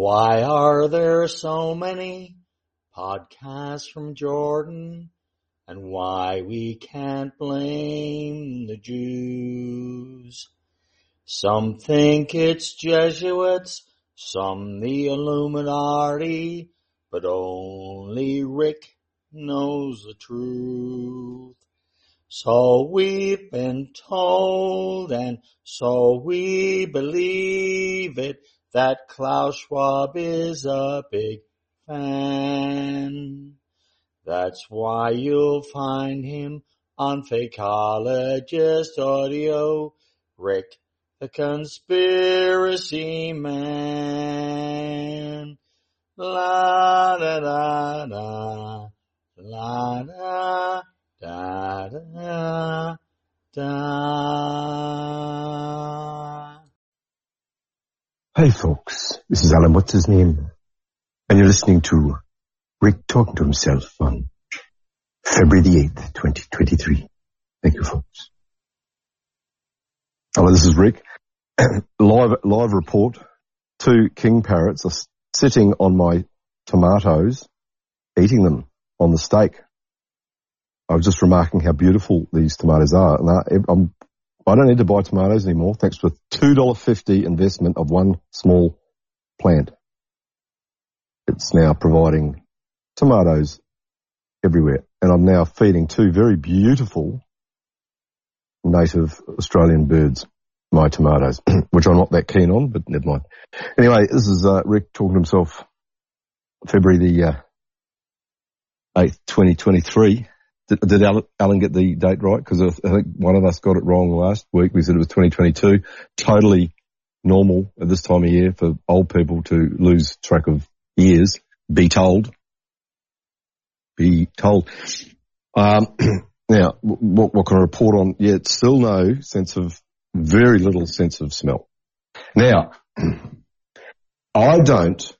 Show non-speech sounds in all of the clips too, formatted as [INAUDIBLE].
Why are there so many podcasts from Jordan? And why we can't blame the Jews? Some think it's Jesuits, some the Illuminati, but only Rick knows the truth. So we've been told and so we believe it that Klaus Schwab is a big fan. That's why you'll find him on Fakeologist Audio, Rick the Conspiracy Man. La da da da, la da da da da. Hey folks, this is Alan What's His Name, and you're listening to Rick talking to himself on February the 8th, 2023. Thank you folks. Oh, Hello, this is Rick. [CLEARS THROAT] live, live report. Two king parrots are sitting on my tomatoes, eating them on the stake. I was just remarking how beautiful these tomatoes are. And I, I'm, I don't need to buy tomatoes anymore thanks to a $2.50 investment of one small plant. It's now providing tomatoes everywhere. And I'm now feeding two very beautiful native Australian birds my tomatoes, [CLEARS THROAT] which I'm not that keen on, but never mind. Anyway, this is uh, Rick talking to himself February the uh, 8th, 2023. Did, did Alan get the date right? Because I think one of us got it wrong last week. We said it was 2022. Totally normal at this time of year for old people to lose track of years. Be told. Be told. Um, [CLEARS THROAT] now, what, what can I report on? Yeah, still no sense of, very little sense of smell. Now, [CLEARS THROAT] I don't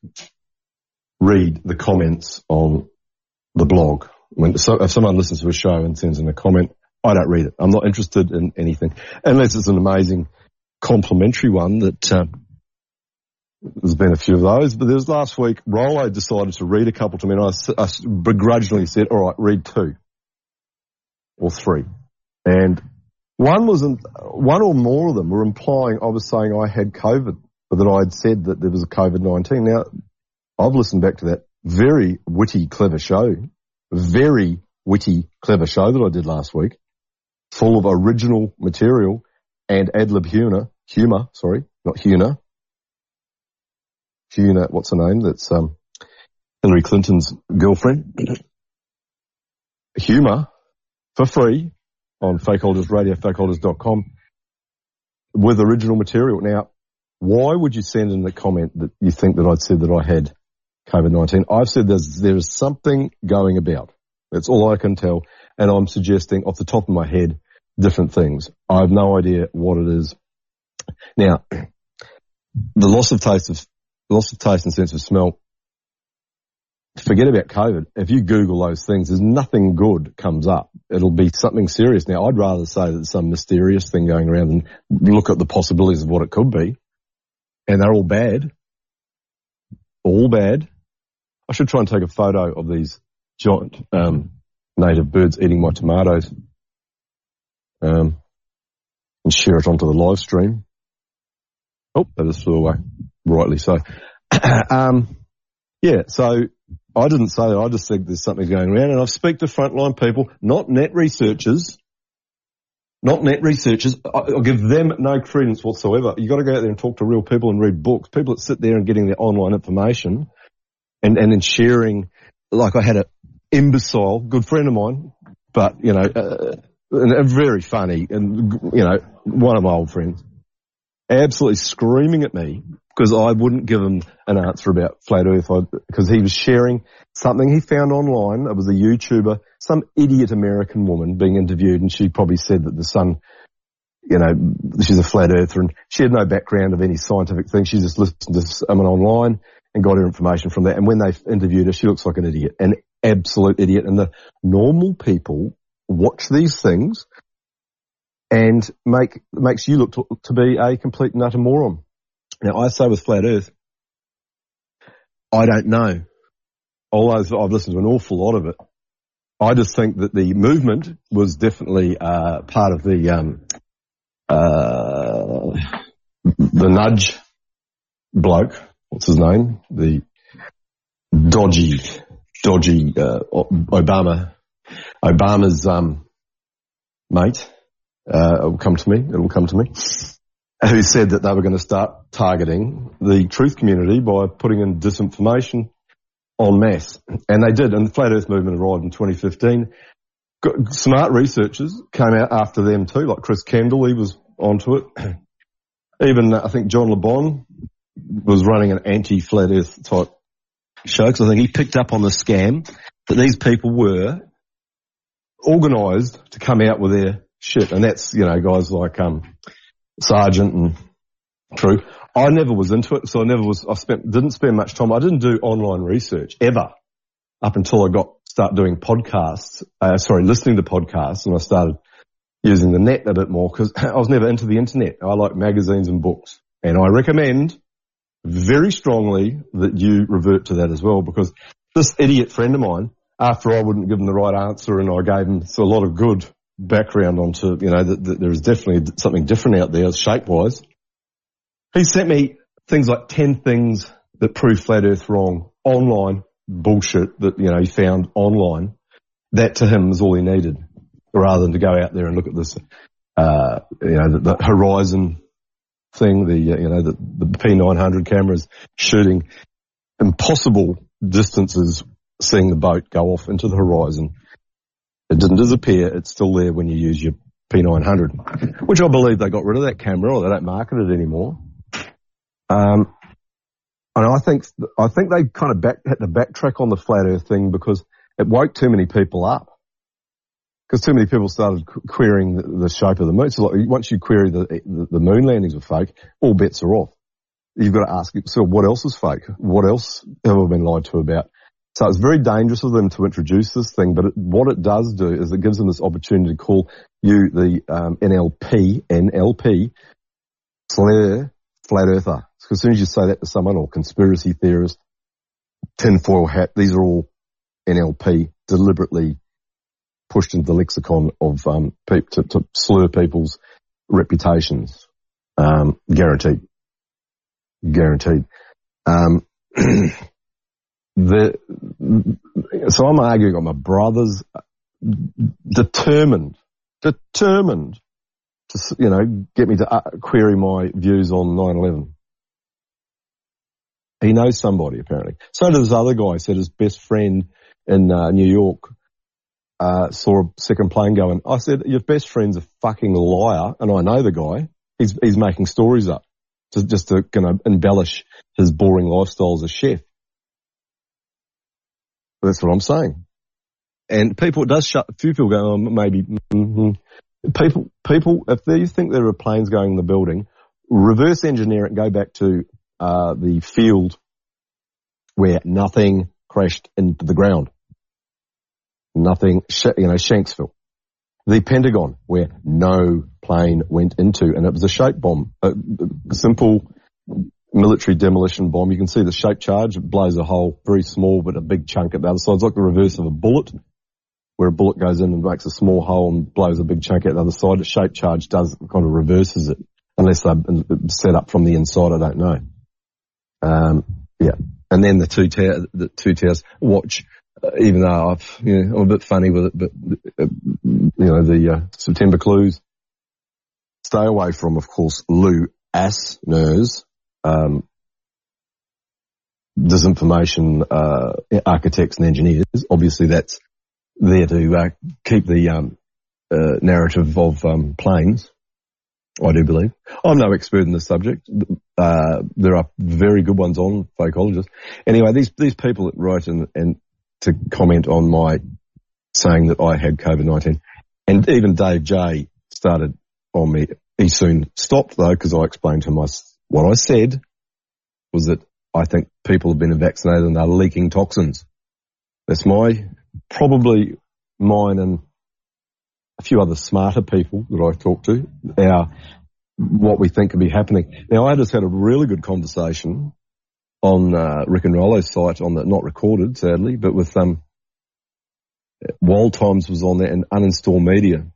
read the comments on the blog when so if someone listens to a show and sends in a comment, I don't read it. I'm not interested in anything unless it's an amazing complimentary one that. Uh, there's been a few of those, but there was last week, Rollo decided to read a couple to me and I, I begrudgingly said, all right, read two or three. And one was, one or more of them were implying I was saying I had COVID, but that I had said that there was a COVID-19. Now, I've listened back to that very witty, clever show very witty, clever show that I did last week, full of original material and ad lib humor, humor, sorry, not humor. Humor, what's her name? That's, um, Hillary Clinton's girlfriend. humor for free on Fakeologist Radio, fakeologist.com with original material. Now, why would you send in the comment that you think that I'd said that I had COVID-19. I've said there's, there is something going about. That's all I can tell. And I'm suggesting off the top of my head, different things. I have no idea what it is. Now, [CLEARS THROAT] the loss of taste of, loss of taste and sense of smell, forget about COVID. If you Google those things, there's nothing good comes up. It'll be something serious. Now, I'd rather say that some mysterious thing going around and look at the possibilities of what it could be. And they're all bad. All bad. I should try and take a photo of these giant um, native birds eating my tomatoes um, and share it onto the live stream. Oh, that is flew away. Rightly so. [COUGHS] um, yeah, so I didn't say that. I just think there's something going around, and I've speak to frontline people, not net researchers, not net researchers. I'll give them no credence whatsoever. You've got to go out there and talk to real people and read books. People that sit there and getting their online information and, and then sharing, like I had a imbecile, good friend of mine, but, you know, uh, and very funny and, you know, one of my old friends, absolutely screaming at me because I wouldn't give him an answer about flat earth because he was sharing something he found online. It was a YouTuber, some idiot American woman being interviewed and she probably said that the sun, you know, she's a flat earther and she had no background of any scientific thing. She just listened to someone online and got her information from that. And when they interviewed her, she looks like an idiot, an absolute idiot. And the normal people watch these things and make makes you look to, to be a complete nutter moron. Now I say with flat Earth, I don't know. Although I've listened to an awful lot of it, I just think that the movement was definitely uh, part of the um, uh, the nudge bloke. What's his name? The dodgy, dodgy uh, Obama, Obama's um, mate. Uh, it will come to me. It will come to me. Who said that they were going to start targeting the truth community by putting in disinformation en masse. And they did. And the Flat Earth movement arrived in 2015. Smart researchers came out after them too, like Chris Kendall, he was onto it. [CLEARS THROAT] Even, I think John LeBon was running an anti-Flat Earth type show because I think he picked up on the scam that these people were organised to come out with their shit. And that's, you know, guys like, um, Sargent and True. I never was into it, so I never was, I spent, didn't spend much time. I didn't do online research ever up until I got, start doing podcasts, uh, sorry, listening to podcasts and I started using the net a bit more because [LAUGHS] I was never into the internet. I like magazines and books and I recommend very strongly that you revert to that as well because this idiot friend of mine, after I wouldn't give him the right answer and I gave him a lot of good background onto, you know, that, that there is definitely something different out there shape wise. He sent me things like 10 things that prove flat earth wrong online bullshit that, you know, he found online. That to him was all he needed rather than to go out there and look at this, uh, you know, the, the horizon thing, the, uh, you know, the, the P900 cameras shooting impossible distances, seeing the boat go off into the horizon. It didn't disappear. It's still there when you use your P900, which I believe they got rid of that camera or they don't market it anymore. Um, and I think, I think they kind of back, had to backtrack on the flat earth thing because it woke too many people up. Because too many people started querying the, the, shape of the moon. So like, once you query the, the, the moon landings were fake, all bets are off. You've got to ask, so what else is fake? What else have I been lied to about? So it's very dangerous of them to introduce this thing, but it, what it does do is it gives them this opportunity to call you the um, NLP, NLP, flair flat earther. As soon as you say that to someone or conspiracy theorist, tinfoil hat, these are all NLP deliberately pushed into the lexicon of um, to, to, slur people's reputations. Um, guaranteed, guaranteed. Um, [CLEARS THROAT] the so I'm arguing on my brothers determined, determined to you know get me to uh, query my views on 9/11. He knows somebody apparently. So does this other guy. Said his best friend in uh, New York uh, saw a second plane go in. I said, your best friend's a fucking liar, and I know the guy. He's he's making stories up to, just to kind of embellish his boring lifestyle as a chef. That's what I'm saying. And people, it does shut, a few people go, oh, maybe, mm-hmm. people, people, if they think there are planes going in the building, reverse engineer it and go back to, uh, the field where nothing crashed into the ground. Nothing, you know, Shanksville. The Pentagon, where no plane went into, and it was a shape bomb, a simple military demolition bomb. You can see the shape charge. It blows a hole, very small, but a big chunk at the other side. It's like the reverse of a bullet, where a bullet goes in and makes a small hole and blows a big chunk at the other side. The shape charge does kind of reverses it, unless they're set up from the inside. I don't know. Um, yeah. And then the two towers, the two towers watch, even though I've, you know, I'm a bit funny with it, but, uh, you know, the uh, September clues. Stay away from, of course, Lou Asners, um, disinformation uh, architects and engineers. Obviously, that's there to uh, keep the um, uh, narrative of um, planes. I do believe. I'm no expert in this subject. Uh, there are very good ones on fakeologists. Anyway, these these people that write and, and to comment on my saying that I had COVID-19, and even Dave J started on me. He soon stopped though because I explained to him I what I said was that I think people have been vaccinated and they're leaking toxins. That's my, probably mine and a few other smarter people that I've talked to, our, what we think could be happening. Now I just had a really good conversation on uh, Rick and Rollo's site on the not recorded, sadly, but with um, Wild Times was on there and uninstall media,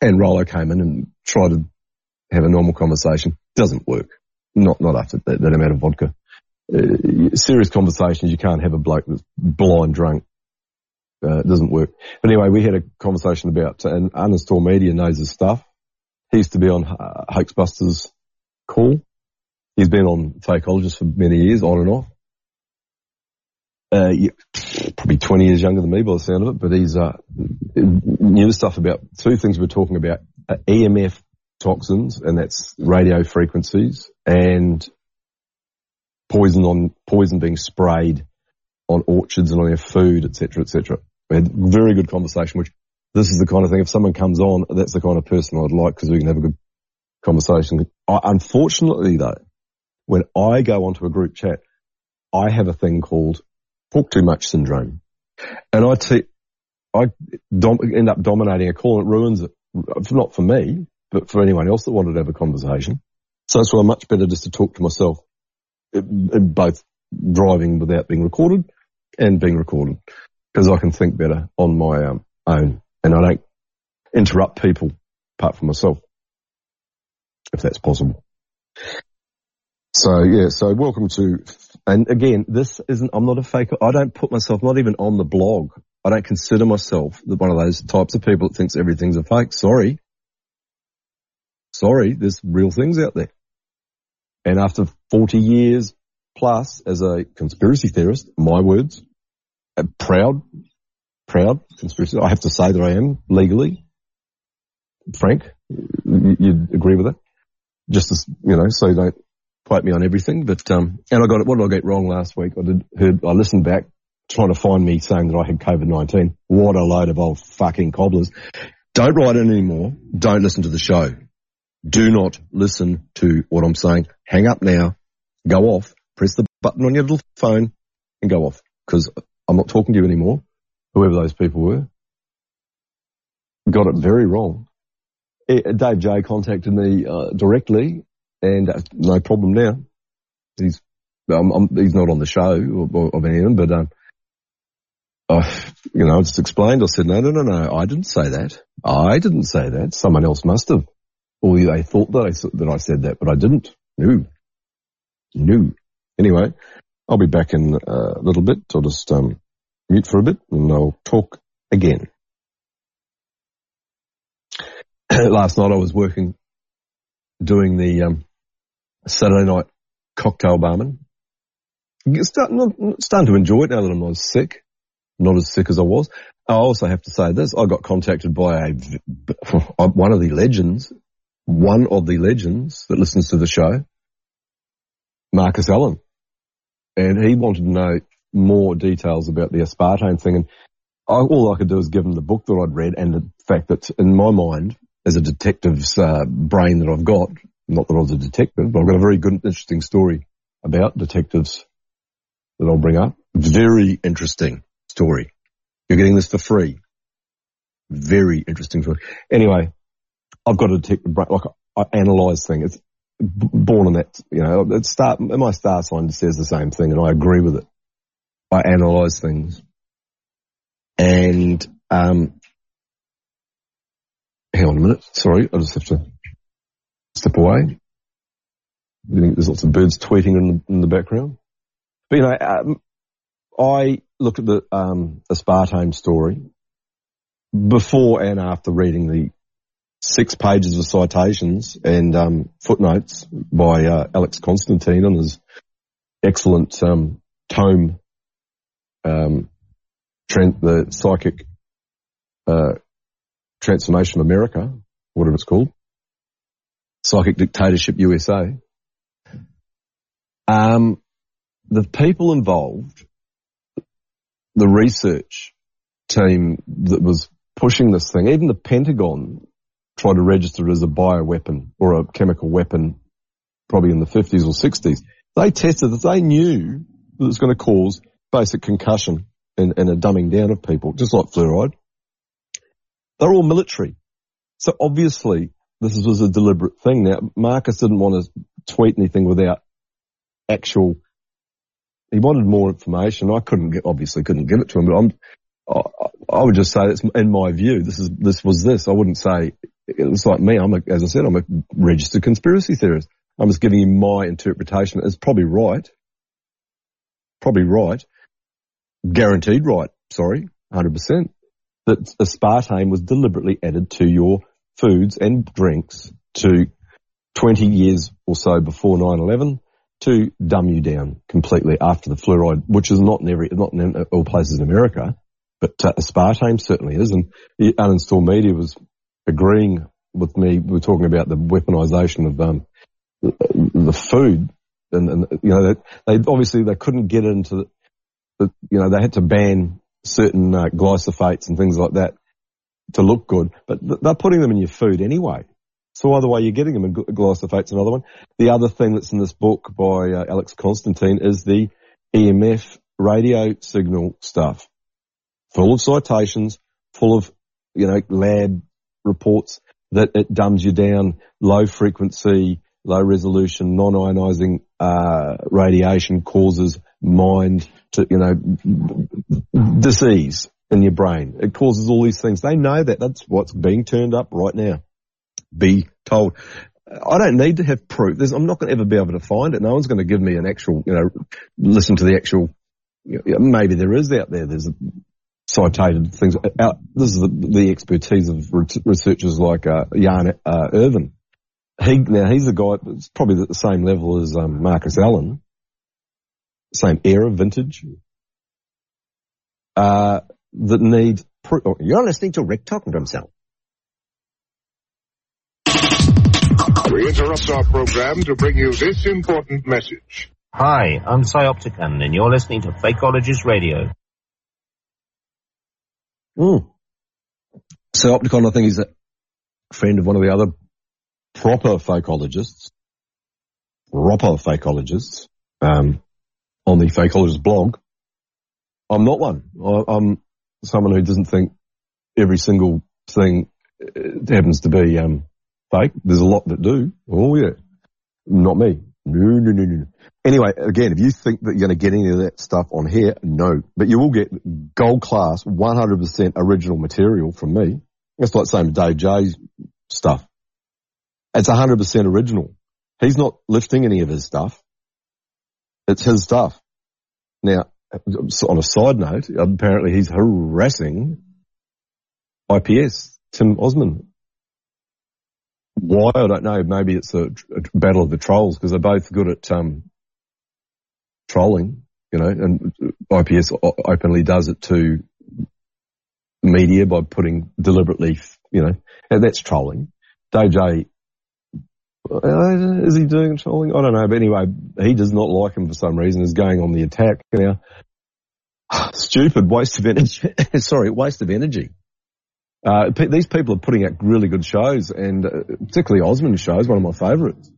and Rollo came in and tried to have a normal conversation. Doesn't work. Not not after that, that amount of vodka. Uh, serious conversations, you can't have a bloke that's blind drunk. Uh, doesn't work. But anyway, we had a conversation about, and uninstall media knows his stuff. He used to be on uh, Hoaxbusters call. He's been on Fakeologist for many years, on and off. Uh, yeah, probably 20 years younger than me by the sound of it, but he's, uh, stuff about two things we're talking about, uh, EMF toxins, and that's radio frequencies, and poison on, poison being sprayed on orchards and on their food, etc., etc. We had a very good conversation, which this is the kind of thing, if someone comes on, that's the kind of person I'd like because we can have a good conversation. I, unfortunately though, when I go onto a group chat, I have a thing called talk too much syndrome. And I, t- I dom- end up dominating a call and it ruins it. Not for me, but for anyone else that wanted to have a conversation. So it's why much better just to talk to myself, both driving without being recorded and being recorded because I can think better on my um, own and I don't interrupt people apart from myself, if that's possible. So yeah, so welcome to, and again, this isn't, I'm not a faker. I don't put myself, not even on the blog. I don't consider myself one of those types of people that thinks everything's a fake. Sorry. Sorry, there's real things out there. And after 40 years plus as a conspiracy theorist, my words, proud, proud conspiracy. I have to say that I am legally. Frank, you'd agree with that? Just as, you know, so you don't quote me on everything, but, um, and I got it, what did I get wrong last week? I did, heard, I listened back trying to find me saying that I had COVID-19. What a load of old fucking cobblers. Don't write in anymore. Don't listen to the show. Do not listen to what I'm saying. Hang up now. Go off. Press the button on your little phone and go off because I'm not talking to you anymore. Whoever those people were got it very wrong. Eh, Dave J contacted me uh, directly, and uh, no problem now. He's um, he's not on the show of anything, but um, uh, you know, I just explained. I said, no, no, no, no, I didn't say that. I didn't say that. Someone else must have. Or they thought that I that I said that, but I didn't. No, no. Anyway, I'll be back in a little bit. I'll just um, mute for a bit and I'll talk again. [CLEARS THROAT] Last night I was working, doing the um, Saturday night cocktail barman. Starting, starting to enjoy it now that I'm not as sick, not as sick as I was. I also have to say this: I got contacted by a [LAUGHS] one of the legends, one of the legends that listens to the show, Marcus Allen and he wanted to know more details about the aspartame thing. And I, all I could do was give him the book that I'd read and the fact that in my mind, as a detective's uh, brain that I've got, not that I was a detective, but I've got a very good, interesting story about detectives that I'll bring up. Very interesting story. You're getting this for free. Very interesting story. Anyway, I've got a detective brain, like I analyze things It's born in that, you know, it's star, my star sign says the same thing and I agree with it. I analyze things. And, um, hang on a minute. Sorry. I just have to step away. There's lots of birds tweeting in the, in the background. But you know, um, I looked at the, um, aspartame story before and after reading the six pages of citations and um, footnotes by uh, Alex Constantine on his excellent um, tome, um, the psychic uh, transformation of America, whatever it's called, psychic dictatorship USA. Um, the people involved, the research team that was pushing this thing, even the Pentagon tried to register it as a bioweapon or a chemical weapon probably in the 50s or 60s. They tested it. They knew that it's going to cause basic concussion and, and a dumbing down of people, just like fluoride. They're all military. So obviously this was a deliberate thing. Now, Marcus didn't want to tweet anything without actual he wanted more information. I couldn't get, obviously couldn't give it to him, but I'm, I, I would just say it's in my view. This is this was this. I wouldn't say it's like me. I'm a, as I said, I'm a registered conspiracy theorist. I'm just giving you my interpretation. It's probably right. Probably right. Guaranteed right. Sorry, 100%. That aspartame was deliberately added to your foods and drinks to 20 years or so before 9-11 to dumb you down completely after the fluoride, which is not in every, not in all places in America, but uh, aspartame certainly is. And the uninstalled media was agreeing with me. We are talking about the weaponization of um, the food, and, and you know they, they, obviously they couldn't get into the, the, you know they had to ban certain uh, glyphosates and things like that to look good, but they're putting them in your food anyway. So either way, you're getting them in glyphosate's another one. The other thing that's in this book by uh, Alex Constantine is the EMF radio signal stuff, full of citations, full of you know lab reports that it dumbs you down, low frequency, low resolution, non-ionizing uh, radiation causes mind to you know disease in your brain. It causes all these things. They know that. That's what's being turned up right now be told. I don't need to have proof. There's, I'm not going to ever be able to find it. No one's going to give me an actual, you know, listen to the actual, you know, maybe there is out there. There's cited things. Out, this is the, the expertise of researchers like uh, Jan uh, Irvin. He, now he's a guy that's probably at the same level as um, Marcus Allen, same era, vintage, uh, that need proof. Oh, you're listening to Rick talking to himself. We interrupt our program to bring you this important message. Hi, I'm Psyopticon, and you're listening to Fakeologist Radio. Mm. Psyopticon, I think, is a friend of one of the other proper fakeologists, proper fakeologists, um, on the Fakeologist blog. I'm not one. I, I'm someone who doesn't think every single thing happens to be um, fake. There's a lot that do. Oh yeah. Not me. No, no, no, no. Anyway, again, if you think that you're going to get any of that stuff on here, no. But you will get gold class, 100% original material from me. It's like saying Dave J's stuff. It's 100% original. He's not lifting any of his stuff. It's his stuff. Now, on a side note, apparently he's harassing IPS, Tim Osman, why I don't know. Maybe it's a, a battle of the trolls because they're both good at um, trolling, you know. And IPS openly does it to media by putting deliberately, you know, and that's trolling. Dave J. Is he doing trolling? I don't know. But anyway, he does not like him for some reason. Is going on the attack now. [SIGHS] Stupid waste of energy. [LAUGHS] Sorry, waste of energy. Uh, these people are putting out really good shows, and uh, particularly Osmond's show is one of my favourites.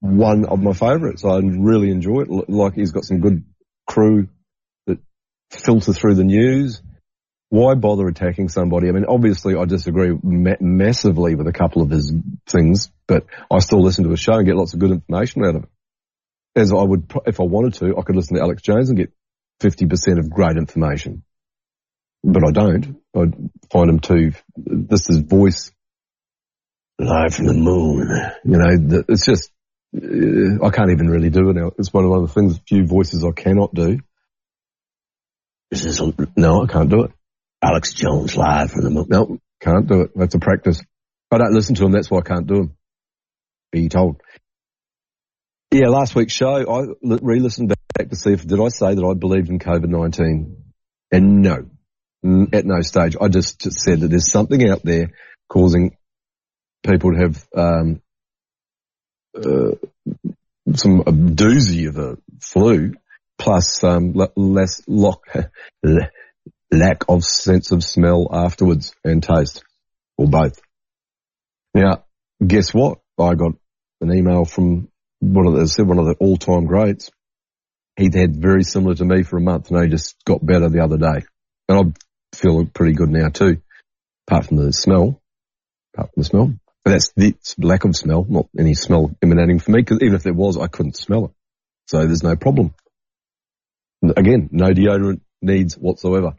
One of my favourites. I really enjoy it. Like he's got some good crew that filter through the news. Why bother attacking somebody? I mean, obviously, I disagree ma- massively with a couple of his things, but I still listen to his show and get lots of good information out of it. As I would, if I wanted to, I could listen to Alex Jones and get 50% of great information but I don't. I find him too. This is voice live from the moon. You know, it's just uh, I can't even really do it now. It's one of the things, few voices I cannot do. This is no, I can't do it. Alex Jones live from the moon. No, can't do it. That's a practice. I don't listen to him. That's why I can't do him. Be told. Yeah, last week's show, I re-listened back to see if did I say that I believed in COVID nineteen, and no, at no stage. I just said that there's something out there causing people to have um, uh, some a doozy of a flu, plus um, less lock, [LAUGHS] lack of sense of smell afterwards and taste, or both. Now, guess what? I got an email from one of the, said one of the all-time greats. He'd had very similar to me for a month, and he just got better the other day. And I've feel pretty good now too, apart from the smell. Apart from the smell. But that's the lack of smell, not any smell emanating from me, because even if there was, I couldn't smell it. So there's no problem. Again, no deodorant needs whatsoever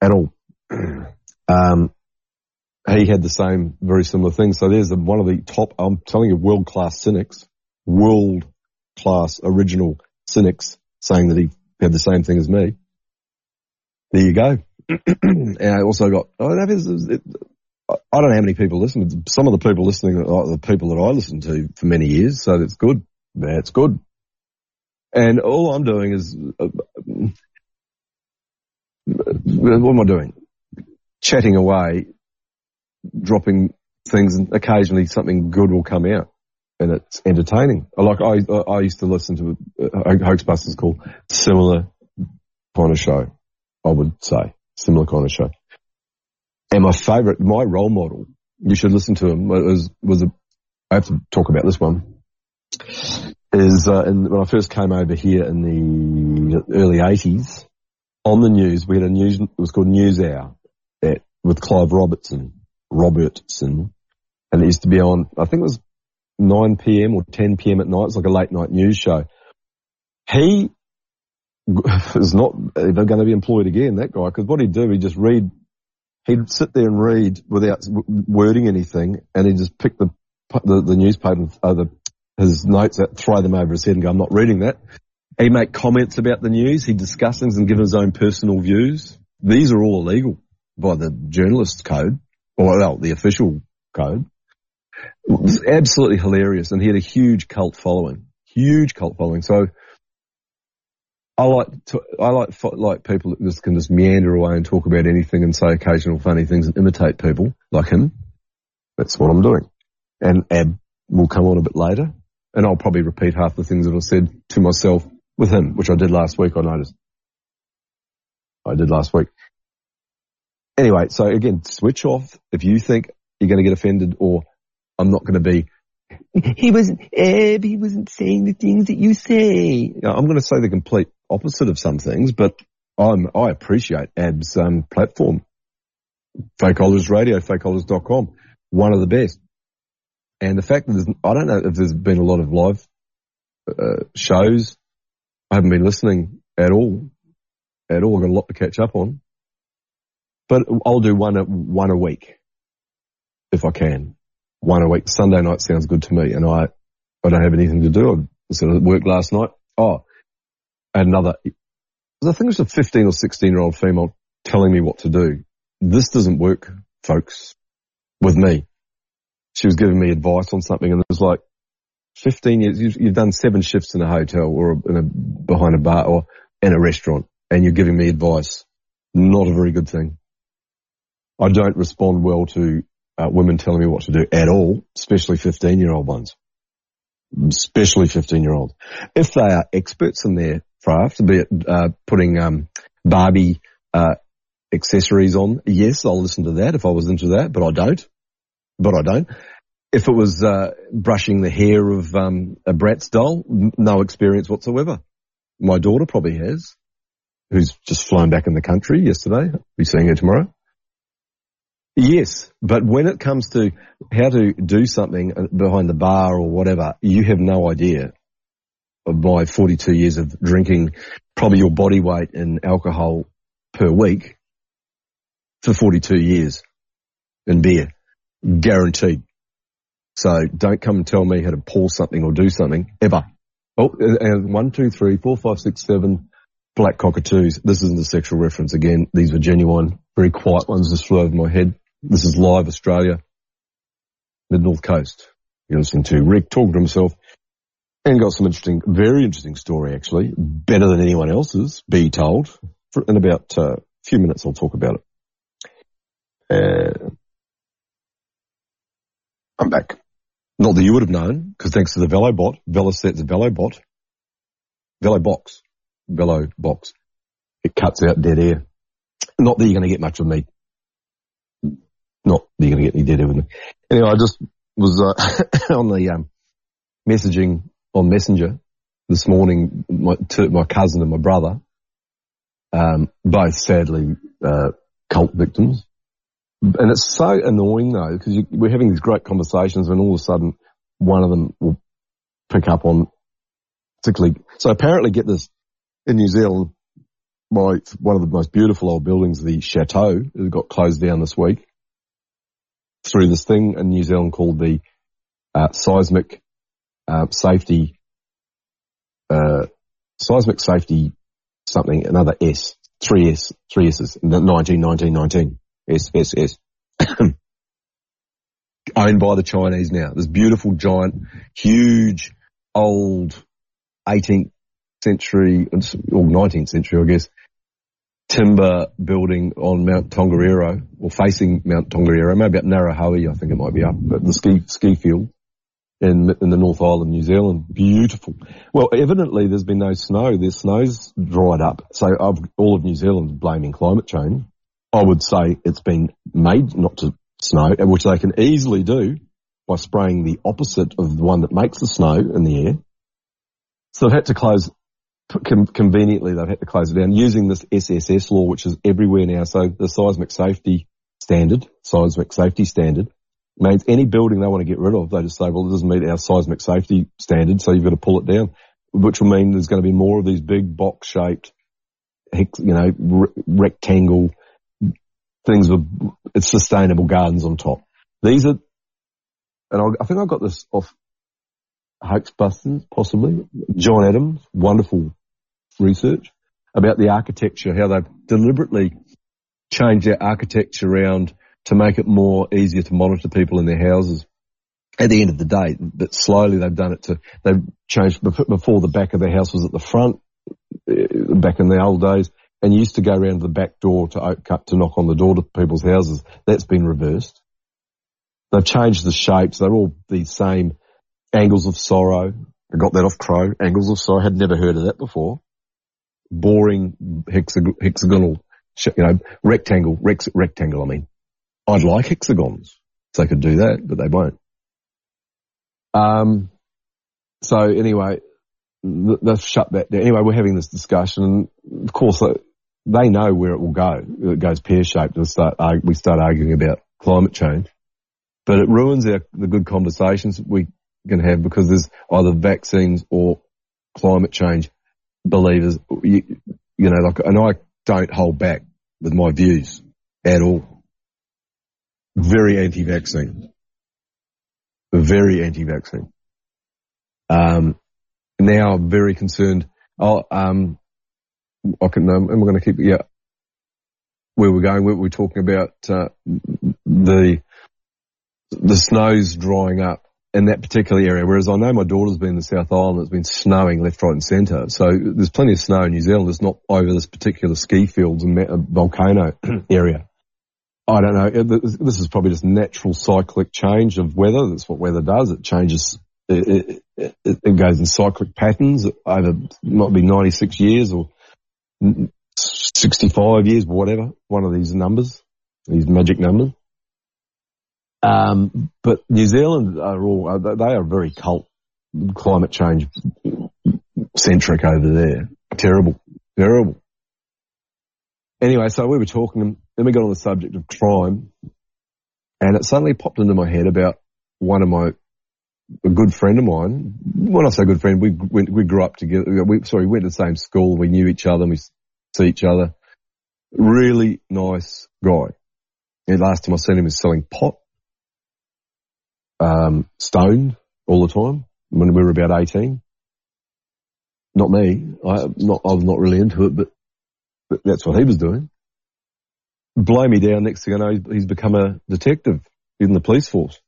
at all. [CLEARS THROAT] um, he had the same, very similar thing. So there's one of the top, I'm telling you, world class cynics, world class original cynics saying that he had the same thing as me. There you go. [CLEARS THROAT] and I also got, that is, it, I don't know how many people listen, some of the people listening are the people that I listened to for many years. So it's good. That's good. And all I'm doing is, uh, what am I doing? Chatting away, dropping things and occasionally something good will come out and it's entertaining. Like I, I used to listen to a Hoaxbusters called similar kind of show. I would say similar kind of show. And my favorite, my role model, you should listen to him, was, was a, I have to talk about this one, is, uh, when I first came over here in the early 80s, on the news, we had a news, it was called News Hour at, with Clive Robertson, Robertson, and it used to be on, I think it was 9 p.m. or 10 p.m. at night. It's like a late night news show. He [LAUGHS] is not ever going to be employed again, that guy, because what he'd do, he'd just read, he'd sit there and read without wording anything, and he'd just pick the, the, the newspaper, uh, the, his notes out, throw them over his head and go, I'm not reading that. He'd make comments about the news, he'd discuss things and give his own personal views. These are all illegal by the journalists code, or well, the official code. It was absolutely hilarious and he had a huge cult following, huge cult following. So I like to, I like like people that just can just meander away and talk about anything and say occasional funny things and imitate people like him. That's what I'm doing. And Ab will come on a bit later, and I'll probably repeat half the things that I said to myself with him, which I did last week. I noticed. I did last week. Anyway, so again, switch off if you think you're going to get offended or I'm not going to be [LAUGHS] he wasn't, Eb, he wasn't saying the things that you say. I'm going to say the complete opposite of some things, but I'm, I appreciate Ab's um, platform. Fakeologist Radio, fakeologist.com, one of the best. And the fact that I don't know if there's been a lot of live uh, shows. I haven't been listening at all, at all. I've got a lot to catch up on, but I'll do one, one a week if I can one a week. Sunday night sounds good to me, and I I don't have anything to do. I sort of worked last night. Oh, another. I think it was a 15 or 16 year old female telling me what to do. This doesn't work, folks, with me. She was giving me advice on something, and it was like 15 years. You've, done seven shifts in a hotel or a, behind a bar or in a restaurant, and you're giving me advice. Not a very good thing. I don't respond well to uh, women telling me what to do at all, especially 15 year old ones. Especially 15 year old. If they are experts in their craft, be it, uh, putting, um, Barbie, uh, accessories on, yes, I'll listen to that if I was into that, but I don't. But I don't. If it was, uh, brushing the hair of, um, a Bratz doll, no experience whatsoever. My daughter probably has, who's just flown back in the country yesterday. I'll be seeing her tomorrow. Yes, but when it comes to how to do something behind the bar or whatever, you have no idea of my 42 years of drinking probably your body weight in alcohol per week for 42 years in beer. Guaranteed. So don't come and tell me how to pour something or do something ever. Oh, and one, two, three, four, five, six, seven black cockatoos. This isn't a sexual reference again. These were genuine, very quiet ones just flew over my head. This is live Australia, mid North Coast. You're listening to Rick talking to himself and got some interesting, very interesting story actually, better than anyone else's, be told. For, in about uh, a few minutes I'll talk about it. Uh, I'm back. Not that you would have known, because thanks to the VeloBot, VeloSet's VeloBot, VeloBox, VeloBox, it cuts out dead air. Not that you're going to get much of me not you're going to get any dead everything. Anyway, I just was uh, [LAUGHS] on the um, messaging on Messenger this morning. My, to my cousin and my brother, um, both sadly uh, cult victims, and it's so annoying though because we're having these great conversations, and all of a sudden one of them will pick up on particularly. So apparently, get this. in New Zealand, my, one of the most beautiful old buildings, the Chateau, it got closed down this week through this thing in New Zealand called the uh, seismic uh, safety, uh, seismic safety something, another S, three S, three S's, 19, 19, 19, S, S, S. [COUGHS] Owned by the Chinese now. This beautiful giant, huge, old 18th century, or 19th century, I guess, timber building on Mount Tongariro, or facing Mount Tongariro, maybe at Ngauruhoe, I think it might be up, but the ski, ski field in, in the North Island, New Zealand. Beautiful. Well, evidently there's been no snow. The snow's dried up. So I've, all of New Zealand blaming climate change. I would say it's been made not to snow, which they can easily do by spraying the opposite of the one that makes the snow in the air. So they've had to close, conveniently they've had to close it down using this SSS law, which is everywhere now. So the seismic safety standard, seismic safety standard, means any building they want to get rid of, they just say, well, it doesn't meet our seismic safety standard, so you've got to pull it down, which will mean there's going to be more of these big box shaped, you know, rectangle things with it's sustainable gardens on top. These are, and I, I think I got this off Hoaxbusters, possibly. John Adams, wonderful research about the architecture, how they've deliberately changed their architecture around to make it more easier to monitor people in their houses. At the end of the day, but slowly they've done it to, they've changed before the back of the house was at the front, uh, back in the old days, and you used to go around the back door to to knock on the door to people's houses. That's been reversed. They've changed the shapes. They're all the same angles of sorrow. I got that off Crow. Angles of sorrow. I had never heard of that before. Boring hexag- hexagonal, you know, rectangle, rex- rectangle. I mean, I'd like hexagons. So they could do that, but they won't. Um, so anyway, they've shut that down. Anyway, we're having this discussion and of course they know where it will go. It goes pear-shaped and start, we start arguing about climate change. But it ruins our, the good conversations we can have because there's either vaccines or climate change believers, you, you know, like, and I don't hold back with my views at all very anti-vaccine. Very anti-vaccine. Um, now very concerned. Oh, um, I can, um, am I going to keep, yeah, where we're going, we're, we're talking about, uh, the, the snow's drying up in that particular area. Whereas I know my daughter's been in the South Island, it's been snowing left, right and centre. So there's plenty of snow in New Zealand. It's not over this particular ski fields and volcano [CLEARS THROAT] area. I don't know. This is probably just natural cyclic change of weather. That's what weather does. It changes. It, it, it goes in cyclic patterns over might be 96 years or 65 years, whatever. One of these numbers, these magic numbers. Um, but New Zealand are all, uh, they are very cult climate change centric over there. Terrible, terrible. Anyway, so we were talking then we got on the subject of crime, and it suddenly popped into my head about one of my a good friend of mine. When I say good friend, we we, we grew up together. We, sorry, we went to the same school. We knew each other. We see each other. Really nice guy. And last time I seen him he was selling pot, um, stoned all the time when we were about eighteen. Not me. I not I was not really into it, but, but that's what he was doing blow me down. Next thing I know, he's become a detective in the police force.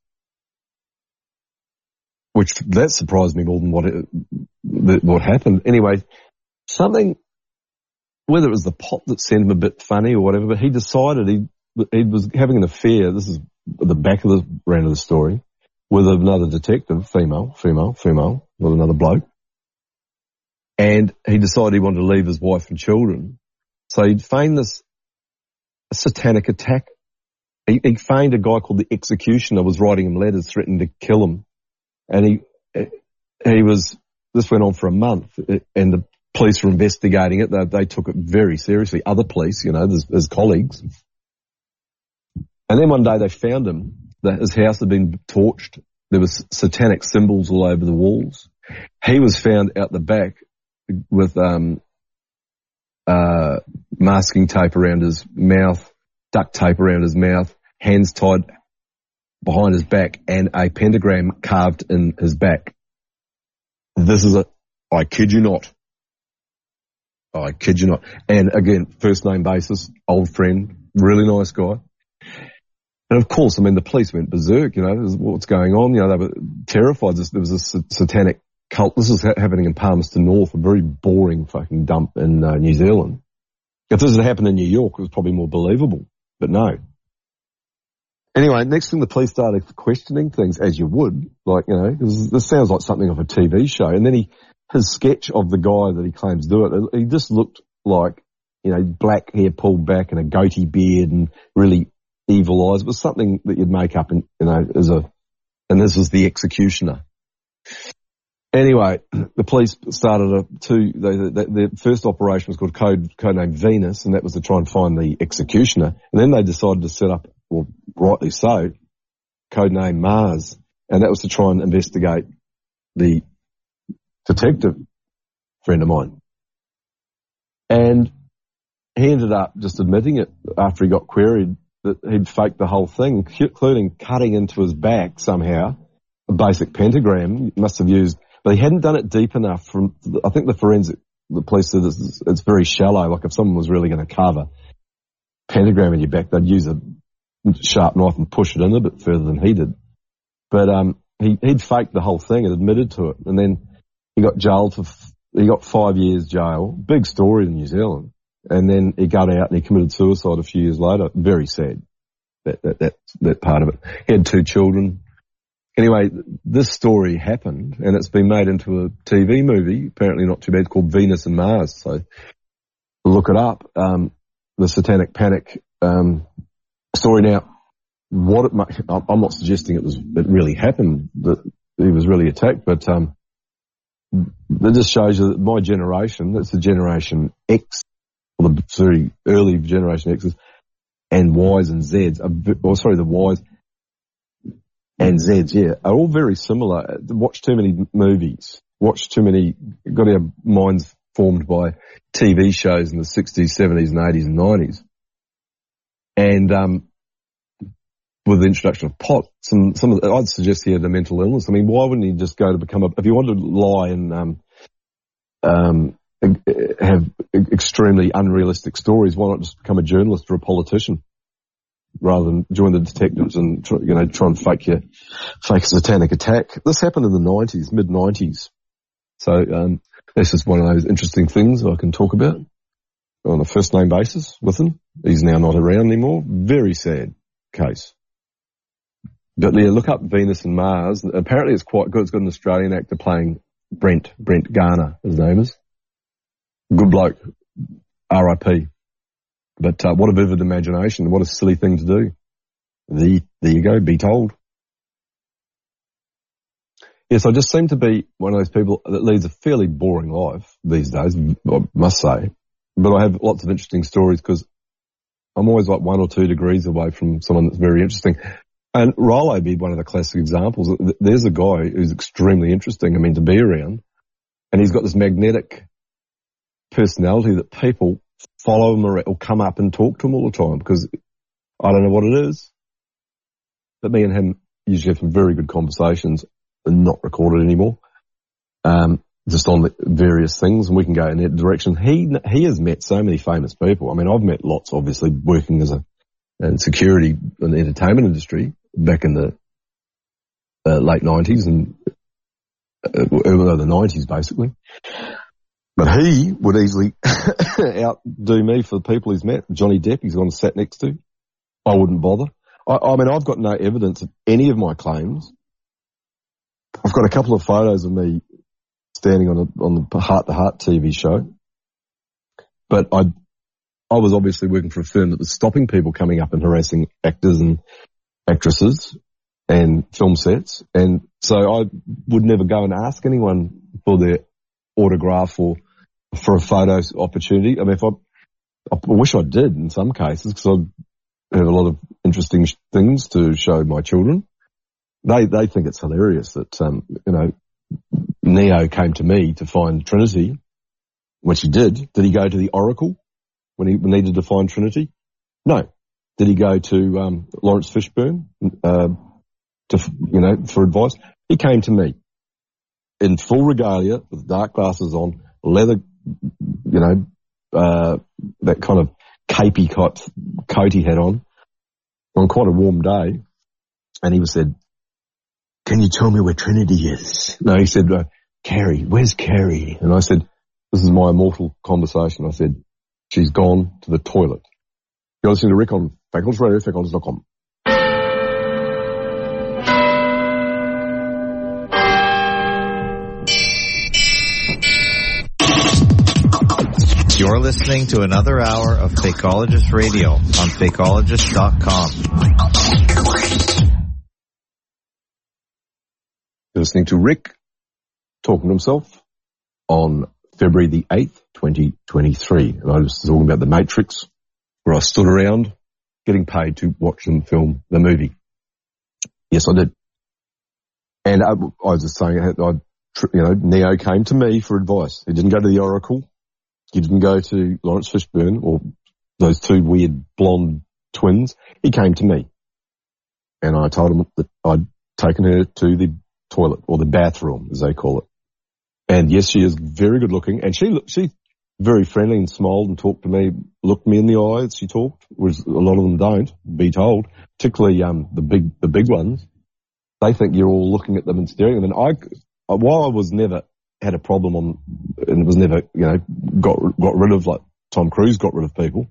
Which that surprised me more than what it, what happened. Anyway, something, whether it was the pot that sent him a bit funny or whatever, but he decided he he was having an affair. This is the back of the round of the story with another detective, female, female, female, with another bloke. And he decided he wanted to leave his wife and children. So he'd feigned this satanic attack. He, he found a guy called the Executioner was writing him letters threatening to kill him. And he, he was, this went on for a month and the police were investigating it. They, they took it very seriously. Other police, you know, as colleagues. And then one day they found him, that his house had been torched. There was satanic symbols all over the walls. He was found out the back with, um, uh, masking tape around his mouth, duct tape around his mouth, hands tied behind his back, and a pentagram carved in his back. This is a, I kid you not. I kid you not. And again, first name basis, old friend, really nice guy. And of course, I mean, the police went berserk, you know, what's going on, you know, they were terrified. There was a satanic cult. This is happening in Palmerston North, a very boring fucking dump in uh, New Zealand. If this had happened in New York, it was probably more believable, but no. Anyway, next thing the police started questioning things as you would, like, you know, this sounds like something of a TV show. And then he, his sketch of the guy that he claims do it, he just looked like, you know, black hair pulled back and a goatee beard and really evil eyes. It was something that you'd make up in, you know, as a, and this was the executioner. Anyway, [CLEARS THROAT] the police started a two. They, they, their first operation was called Code Codename Venus, and that was to try and find the executioner. And then they decided to set up, well, rightly so, Codename Mars, and that was to try and investigate the detective friend of mine. And he ended up just admitting it after he got queried that he'd faked the whole thing, including cutting into his back somehow a basic pentagram. Must have used but he hadn't done it deep enough from, I think the forensic, the police said it's, it's very shallow. Like if someone was really going to carve a pentagram in your back, they'd use a sharp knife and push it in a bit further than he did. But, um, he, he'd faked the whole thing and admitted to it. And then he got jailed for, he got five years jail. Big story in New Zealand. And then he got out and he committed suicide a few years later. Very sad. That, that, that, that part of it. He had two children. Anyway, this story happened and it's been made into a TV movie, apparently not too bad, called Venus and Mars. So look it up. Um, the Satanic Panic um, story. Now, what it might, I'm not suggesting it was it really happened that he was really attacked, but um, that just shows you that my generation, that's the generation X, or the very early generation X's, and Ys and Zs, are, or sorry, the Ys and Z's, yeah, are all very similar. Watch too many movies. Watch too many, got our minds formed by TV shows in the 60s, 70s and 80s and 90s. And, um, with the introduction of pot, some, some of the, I'd suggest he had a mental illness. I mean, why wouldn't he just go to become a, if you wanted to lie and, um, um, have extremely unrealistic stories, why not just become a journalist or a politician? rather than join the detectives and try, you know try and fake your fake a satanic attack. This happened in the nineties, mid nineties. So um, this is one of those interesting things I can talk about on a first name basis with him. He's now not around anymore. Very sad case. But yeah, look up Venus and Mars. Apparently it's quite good. It's got an Australian actor playing Brent, Brent Garner, his name is. Good bloke. R.I.P. But uh, what a vivid imagination! What a silly thing to do. The there you go. Be told. Yes, I just seem to be one of those people that leads a fairly boring life these days. I must say, but I have lots of interesting stories because I'm always like one or two degrees away from someone that's very interesting. And Rollo be one of the classic examples. There's a guy who's extremely interesting. I mean, to be around, and he's got this magnetic personality that people follow him or, come up and talk to him all the time because I don't know what it is. But me and him usually have some very good conversations and not recorded anymore. Um, just on various things and we can go in that direction. He, he has met so many famous people. I mean, I've met lots, obviously, working as a, in security in the entertainment industry back in the uh, late nineties and uh, early the nineties basically. But he would easily [COUGHS] outdo me for the people he's met. Johnny Depp, he's gone sat next to. I wouldn't bother. I, I mean, I've got no evidence of any of my claims. I've got a couple of photos of me standing on a, on the Heart to Heart TV show. But I, I was obviously working for a firm that was stopping people coming up and harassing actors and actresses and film sets. And so I would never go and ask anyone for their autograph or for a photo opportunity. I mean, if I, I wish I did in some cases because I have a lot of interesting things to show my children. They they think it's hilarious that um, you know Neo came to me to find Trinity, when he did, did he go to the Oracle when he needed to find Trinity? No. Did he go to um, Laurence Fishburne uh, to you know for advice? He came to me in full regalia with dark glasses on, leather, you know, uh, that kind of capey coat, coat he had on, on quite a warm day, and he said, "Can you tell me where Trinity is?" No, he said, uh, "Carrie, where's Carrie?" And I said, "This is my immortal conversation." I said, "She's gone to the toilet." You're listening to Rick on Fakeologist Radio, fakeologist.com. You're listening to another hour of Fakeologist Radio on Fakeologist.com. Listening to Rick talking to himself on February the 8th, 2023. And I was talking about The Matrix, where I stood around getting paid to watch them film the movie. Yes, I did. And I, I was just saying, I, you know, Neo came to me for advice. He didn't go to the Oracle. He didn't go to Laurence Fishburne or those two weird blonde twins. He came to me. And I told him that I'd taken her to the toilet or the bathroom, as they call it. And yes, she is very good looking. And she, she very friendly and smiled and talked to me, looked me in the eyes. She talked, which a lot of them don't be told, particularly, um, the big, the big ones. They think you're all looking at them and staring. And I, while I was never had a problem on, and was never, you know, got got rid of like Tom Cruise got rid of people.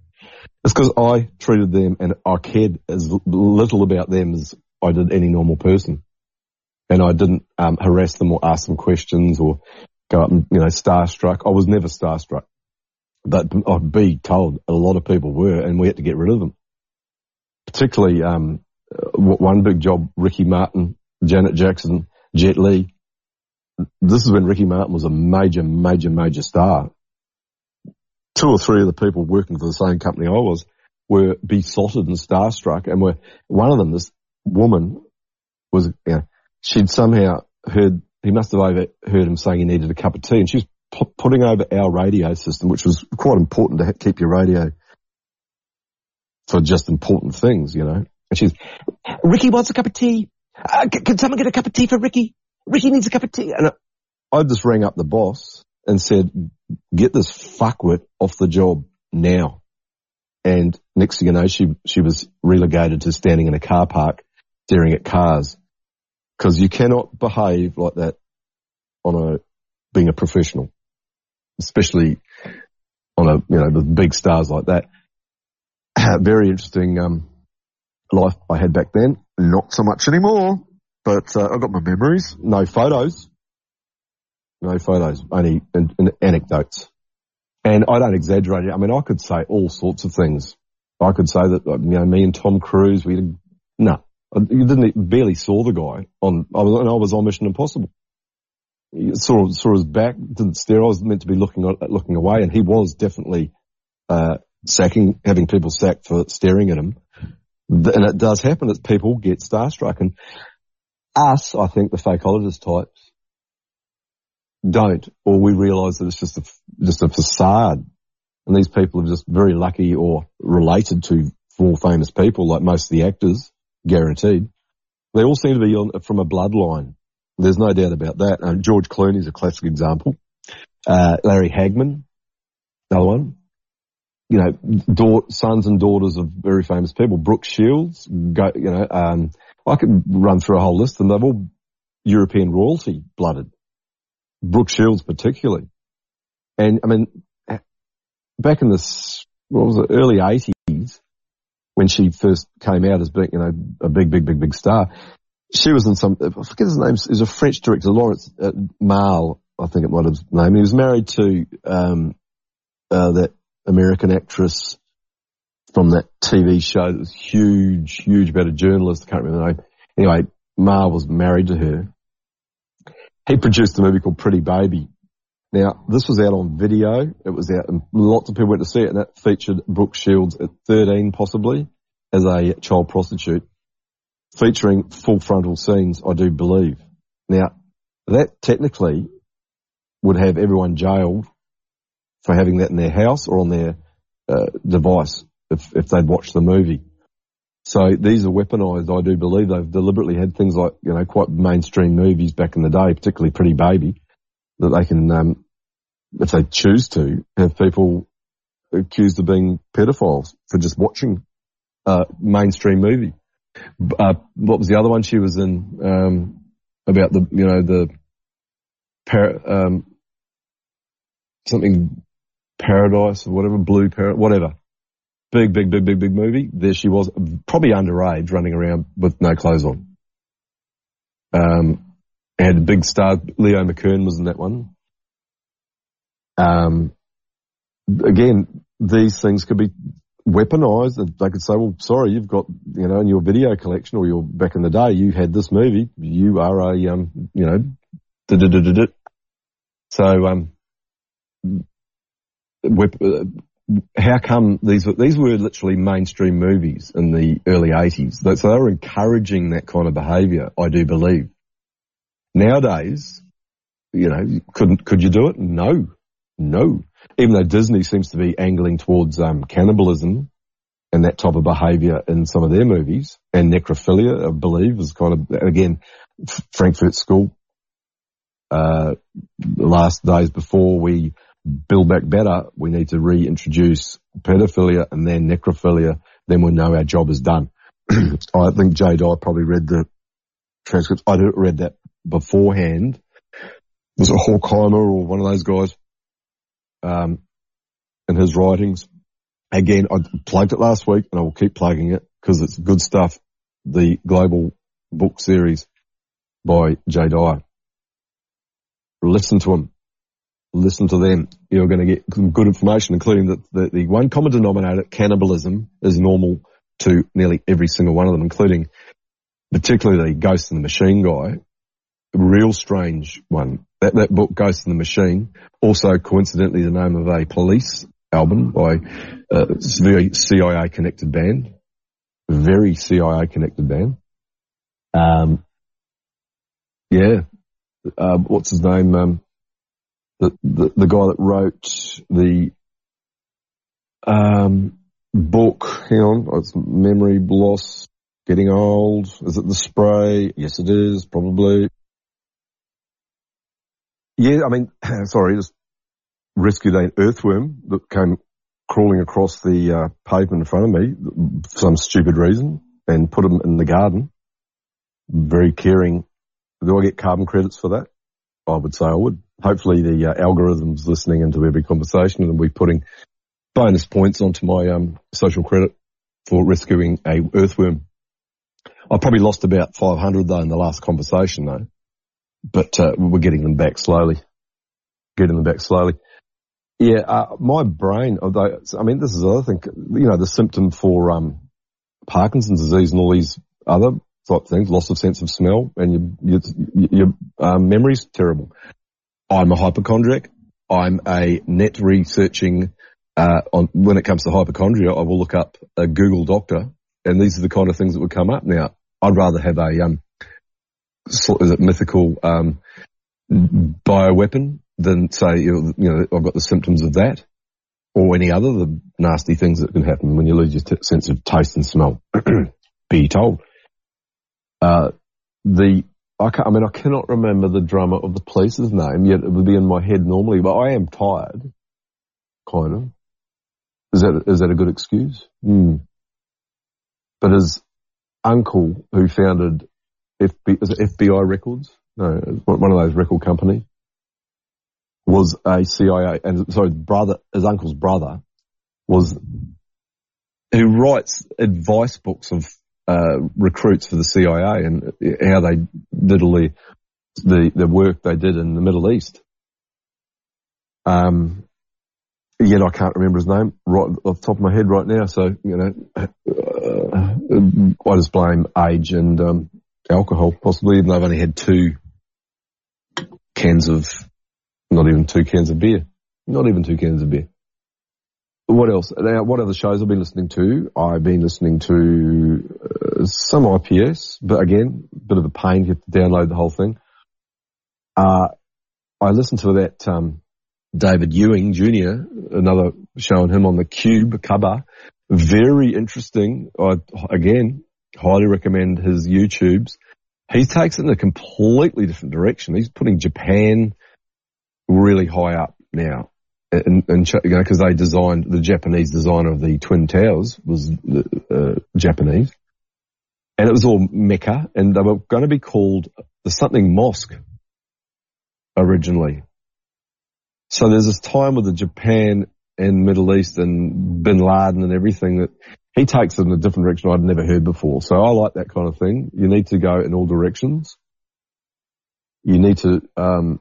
It's because I treated them and I cared as little about them as I did any normal person, and I didn't um, harass them or ask them questions or go up and you know starstruck. I was never starstruck, but I'd be told a lot of people were, and we had to get rid of them. Particularly um, one big job, Ricky Martin, Janet Jackson, Jet Li this is when Ricky Martin was a major, major, major star. Two or three of the people working for the same company I was were besotted and starstruck and were, one of them, this woman was, you know, she'd somehow heard, he must have overheard him saying he needed a cup of tea and she was pu- putting over our radio system, which was quite important to keep your radio for just important things, you know. And she's, Ricky wants a cup of tea. Uh, can someone get a cup of tea for Ricky? Ricky needs a cup of tea. And I just rang up the boss and said, get this fuckwit off the job now. And next thing you know, she, she was relegated to standing in a car park staring at cars. Cause you cannot behave like that on a, being a professional, especially on a, you know, with big stars like that. [CLEARS THROAT] Very interesting, um, life I had back then. Not so much anymore. But uh, I've got my memories. No photos. No photos. Only in, in anecdotes. And I don't exaggerate it. I mean, I could say all sorts of things. I could say that, you know, me and Tom Cruise, we no, you didn't barely saw the guy on, I was, I was on Mission Impossible. Saw, saw his back, didn't stare. I was meant to be looking, looking away and he was definitely, uh, sacking, having people sacked for staring at him. And it does happen that people get starstruck. And us, I think the fakeologist types don't, or we realise that it's just a, just a facade. And these people are just very lucky or related to more famous people, like most of the actors, guaranteed. They all seem to be on, from a bloodline. There's no doubt about that. Uh, George Clooney is a classic example. Uh, Larry Hagman, another one. You know, da- sons and daughters of very famous people. Brooke Shields, go, you know, um, I could run through a whole list and they're all European royalty blooded. Brooke Shields particularly. And I mean, back in the, what was it, early 80s, when she first came out as being, you know, a big, big, big, big star, she was in some, I forget his name, is a French director, Lawrence uh, Malle, I think it might have his name. He was married to, um, uh, that American actress, from that TV show that was huge, huge about a journalist. I can't remember the name. Anyway, Ma was married to her. He produced a movie called Pretty Baby. Now, this was out on video. It was out and lots of people went to see it and that featured Brooke Shields at 13 possibly as a child prostitute featuring full frontal scenes, I do believe. Now, that technically would have everyone jailed for having that in their house or on their uh, device if, if they'd watched the movie. So these are weaponized. I do believe they've deliberately had things like, you know, quite mainstream movies back in the day, particularly Pretty Baby, that they can, um, if they choose to, have people accused of being pedophiles for just watching a mainstream movie. Uh, what was the other one she was in? Um, about the, you know, the, par- um, something paradise or whatever, blue parrot, whatever. Big, big, big, big, big movie. There she was, probably underage, running around with no clothes on. Um, had a big star. Leo McKern was in that one. Um, again, these things could be weaponized. They could say, well, sorry, you've got, you know, in your video collection or your, back in the day, you had this movie. You are a, um, you know, so, um, uh, how come these these were literally mainstream movies in the early 80s? So they were encouraging that kind of behaviour, I do believe. Nowadays, you know, couldn't could you do it? No, no. Even though Disney seems to be angling towards um, cannibalism and that type of behaviour in some of their movies, and necrophilia, I believe, is kind of again Frankfurt School. Uh, last days before we build back better, we need to reintroduce pedophilia and then necrophilia. Then we know our job is done. [CLEARS THROAT] I think Jay Dyer probably read the transcripts. I read that beforehand. Was it Horkheimer or one of those guys? Um, in his writings. Again, I plugged it last week and I will keep plugging it because it's good stuff. The global book series by Jay Dyer. Listen to him listen to them. You're going to get good information, including that the, the one common denominator, cannibalism, is normal to nearly every single one of them, including particularly the Ghost in the Machine guy. Real strange one. That, that book, Ghost in the Machine, also coincidentally the name of a police album by a uh, very CIA connected band. Very CIA connected band. Um, yeah. Uh, what's his name? Um, the, the, the guy that wrote the um, book. Hang on, it's memory loss, getting old. Is it the spray? Yes, it is probably. Yeah, I mean, [CLEARS THROAT] sorry, just rescued an earthworm that came crawling across the uh, pavement in front of me for some stupid reason and put him in the garden. Very caring. Do I get carbon credits for that? I would say I would hopefully the uh, algorithm's listening into every conversation and we're putting bonus points onto my um, social credit for rescuing a earthworm. I probably lost about 500 though in the last conversation though, but uh, we're getting them back slowly. Getting them back slowly. Yeah, uh, my brain, although, I mean, this is the other thing, you know, the symptom for um, Parkinson's disease and all these other type things, loss of sense of smell, and your, your, your um, memory's terrible. I'm a hypochondriac. I'm a net researching, uh, on, when it comes to hypochondria, I will look up a Google doctor and these are the kind of things that would come up. Now, I'd rather have a, um, is it mythical, um, bioweapon than say, you know, I've got the symptoms of that or any other the nasty things that can happen when you lose your t- sense of taste and smell. [CLEARS THROAT] Be told. Uh, the I, I mean, I cannot remember the drummer of the Police's name, yet it would be in my head normally, but I am tired. Kind of. Is that, is that a good excuse? Mm. But his uncle, who founded FB, is it FBI Records? No, one of those record companies, was a CIA, and sorry, brother, his uncle's brother was, who writes advice books of uh, recruits for the CIA and how they did the, the, the work they did in the Middle East. Um, yet I can't remember his name right off the top of my head right now. So, you know, uh, I just blame age and, um, alcohol possibly, even though I've only had two cans of, not even two cans of beer. Not even two cans of beer. What else? Now, what other shows I've been listening to? I've been listening to uh, some IPS, but again, a bit of a pain. To download the whole thing. Uh, I listened to that, um, David Ewing Jr., another show on him on the cube cover. Very interesting. I, again, highly recommend his YouTubes. He takes it in a completely different direction. He's putting Japan really high up now. And, and you know, cause they designed, the Japanese designer of the Twin Towers was uh, Japanese. And it was all Mecca and they were going to be called the something mosque originally. So there's this time with the Japan and Middle East and Bin Laden and everything that he takes it in a different direction I'd never heard before. So I like that kind of thing. You need to go in all directions. You need to um,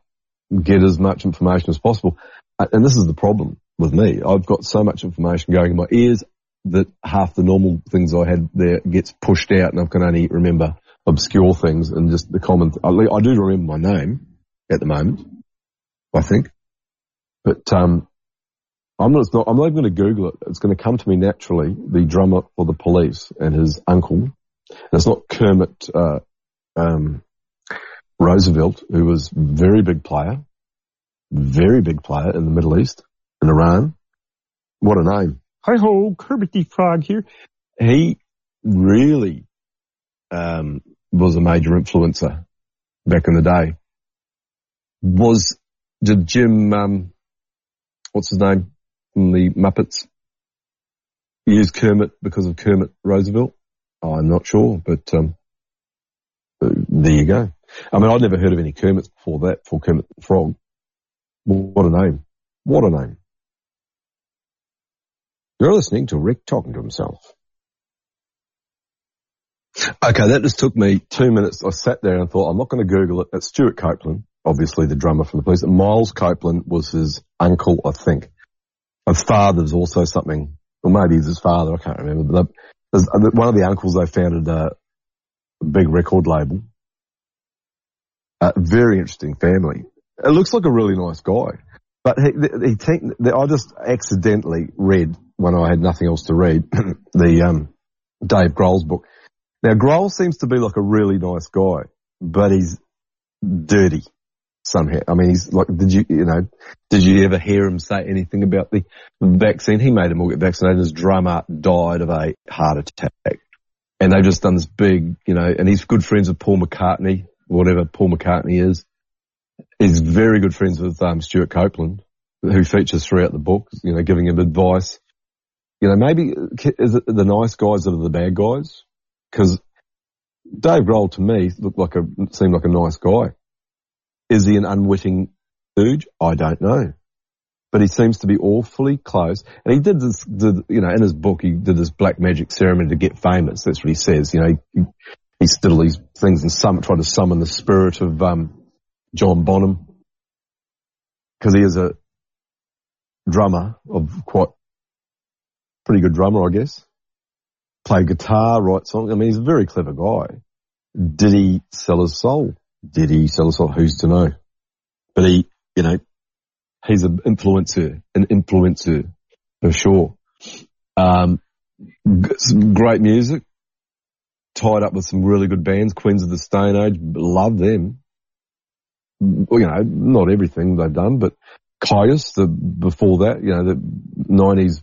get as much information as possible. Uh, and this is the problem with me. I've got so much information going in my ears that half the normal things I had there gets pushed out and I can only remember obscure things and just the common, th- I, do remember my name at the moment, I think. But, um, I'm not, not, I'm not even going to Google it. It's going to come to me naturally. The drummer for the police and his uncle. And it's not Kermit, uh, um, Roosevelt, who was very big player, very big player in the Middle East, in Iran. What a name. Hi ho, Kermit the Frog here. He really, um, was a major influencer back in the day. Was, did Jim, um, what's his name from the Muppets use Kermit because of Kermit Roosevelt? I'm not sure, but, um, there you go. I mean, I'd never heard of any Kermits before that, for Kermit the Frog. What a name. What a name. You're listening to Rick talking to himself. Okay, that just took me two minutes. I sat there and thought, I'm not going to Google it. It's Stewart Copeland, obviously the drummer for the police. Miles Copeland was his uncle, I think. His father's also something, or maybe his father, I can't remember. But one of the uncles they founded a big record label a very interesting family. It looks like a really nice guy. But he, he, he I just accidentally read when I had nothing else to read [CLEARS THROAT] the um, Dave Grohl's book. Now Grohl seems to be like a really nice guy, but he's dirty somehow. I mean, he's like, did you, you know, did you ever hear him say anything about the vaccine? He made him all get vaccinated. His drummer died of a heart attack. And they've just done this big, you know, and he's good friends with Paul McCartney, whatever Paul McCartney is, He's very good friends with um, Stewart Copeland, who features throughout the book, you know, giving him advice. You know, maybe is it the nice guys that are the bad guys? Because Dave Grohl to me looked like a seemed like a nice guy. Is he an unwitting stooge? I don't know. But he seems to be awfully close. And he did this, did, you know, in his book, he did this black magic ceremony to get famous. That's what he says. You know, he, he did all these things and some, tried to summon the spirit of um, John Bonham because he is a drummer of quite pretty good drummer, I guess. Play guitar, write songs. I mean, he's a very clever guy. Did he sell his soul? Did he sell us soul? Who's to know? But he, you know, he's an influencer, an influencer for sure. Um, great music, tied up with some really good bands, Queens of the Stone Age, love them. Well, you know, not everything they've done, but Kyuss, the, before that, you know, the 90s,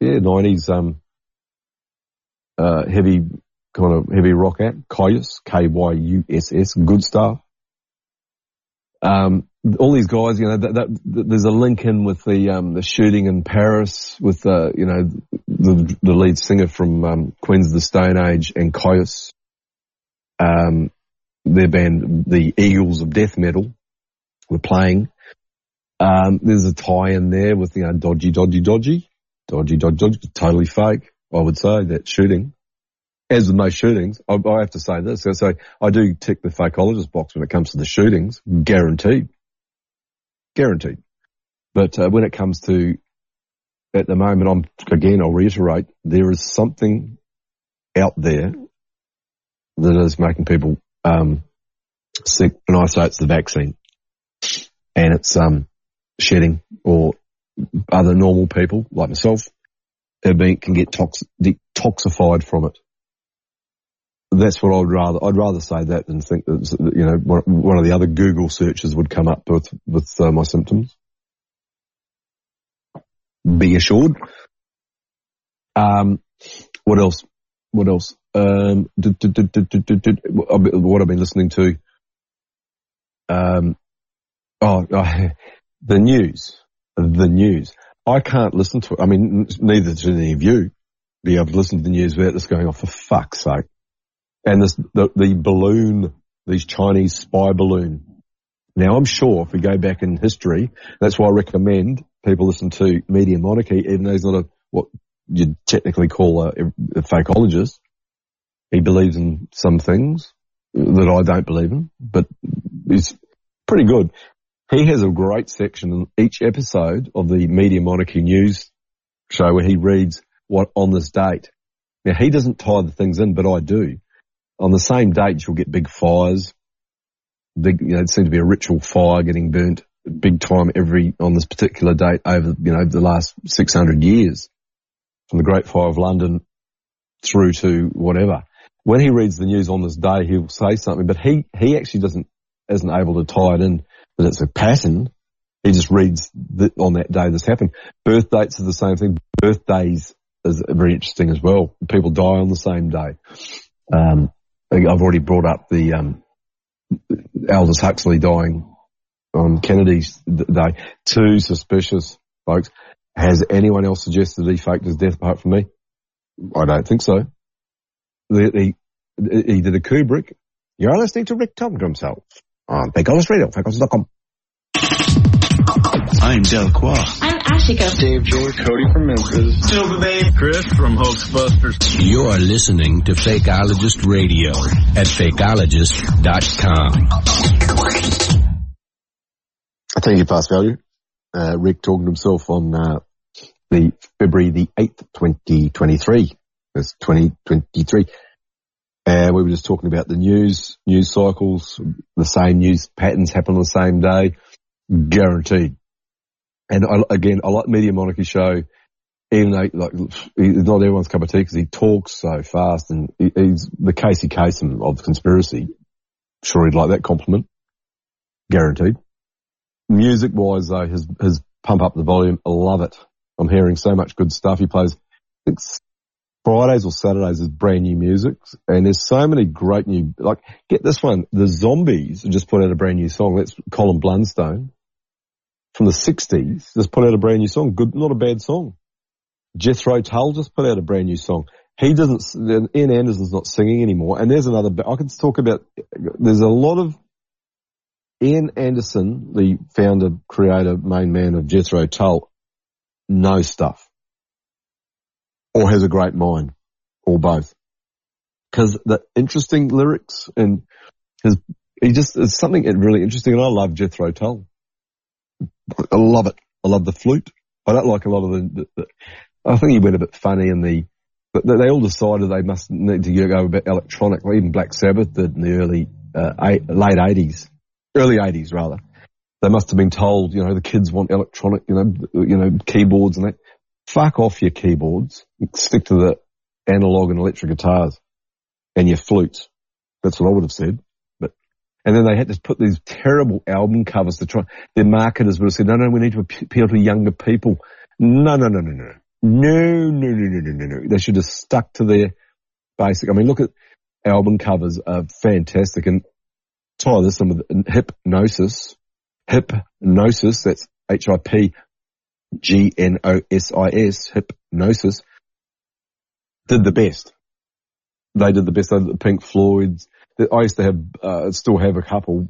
yeah, 90s, um, uh, heavy, kind of heavy rock act, Kyuss, K-Y-U-S-S, good stuff. Um, all these guys, you know, that, that, there's a link in with the um, the shooting in Paris with uh, you know the the lead singer from um, Queens of the Stone Age and Kyuss, um, their band, the Eagles of Death Metal, were playing. Um, there's a tie in there with you know dodgy, dodgy, dodgy, dodgy, dodgy, dodgy, totally fake. I would say that shooting as with most shootings, I, I have to say this. So I do tick the fakeologist box when it comes to the shootings, guaranteed, guaranteed. But uh, when it comes to at the moment, I'm again, I'll reiterate, there is something out there that is making people um, sick, and I say it's the vaccine, and it's um, shedding or other normal people like myself can get tox- detoxified from it that's what I'd rather. I'd rather say that than think that you know one of the other Google searches would come up with with uh, my symptoms. Be assured. Um, what else? What else? Um, did, did, did, what I've been listening to. Um, oh, [LAUGHS] oh, the news, the news. I can't listen to it. I mean, neither do any of you be able to listen to the news without this going off for fuck's sake. And this, the, the balloon, these Chinese spy balloon. Now I'm sure if we go back in history, that's why I recommend people listen to Media Monarchy, even though he's not a, what you'd technically call a, a fakeologist. He believes in some things that I don't believe in, but he's pretty good. He has a great section in each episode of the Media Monarchy news show where he reads what on this date. Now he doesn't tie the things in, but I do. On the same date, you'll get big fires. Big, you know, it seems to be a ritual fire getting burnt big time every, on this particular date over, you know, the last 600 years. From the Great Fire of London through to whatever. When he reads the news on this day, he'll say something, but he, he actually doesn't, isn't able to tie it in that it's a pattern. He just reads that on that day this happened. Birth dates are the same thing. Birthdays is very interesting as well. People die on the same day. Um, I've already brought up the um, Aldous Huxley dying on Kennedy's day. Too suspicious, folks. Has anyone else suggested he faked his death apart from me? I don't think so. He, he did a Kubrick. You're listening to Rick talking to himself on Fakeologist Radio, fakeologist.com. I'm Delacroix. I'm Ashika. Dave George, Cody from Memphis. Silver Bay, Chris from Hoaxbusters. You're listening to Fakeologist Radio at fakeologist.com. Thank you, Fast Value. Uh, Rick talking to himself on uh, the February the 8th, 2023. It's 2023. And uh, we were just talking about the news, news cycles, the same news patterns happen on the same day, guaranteed. And I, again, I like Media Monarchy show, even though like he's not everyone's cup of tea because he talks so fast and he's the Casey Kasem of conspiracy. Sure, he'd like that compliment, guaranteed. Music wise though, his his pump up the volume, I love it. I'm hearing so much good stuff. He plays Fridays or Saturdays is brand new music, and there's so many great new. Like, get this one: the Zombies just put out a brand new song. That's Colin Blunstone from the '60s. Just put out a brand new song. Good, not a bad song. Jethro Tull just put out a brand new song. He doesn't. Ian Anderson's not singing anymore. And there's another. I can talk about. There's a lot of Ian Anderson, the founder, creator, main man of Jethro Tull, knows stuff or has a great mind, or both. Because the interesting lyrics and his, he just it's something really interesting, and I love Jethro Tull. I love it. I love the flute. I don't like a lot of the. the, the I think he went a bit funny in the. But they all decided they must need to go a bit electronic. Even Black Sabbath did in the early, uh, eight, late eighties, early eighties rather. They must have been told, you know, the kids want electronic, you know, you know, keyboards and that fuck off your keyboards, stick to the analog and electric guitars and your flutes. That's what I would have said. And then they had to put these terrible album covers to try, their marketers would have said, no, no, we need to appeal to younger people. No, no, no, no, no. No, no, no, no, no, no, no. They should have stuck to their basic. I mean, look at album covers are fantastic and tie this in with Hipgnosis. Hipgnosis, that's H-I-P G-N-O-S-I-S, Hipgnosis, did the best. They did the best. They did the Pink Floyd's. I used to have, uh, still have a couple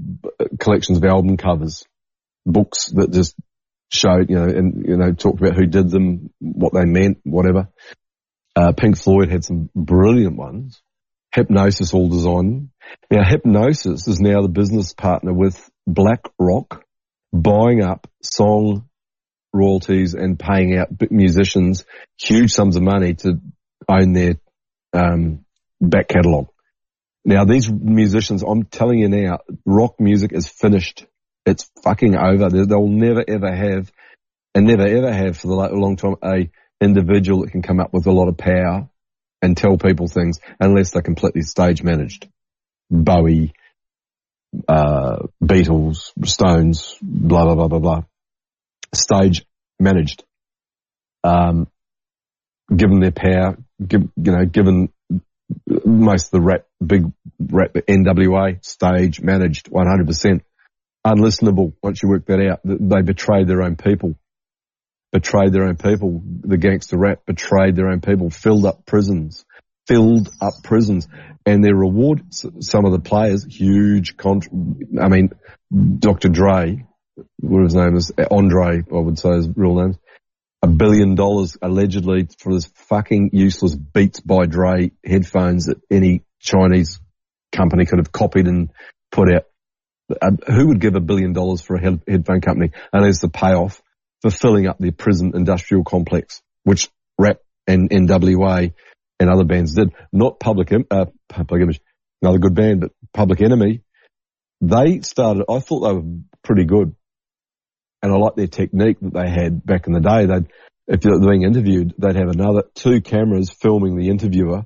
collections of album covers, books that just showed, you know, and, you know, talked about who did them, what they meant, whatever. Uh, Pink Floyd had some brilliant ones. Hipgnosis all designed. Now Hipgnosis is now the business partner with BlackRock buying up song royalties and paying out musicians huge sums of money to own their um, back catalogue. Now these musicians, I'm telling you now, rock music is finished. It's fucking over. They'll never ever have, and never ever have for the long time, a individual that can come up with a lot of power and tell people things unless they're completely stage managed. Bowie, uh, Beatles, Stones, blah, blah, blah, blah, blah stage managed. um, given their power, give, you know, given most of the rap, big rap, NWA stage managed 100%. Unlistenable once you work that out. They betrayed their own people. Betrayed their own people. The gangster rap betrayed their own people, filled up prisons, filled up prisons and their reward, some of the players, huge con, I mean, Dr. Dre, what his name is, Andre, I would say his real name, a billion dollars allegedly for this fucking useless Beats by Dre headphones that any Chinese company could have copied and put out. Uh, who would give a billion dollars for a headphone company? And there's the payoff for filling up the prison industrial complex, which rap and NWA and other bands did. Not Public, uh, Public Image, another good band, but Public Enemy. They started, I thought they were pretty good and I like their technique that they had back in the day. They'd, if they're being interviewed, they'd have another two cameras filming the interviewer,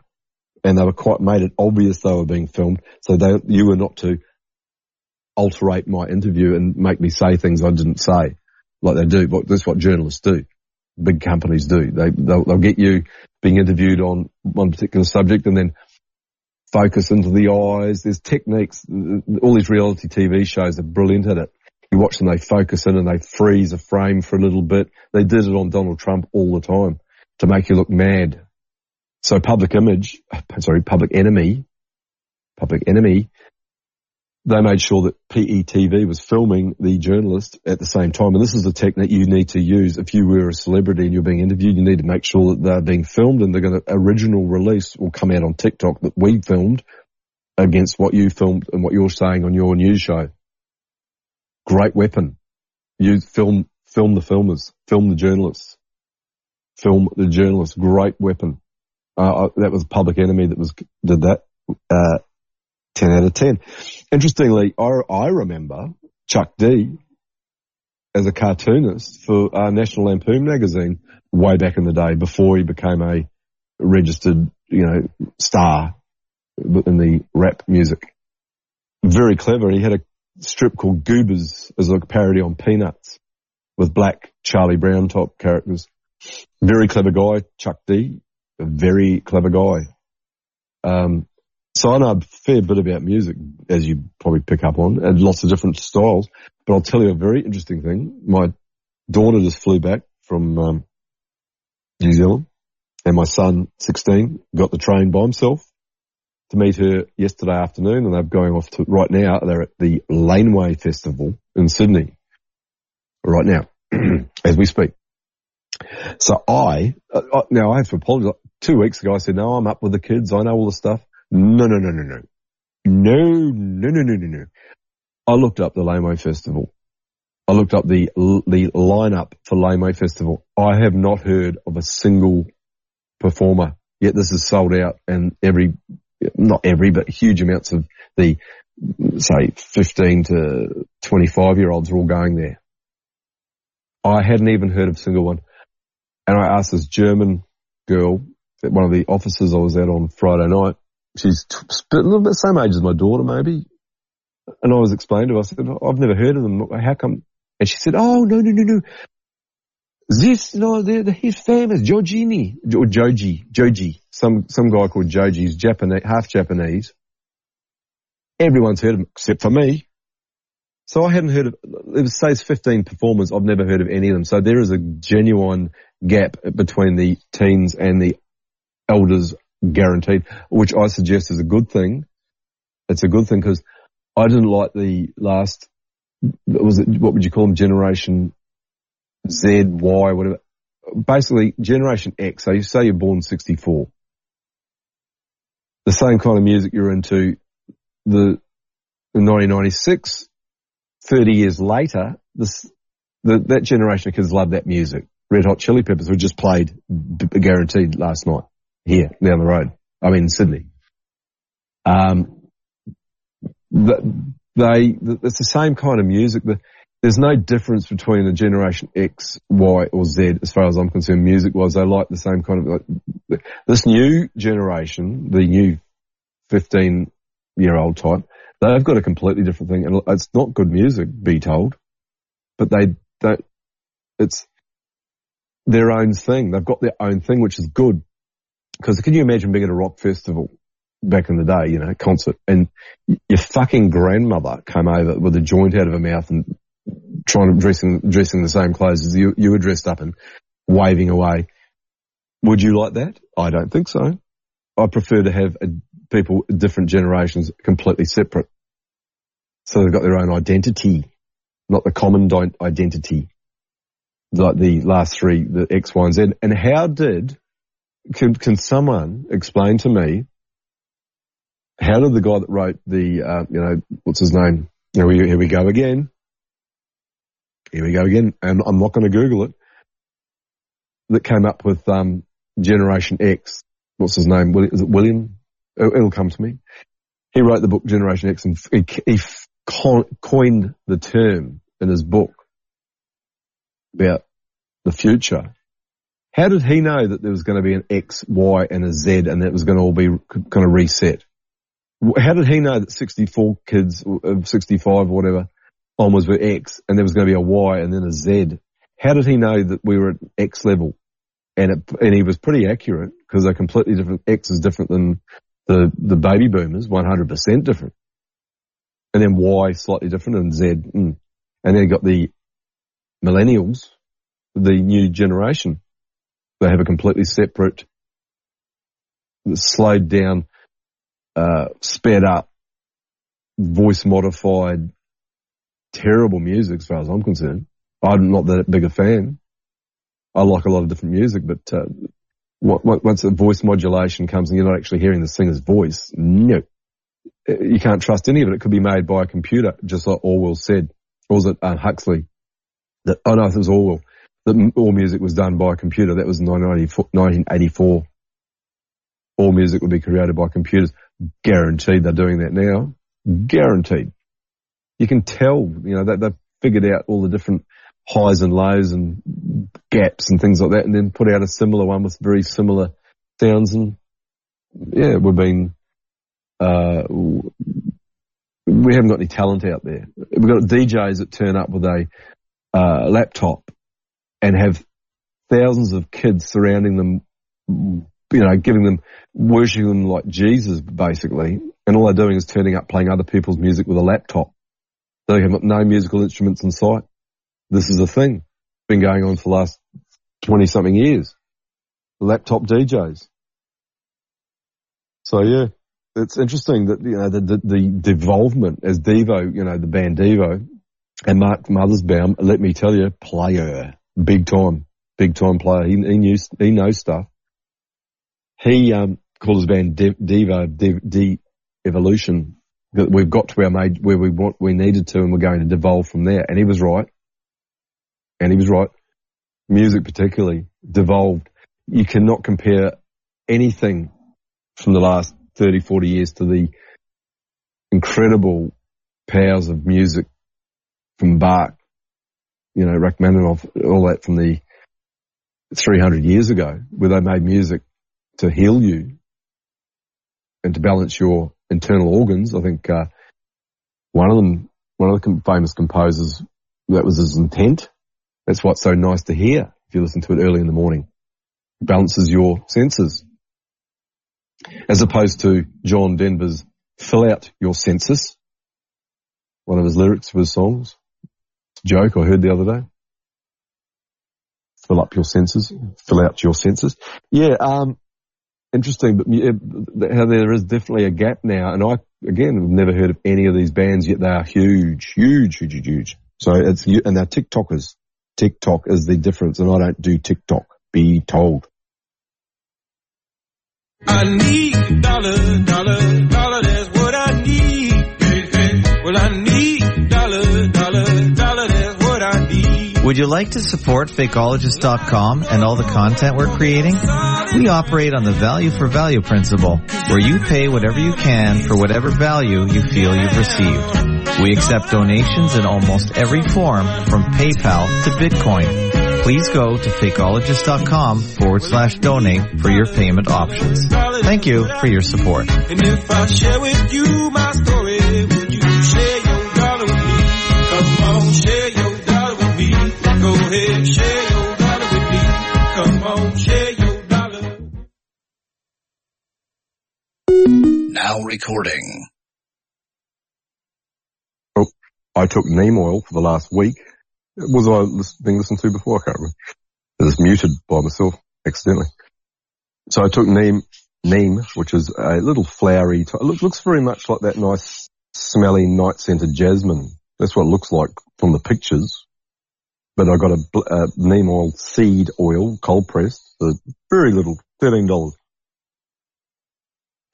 and they were quite made it obvious they were being filmed. So they, you were not to alterate my interview and make me say things I didn't say, like they do. But that's what journalists do. Big companies do. They they'll, they'll get you being interviewed on one particular subject and then focus into the eyes. There's techniques. All these reality TV shows are brilliant at it you watch them, they focus in and they freeze a frame for a little bit. They did it on Donald Trump all the time to make you look mad. So public image, [LAUGHS] sorry, public enemy, public enemy, they made sure that PETV was filming the journalist at the same time. And this is the technique you need to use if you were a celebrity and you're being interviewed. You need to make sure that they're being filmed and they're going to, original release will come out on TikTok that we filmed against what you filmed and what you're saying on your news show. Great weapon. Use film, film the filmers, film the journalists, film the journalists. Great weapon. Uh, that was Public Enemy that was did that. Uh, ten out of ten. Interestingly, I, I remember Chuck D as a cartoonist for uh, National Lampoon magazine way back in the day before he became a registered, you know, star in the rap music. Very clever. He had a strip called Goobers as a parody on Peanuts with black Charlie Brown type characters. Very clever guy, Chuck D. A very clever guy. Um, so I know a fair bit about music, as you probably pick up on, and lots of different styles. But I'll tell you a very interesting thing. My daughter just flew back from um, New Zealand, and my son, 16, got the train by himself to meet her yesterday afternoon and they're going off to right now. They're at the Laneway Festival in Sydney right now [CLEARS THROAT] as we speak. So I, uh, now I have to apologize. Two weeks ago I said, no, I'm up with the kids. I know all the stuff. No, no, no, no, no. No, no, no, no, no, no. I looked up the Laneway Festival. I looked up the, the lineup for Laneway Festival. I have not heard of a single performer yet this is sold out and every not every, but huge amounts of the, say, 15 to 25 year olds are all going there. I hadn't even heard of a single one. And I asked this German girl at one of the offices I was at on Friday night. She's t- a little bit the same age as my daughter, maybe. And I was explaining to her, I said, I've never heard of them. How come? And she said, oh, no, no, no, no. This, no, they're, they're, he's famous, Giorgini, or Joji, Joji, some, some guy called Joji, he's Japanese, half Japanese. Everyone's heard of him, except for me. So I hadn't heard of, it says 15 performers, I've never heard of any of them. So there is a genuine gap between the teens and the elders guaranteed, which I suggest is a good thing. It's a good thing because I didn't like the last, was it, what would you call them, generation Z, Y, whatever. Basically, Generation X, so you say you're born 64. The same kind of music you're into, the, the 1996, 30 years later, this, the, that generation of kids love that music. Red Hot Chili Peppers were just played, guaranteed last night here down the road. I mean, Sydney. Um, they, it's the same kind of music. The, there's no difference between a generation X, Y, or Z as far as I'm concerned, music wise. They like the same kind of, like, this new generation, the new 15 year old type, they've got a completely different thing. And it's not good music, be told, but they don't, it's, their own thing. They've got their own thing, which is good. Because can you imagine being at a rock festival back in the day, you know, concert, and your fucking grandmother came over with a joint out of her mouth and trying to dressing dressing the same clothes as you you were dressed up and waving away. Would you like that? I don't think so. I prefer to have a, people different generations completely separate, so they've got their own identity, not the common identity like the last three, the X, Y, and Z. And how did can, can someone explain to me how did the guy that wrote the, uh, you know, what's his name? Here we, here we go again. Here we go again. And I'm not going to Google it. That came up with, um, Generation X. What's his name? Is it William? It'll come to me. He wrote the book Generation X and he, coined the term in his book about the future. How did he know that there was going to be an X, Y, and a Z, and that was going to all be going to reset? How did he know that 64 kids, of 65 or whatever, onwards were X, and there was going to be a Y and then a Z? How did he know that we were at X level? And it, and he was pretty accurate because they're completely different. X is different than the, the baby boomers, 100% different. And then Y slightly different and Z. Mm. And then you got the millennials, the new generation. They have a completely separate, slowed down, uh, sped up, voice modified, terrible music as far as I'm concerned. I'm not that big a fan. I like a lot of different music, but uh, once the voice modulation comes and you're not actually hearing the singer's voice, no, you can't trust any of it. It could be made by a computer, just like Orwell said. Or was it uh, Huxley? That, oh no, it was Orwell that all music was done by a computer. That was 1984. All music would be created by computers. Guaranteed they're doing that now. Guaranteed. You can tell, you know, they've figured out all the different highs and lows and gaps and things like that and then put out a similar one with very similar sounds and yeah, we've been, uh, we haven't got any talent out there. We've got DJs that turn up with a uh, laptop and have thousands of kids surrounding them, you know, giving them, worshipping them like Jesus, basically. And all they're doing is turning up playing other people's music with a laptop. They have no musical instruments in sight. This is a thing. Been going on for the last 20 something years. Laptop DJs. So yeah, it's interesting that, you know, the, the, the devolvement as Devo, you know, the band Devo and Mark Mothersbaugh, let me tell you, player. Big time, big time player. He, he knew, he knows stuff. He, um, called his band Devo, De, Evolution. We've got to where, made, where we we needed to and we're going to devolve from there. And he was right. And he was right. Music particularly devolved. You cannot compare anything from the last 30, 40 years to the incredible powers of music from Bach you know, Rachmaninoff, all that from the 300 years ago, where they made music to heal you and to balance your internal organs. I think uh, one of them, one of the famous composers, that was his intent. That's what's so nice to hear if you listen to it early in the morning. It balances your senses. As opposed to John Denver's fill out your senses. One of his lyrics for his songs joke I heard the other day. Fill up your senses, fill out your senses. Yeah, um, interesting, but how there is definitely a gap now. And I, again, have never heard of any of these bands yet. They are huge, huge, huge, huge. So it's, and they're TikTokers. TikTok is the difference and I don't do TikTok. Be told. I need dollar, dollar, dollar, that's what I need. Well, I need would you like to support Fakeologist.com and all the content we're creating? We operate on the value for value principle, where you pay whatever you can for whatever value you feel you've received. We accept donations in almost every form, from PayPal to Bitcoin. Please go to fakeologist.com forward slash donate for your payment options. Thank you for your support. share your dollar with me. Come on, share your dollar. Now recording. Oh, I took neem oil for the last week. Was I being listened to before? I can't remember. It was muted by myself accidentally. So I took neem, neem, which is a little flowery. T- looks very much like that nice, smelly, night scented jasmine. That's what it looks like from the pictures but I got a bl- uh, neem oil seed oil, cold pressed, for very little, $13.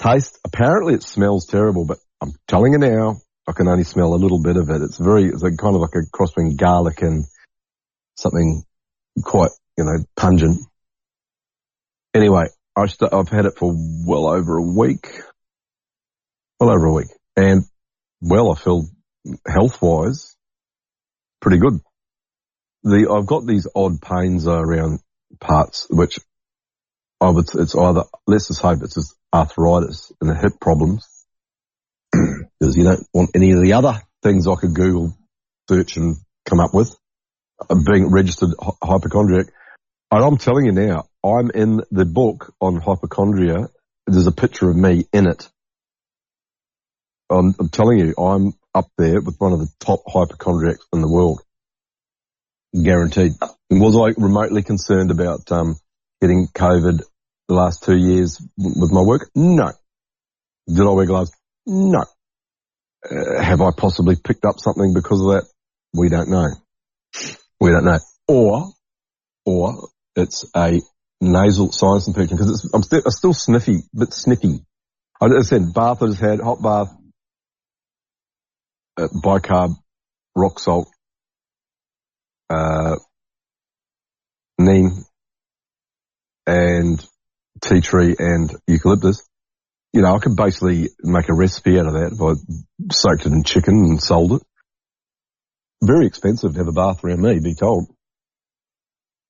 Taste, apparently it smells terrible, but I'm telling you now, I can only smell a little bit of it. It's very, it's like kind of like a cross between garlic and something quite, you know, pungent. Anyway, I st- I've had it for well over a week. Well over a week. And, well, I feel health-wise pretty good. The, I've got these odd pains around parts, which I would, it's either, let's just hope it's just arthritis and the hip problems [CLEARS THROAT] because you don't want any of the other things I could Google search and come up with. Being registered hy- hypochondriac. And I'm telling you now, I'm in the book on hypochondria. There's a picture of me in it. I'm, I'm telling you, I'm up there with one of the top hypochondriacs in the world. Guaranteed. Was I remotely concerned about um, getting COVID the last two years with my work? No. Did I wear gloves? No. Uh, have I possibly picked up something because of that? We don't know. We don't know. Or, or it's a nasal sinus infection because I'm still, I'm still sniffy, bit sniffy. I said, bath I just had, hot bath, uh, bicarb, rock salt, uh, neem, and tea tree and eucalyptus you know, I could basically make a recipe out of that if I soaked it in chicken and sold it. Very expensive to have a bath around me, be told.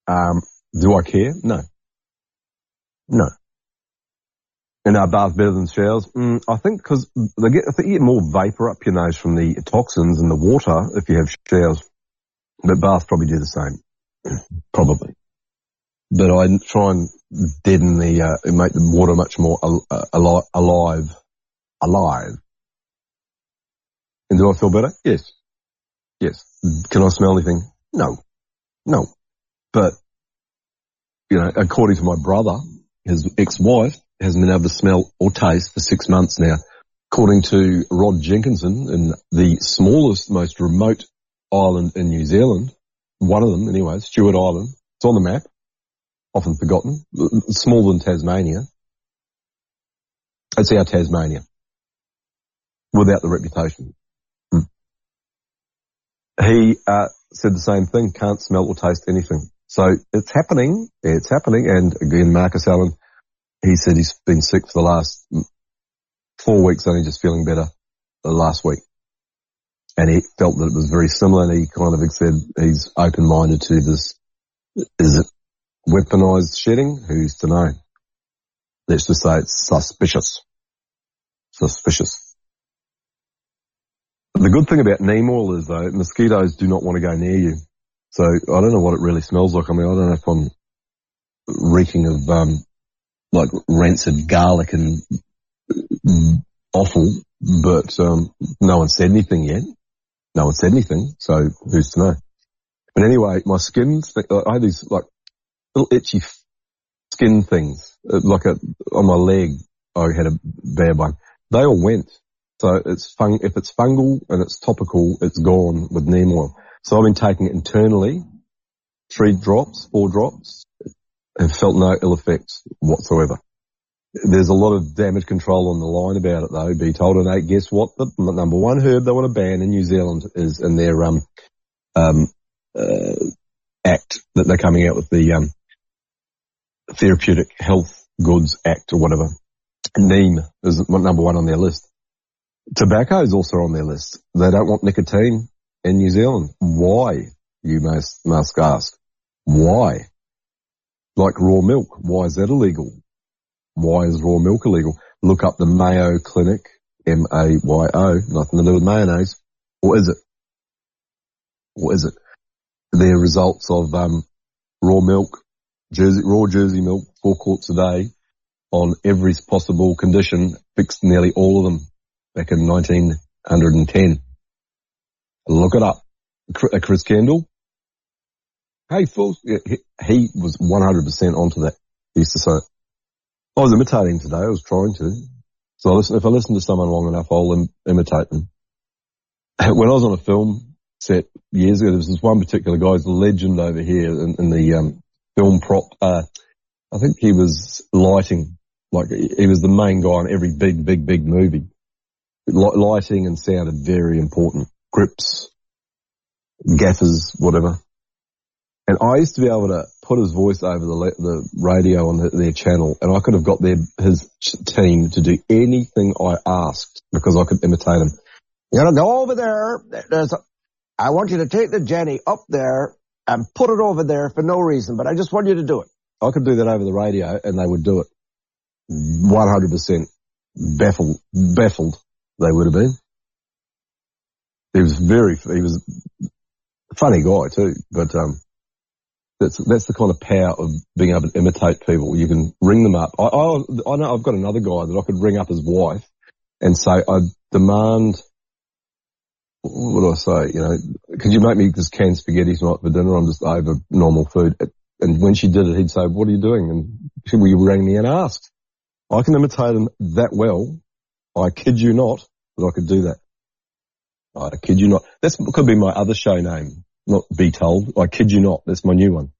Um, do I care? No. No. And are baths better than showers? Mm, I think because they get, I think you get more vapor up your nose from the toxins in the water if you have showers. But baths probably do the same. [CLEARS THROAT] probably. But I try and deaden the, uh, make the water much more al- uh, ali- alive, alive. And do I feel better? Yes. Yes. Can I smell anything? No. No. But, you know, according to my brother, his ex-wife hasn't been able to smell or taste for six months now. According to Rod Jenkinson in the smallest, most remote island in New Zealand, one of them anyway, Stewart Island, it's on the map often forgotten, smaller than Tasmania. It's our Tasmania, without the reputation. Hmm. He uh, said the same thing, can't smell or taste anything. So it's happening, it's happening, and again, Marcus Allen, he said he's been sick for the last four weeks, only just feeling better the last week. And he felt that it was very similar, and he kind of said he's open-minded to this. Is it weaponized shedding? Who's to know? Let's just say it's suspicious. Suspicious. The good thing about neem oil is though, mosquitoes do not want to go near you. So I don't know what it really smells like. I mean, I don't know if I'm reeking of, um, like rancid garlic and mm, offal, but, um, no one said anything yet. No one said anything. So who's to know? But anyway, my skin, I had these like little itchy skin things, uh, like a, on my leg, I had a bad one. They all went. So it's if it's fungal and it's topical, it's gone with neem oil. So I've been taking it internally, three drops, four drops, and felt no ill effects whatsoever. There's a lot of damage control on the line about it though, be told. And they, guess what? The number one herb they want to ban in New Zealand is in their, um, um, uh, act that they're coming out with the, um, Therapeutic Health Goods Act or whatever. Neem is number one on their list. Tobacco is also on their list. They don't want nicotine in New Zealand. Why? You must, must ask. Why? Like raw milk. Why is that illegal? Why is raw milk illegal? Look up the Mayo Clinic, M-A-Y-O, nothing to do with mayonnaise. Or is it? Or is it? Their results of, um, raw milk, Jersey, raw Jersey milk, four quarts a day, on every possible condition, fixed nearly all of them back in 1910. Look it up. Uh, Chris Kendall. Hey, fools. He, he was 100% onto that. He used to say, I was imitating today. I was trying to. So I listen, if I listen to someone long enough, I'll Im- imitate them. [LAUGHS] When I was on a film set years ago, there was this one particular guy, he's a legend over here in, in the um, film prop. Uh, I think he was lighting, like he was the main guy in every big, big, big movie. Li- lighting and sound are very important. Grips, gaffers, whatever. And I used to be able to put his voice over the the radio on the, their channel, and I could have got their his team to do anything I asked because I could imitate him. You gotta go over there. There's a, I want you to take the Jenny up there and put it over there for no reason, but I just want you to do it. I could do that over the radio, and they would do it. One hundred percent baffled, baffled they would have been. He was very, he was a funny guy too, but um, that's that's the kind of power of being able to imitate people. You can ring them up. I, I, I know I've got another guy that I could ring up his wife and say, I demand. What do I say? You know, could you make me this canned spaghetti tonight for dinner? I'm just over normal food. And when she did it, he'd say, "What are you doing?" And she, well, you rang me and asked. I can imitate him that well. I kid you not that I could do that. I kid you not. That could be my other show name. Not be told. I kid you not. That's my new one.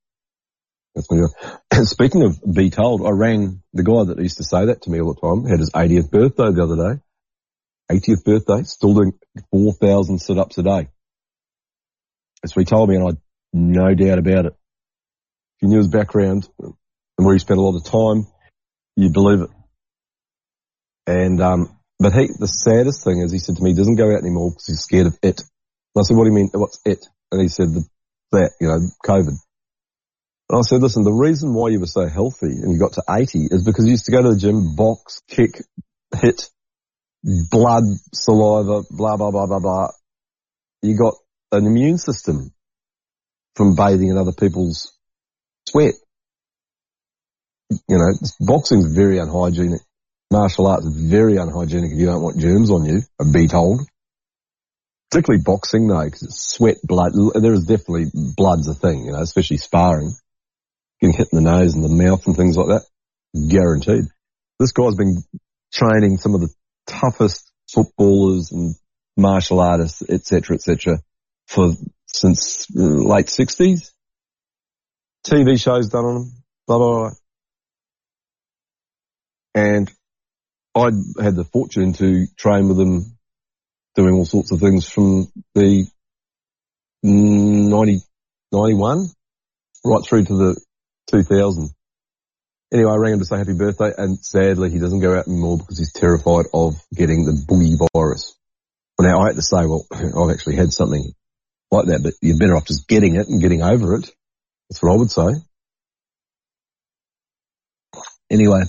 That's my new one. [COUGHS] Speaking of be told, I rang the guy that used to say that to me all the time. Had his 80th birthday the other day. 80th birthday, still doing 4,000 sit-ups a day. That's what he told me and I no doubt about it. If you knew his background and where he spent a lot of time, you'd believe it. And, um, but he, the saddest thing is he said to me, he doesn't go out anymore because he's scared of it. And I said, what do you mean? What's it? And he said, that, you know, COVID. And I said, listen, the reason why you were so healthy and you got to 80 is because you used to go to the gym, box, kick, hit, blood, saliva, blah, blah, blah, blah, blah. You got an immune system from bathing in other people's sweat. You know, boxing's very unhygienic. Martial arts is very unhygienic if you don't want germs on you, be told. Particularly boxing though, because it's sweat, blood. There is definitely blood's a thing, you know, especially sparring. Getting hit in the nose and the mouth and things like that. Guaranteed. This guy's been training some of the toughest footballers and martial artists, etc., etc., for since uh, late sixties. TV shows done on him, blah blah blah. And I had the fortune to train with him, doing all sorts of things from the 90, 91 right through to the 2000. Anyway, I rang him to say happy birthday and sadly he doesn't go out anymore because he's terrified of getting the boogie virus. Well, now I had to say, well, [CLEARS THROAT] I've actually had something like that, but you're better off just getting it and getting over it. That's what I would say. Anyway,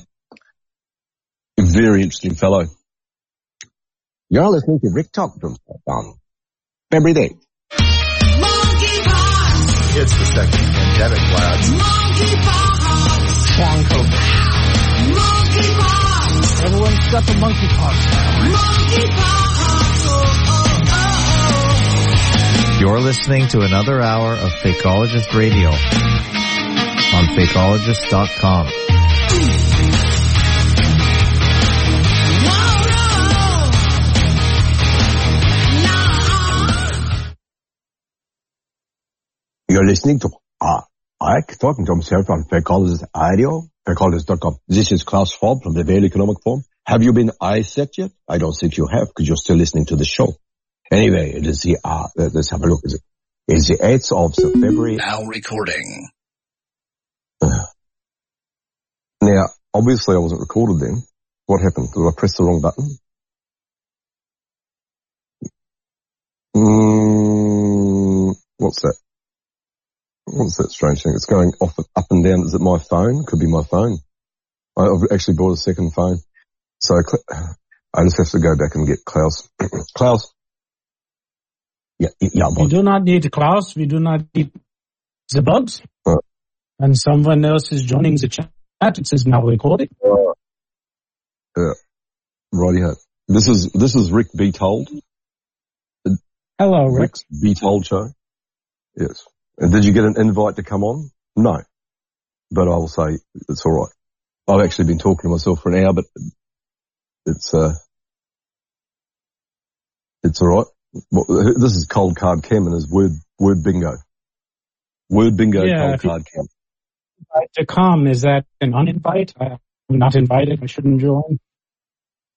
very interesting fellow. You're listening to Rick Talk from on every day. It's the second pandemic, lads. Everyone's got the monkeypox You're listening to another hour of Fakeologist Radio on Fakeologist.com. You're listening to uh, Ike talking to himself on Fakeologist Radio, Fakeologist.com. This is Klaus Schwab from the Vail Economic Forum. Have you been eye-set yet? I don't think you have because you're still listening to the show. Anyway, it is the, uh, let's have a look. It's the 8th of February. Now recording. [SIGHS] Now, obviously I wasn't recorded then. What happened? Did I press the wrong button? Mm, what's that? What's that strange thing? It's going off up and down. Is it my phone? Could be my phone. I- I've actually bought a second phone. So [SIGHS] I just have to go back and get Klaus. [CLEARS THROAT] Klaus. Yeah, yeah, We do not need Klaus. We do not need the bugs. Right. And someone else is joining the chat. It says now recording. Uh, uh, yeah. Rightio. This is, this is Rick Be Told. Hello, Rick. Rick's Be Told show. Yes. And did you get an invite to come on? No. But I will say it's alright. I've actually been talking to myself for an hour, but it's, uh, it's alright. Well, this is cold card Cam and his word, word bingo. Word bingo Yeah, cold card Cam. To come, is that an uninvite? I'm not invited. I shouldn't join.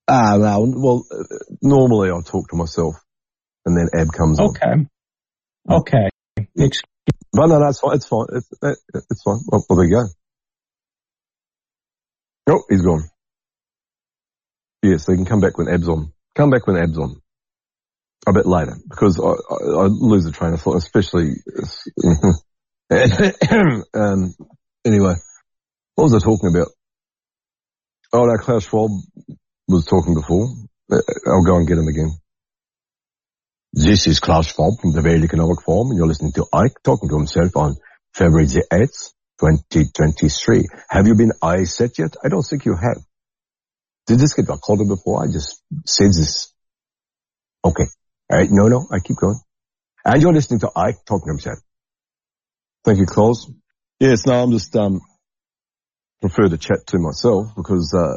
Ah, no, well, uh, normally I talk to myself and then Ab comes on. Okay. Okay. Excuse But no, no, it's fine. It's fine. It's, it's fine. Well, well, there you go. Oh, he's gone. Yes, they can come back when Ab's on. Come back when Ab's on. A bit later, because I, I, I lose the train of thought, especially, [COUGHS] um, anyway, what was I talking about? Oh, no, Klaus Schwab was talking before. Uh, I'll go and get him again. This is Klaus Schwab from the World Economic Forum, and you're listening to Ike talking to himself on February the 8th, 2023. Have you been eye set yet? I don't think you have. Did this get recorded before? I just said this. Okay. All right. No, no, I keep going. And you're listening to Ike talking to himself. Thank you, Klaus. Yes, no, I'm just, um, prefer to chat to myself because, uh,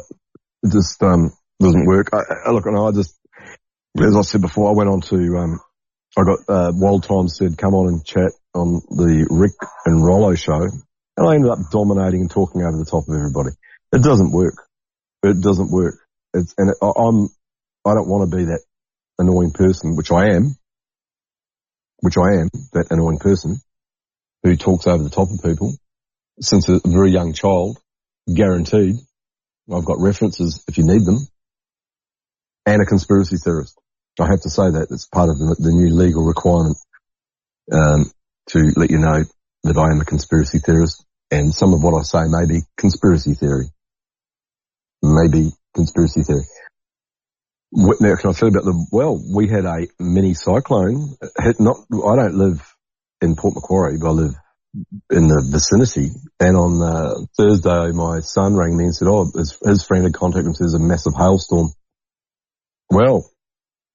it just, um, doesn't work. I, I look, and I just, as I said before, I went on to, um, I got, uh, Wild Times said, come on and chat on the Rick and Rollo show. And I ended up dominating and talking over the top of everybody. It doesn't work. It doesn't work. It's, and it, I, I'm, I don't want to be that annoying person, which I am, which I am, that annoying person who talks over the top of people since a very young child, guaranteed. I've got references if you need them and a conspiracy theorist. I have to say that it's part of the, the new legal requirement um, to let you know that I am a conspiracy theorist, and some of what I say may be conspiracy theory, maybe conspiracy theory. What, now, can I tell you about the? Well, we had a mini cyclone. Hit not. I don't live in Port Macquarie, but I live in the vicinity. And on uh, Thursday, my son rang me and said, "Oh, his, his friend had contacted him. Says a massive hailstorm." Well,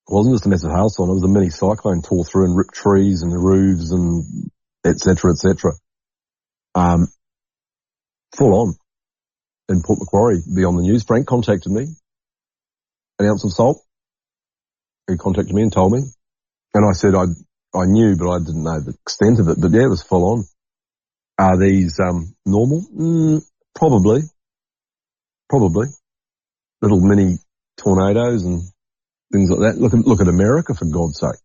it wasn't just a massive hailstorm, it was a mini cyclone tore through and ripped trees and roofs and et cetera, et cetera. Um, full on in Port Macquarie, beyond the news. Frank contacted me, an ounce of salt. He contacted me and told me. And I said I, I knew, but I didn't know the extent of it. But yeah, it was full on. Are these, um, normal? Mm, probably. Probably. Little mini tornadoes and things like that. Look at look at America for God's sake.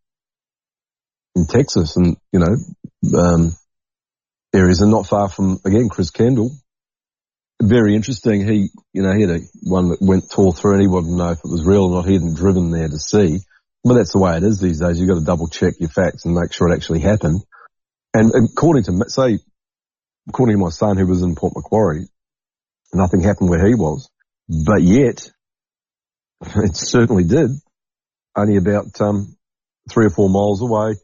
In Texas and you know um, areas, and not far from again Chris Kendall. Very interesting. He you know he had a one that went tore through, and he wouldn't know if it was real or not. He hadn't driven there to see. But that's the way it is these days. You've got to double check your facts and make sure it actually happened. And according to say, according to my son who was in Port Macquarie, nothing happened where he was. But yet, [LAUGHS] it certainly did only about um, three or four miles away.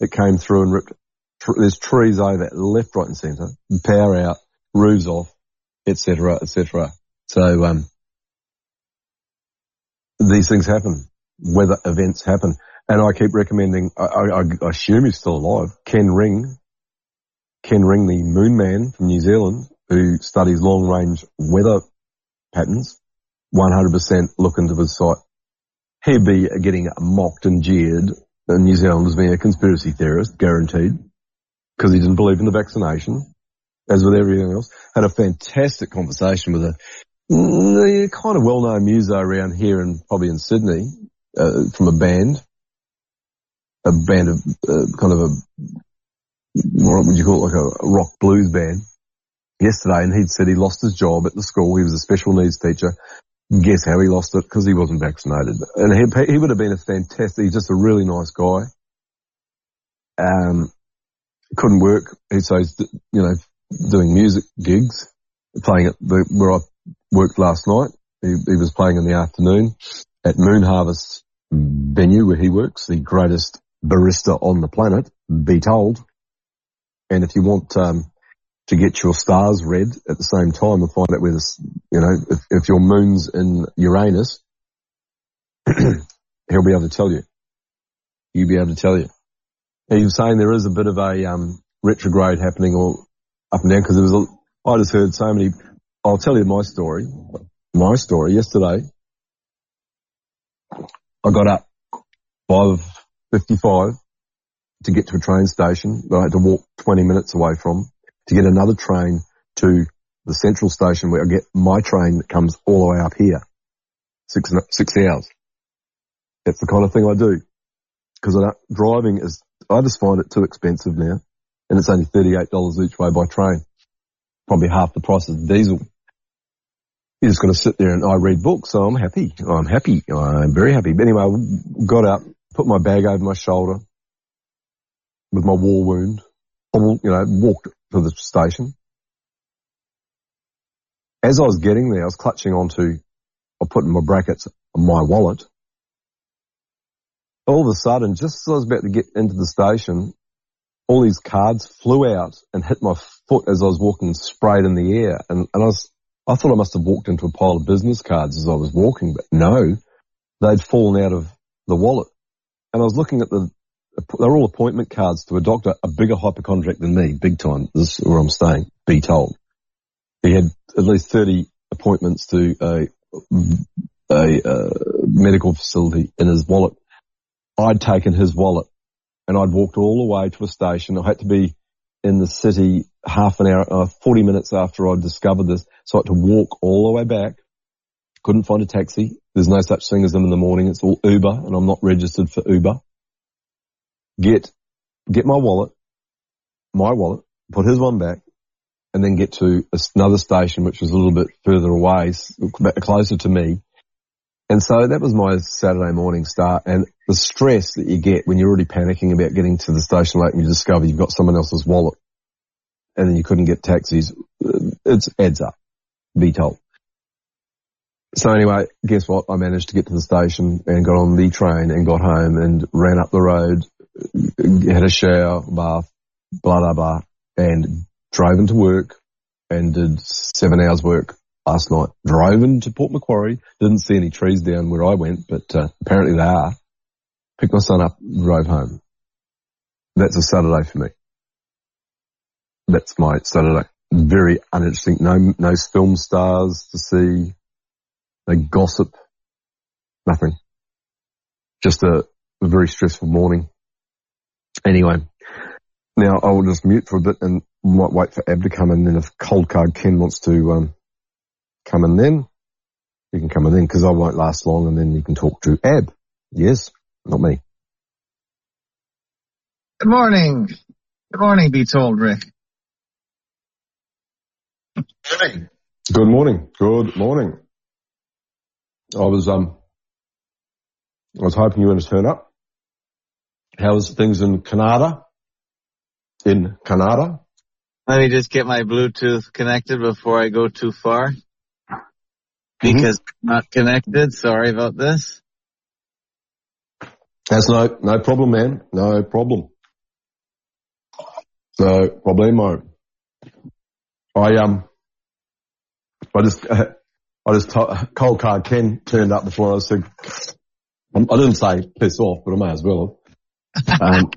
It came through and ripped. Tr- there's trees over left, right, and centre. Power out, roofs off, etc., etc. So um, these things happen. Weather events happen, and I keep recommending. I, I, I assume he's still alive. Ken Ring, Ken Ring, the Moon Man from New Zealand, who studies long range weather patterns. 100% look into his site he'd be getting mocked and jeered in New Zealand as being a conspiracy theorist, guaranteed, because he didn't believe in the vaccination, as with everything else. Had a fantastic conversation with a mm, kind of well-known muso around here and probably in Sydney, uh, from a band, a band of, uh, kind of a, what would you call it, like a rock blues band yesterday and he'd said he lost his job at the school. He was a special needs teacher guess how he lost it? Because he wasn't vaccinated. And he, he would have been a fantastic, he's just a really nice guy. Um, couldn't work. So he's, you know, doing music gigs, playing at the, where I worked last night. He, he was playing in the afternoon at Moon Harvest venue where he works, the greatest barista on the planet, be told. And if you want, um, to get your stars read at the same time and find out where this, you know, if, if your moon's in Uranus, [CLEARS THROAT] he'll be able to tell you. He'll be able to tell you. He was saying there is a bit of a um, retrograde happening all up and down because there was a, I just heard so many, I'll tell you my story. My story yesterday, I got up 5.55 to get to a train station that I had to walk 20 minutes away from to get another train to the central station where I get my train that comes all the way up here. Six, six hours. That's the kind of thing I do. Cause I driving is, I just find it too expensive now. And it's only $38 each way by train. Probably half the price of diesel. You're just going to sit there and I read books, so I'm happy. I'm happy. I'm very happy. But anyway, I got up, put my bag over my shoulder with my war wound, I, you know, walked to the station. As I was getting there, I was clutching onto, I put in my brackets, my wallet. All of a sudden, just as I was about to get into the station, all these cards flew out and hit my foot as I was walking sprayed in the air. And, and I was, I thought I must have walked into a pile of business cards as I was walking, but no, they'd fallen out of the wallet. And I was looking at the, they're all appointment cards to a doctor, a bigger hypochondriac than me, big time. This is where I'm staying, be told. He had at least 30 appointments to a, a, a medical facility in his wallet. I'd taken his wallet and I'd walked all the way to a station. I had to be in the city half an hour, uh, 40 minutes after I'd discovered this. So I had to walk all the way back. Couldn't find a taxi. There's no such thing as them in the morning. It's all Uber and I'm not registered for Uber get, get my wallet, my wallet, put his one back, and then get to another station which was a little bit further away, closer to me. And so that was my Saturday morning start and the stress that you get when you're already panicking about getting to the station late and you discover you've got someone else's wallet and then you couldn't get taxis. Uh, it adds up, be told. So anyway, guess what? I managed to get to the station and got on the train and got home and ran up the road had a shower, bath, blah, blah, blah, and drove into work and did seven hours work last night. Drove into Port Macquarie, didn't see any trees down where I went, but uh, apparently they are. Picked my son up, drove home. That's a Saturday for me. That's my Saturday. Very uninteresting. No, no film stars to see. No gossip. Nothing. Just a, a very stressful morning. Anyway, now I will just mute for a bit and might wait for Ab to come in. Then if Cold Card Ken wants to um, come in, then you can come in then because I won't last long, and then you can talk to Ab. Yes, not me. Good morning. Good morning, be told, Rick. Good morning. Good morning. Good morning. I was um I was hoping you were going to turn up. How's things in Canada? In Canada? Let me just get my Bluetooth connected before I go too far. Because mm-hmm. not connected. Sorry about this. That's no, no problem, man. No problem. No problemo. I, um, I just, [LAUGHS] I just, t- cold card Ken turned up before I said, I didn't say piss off, but I may as well um,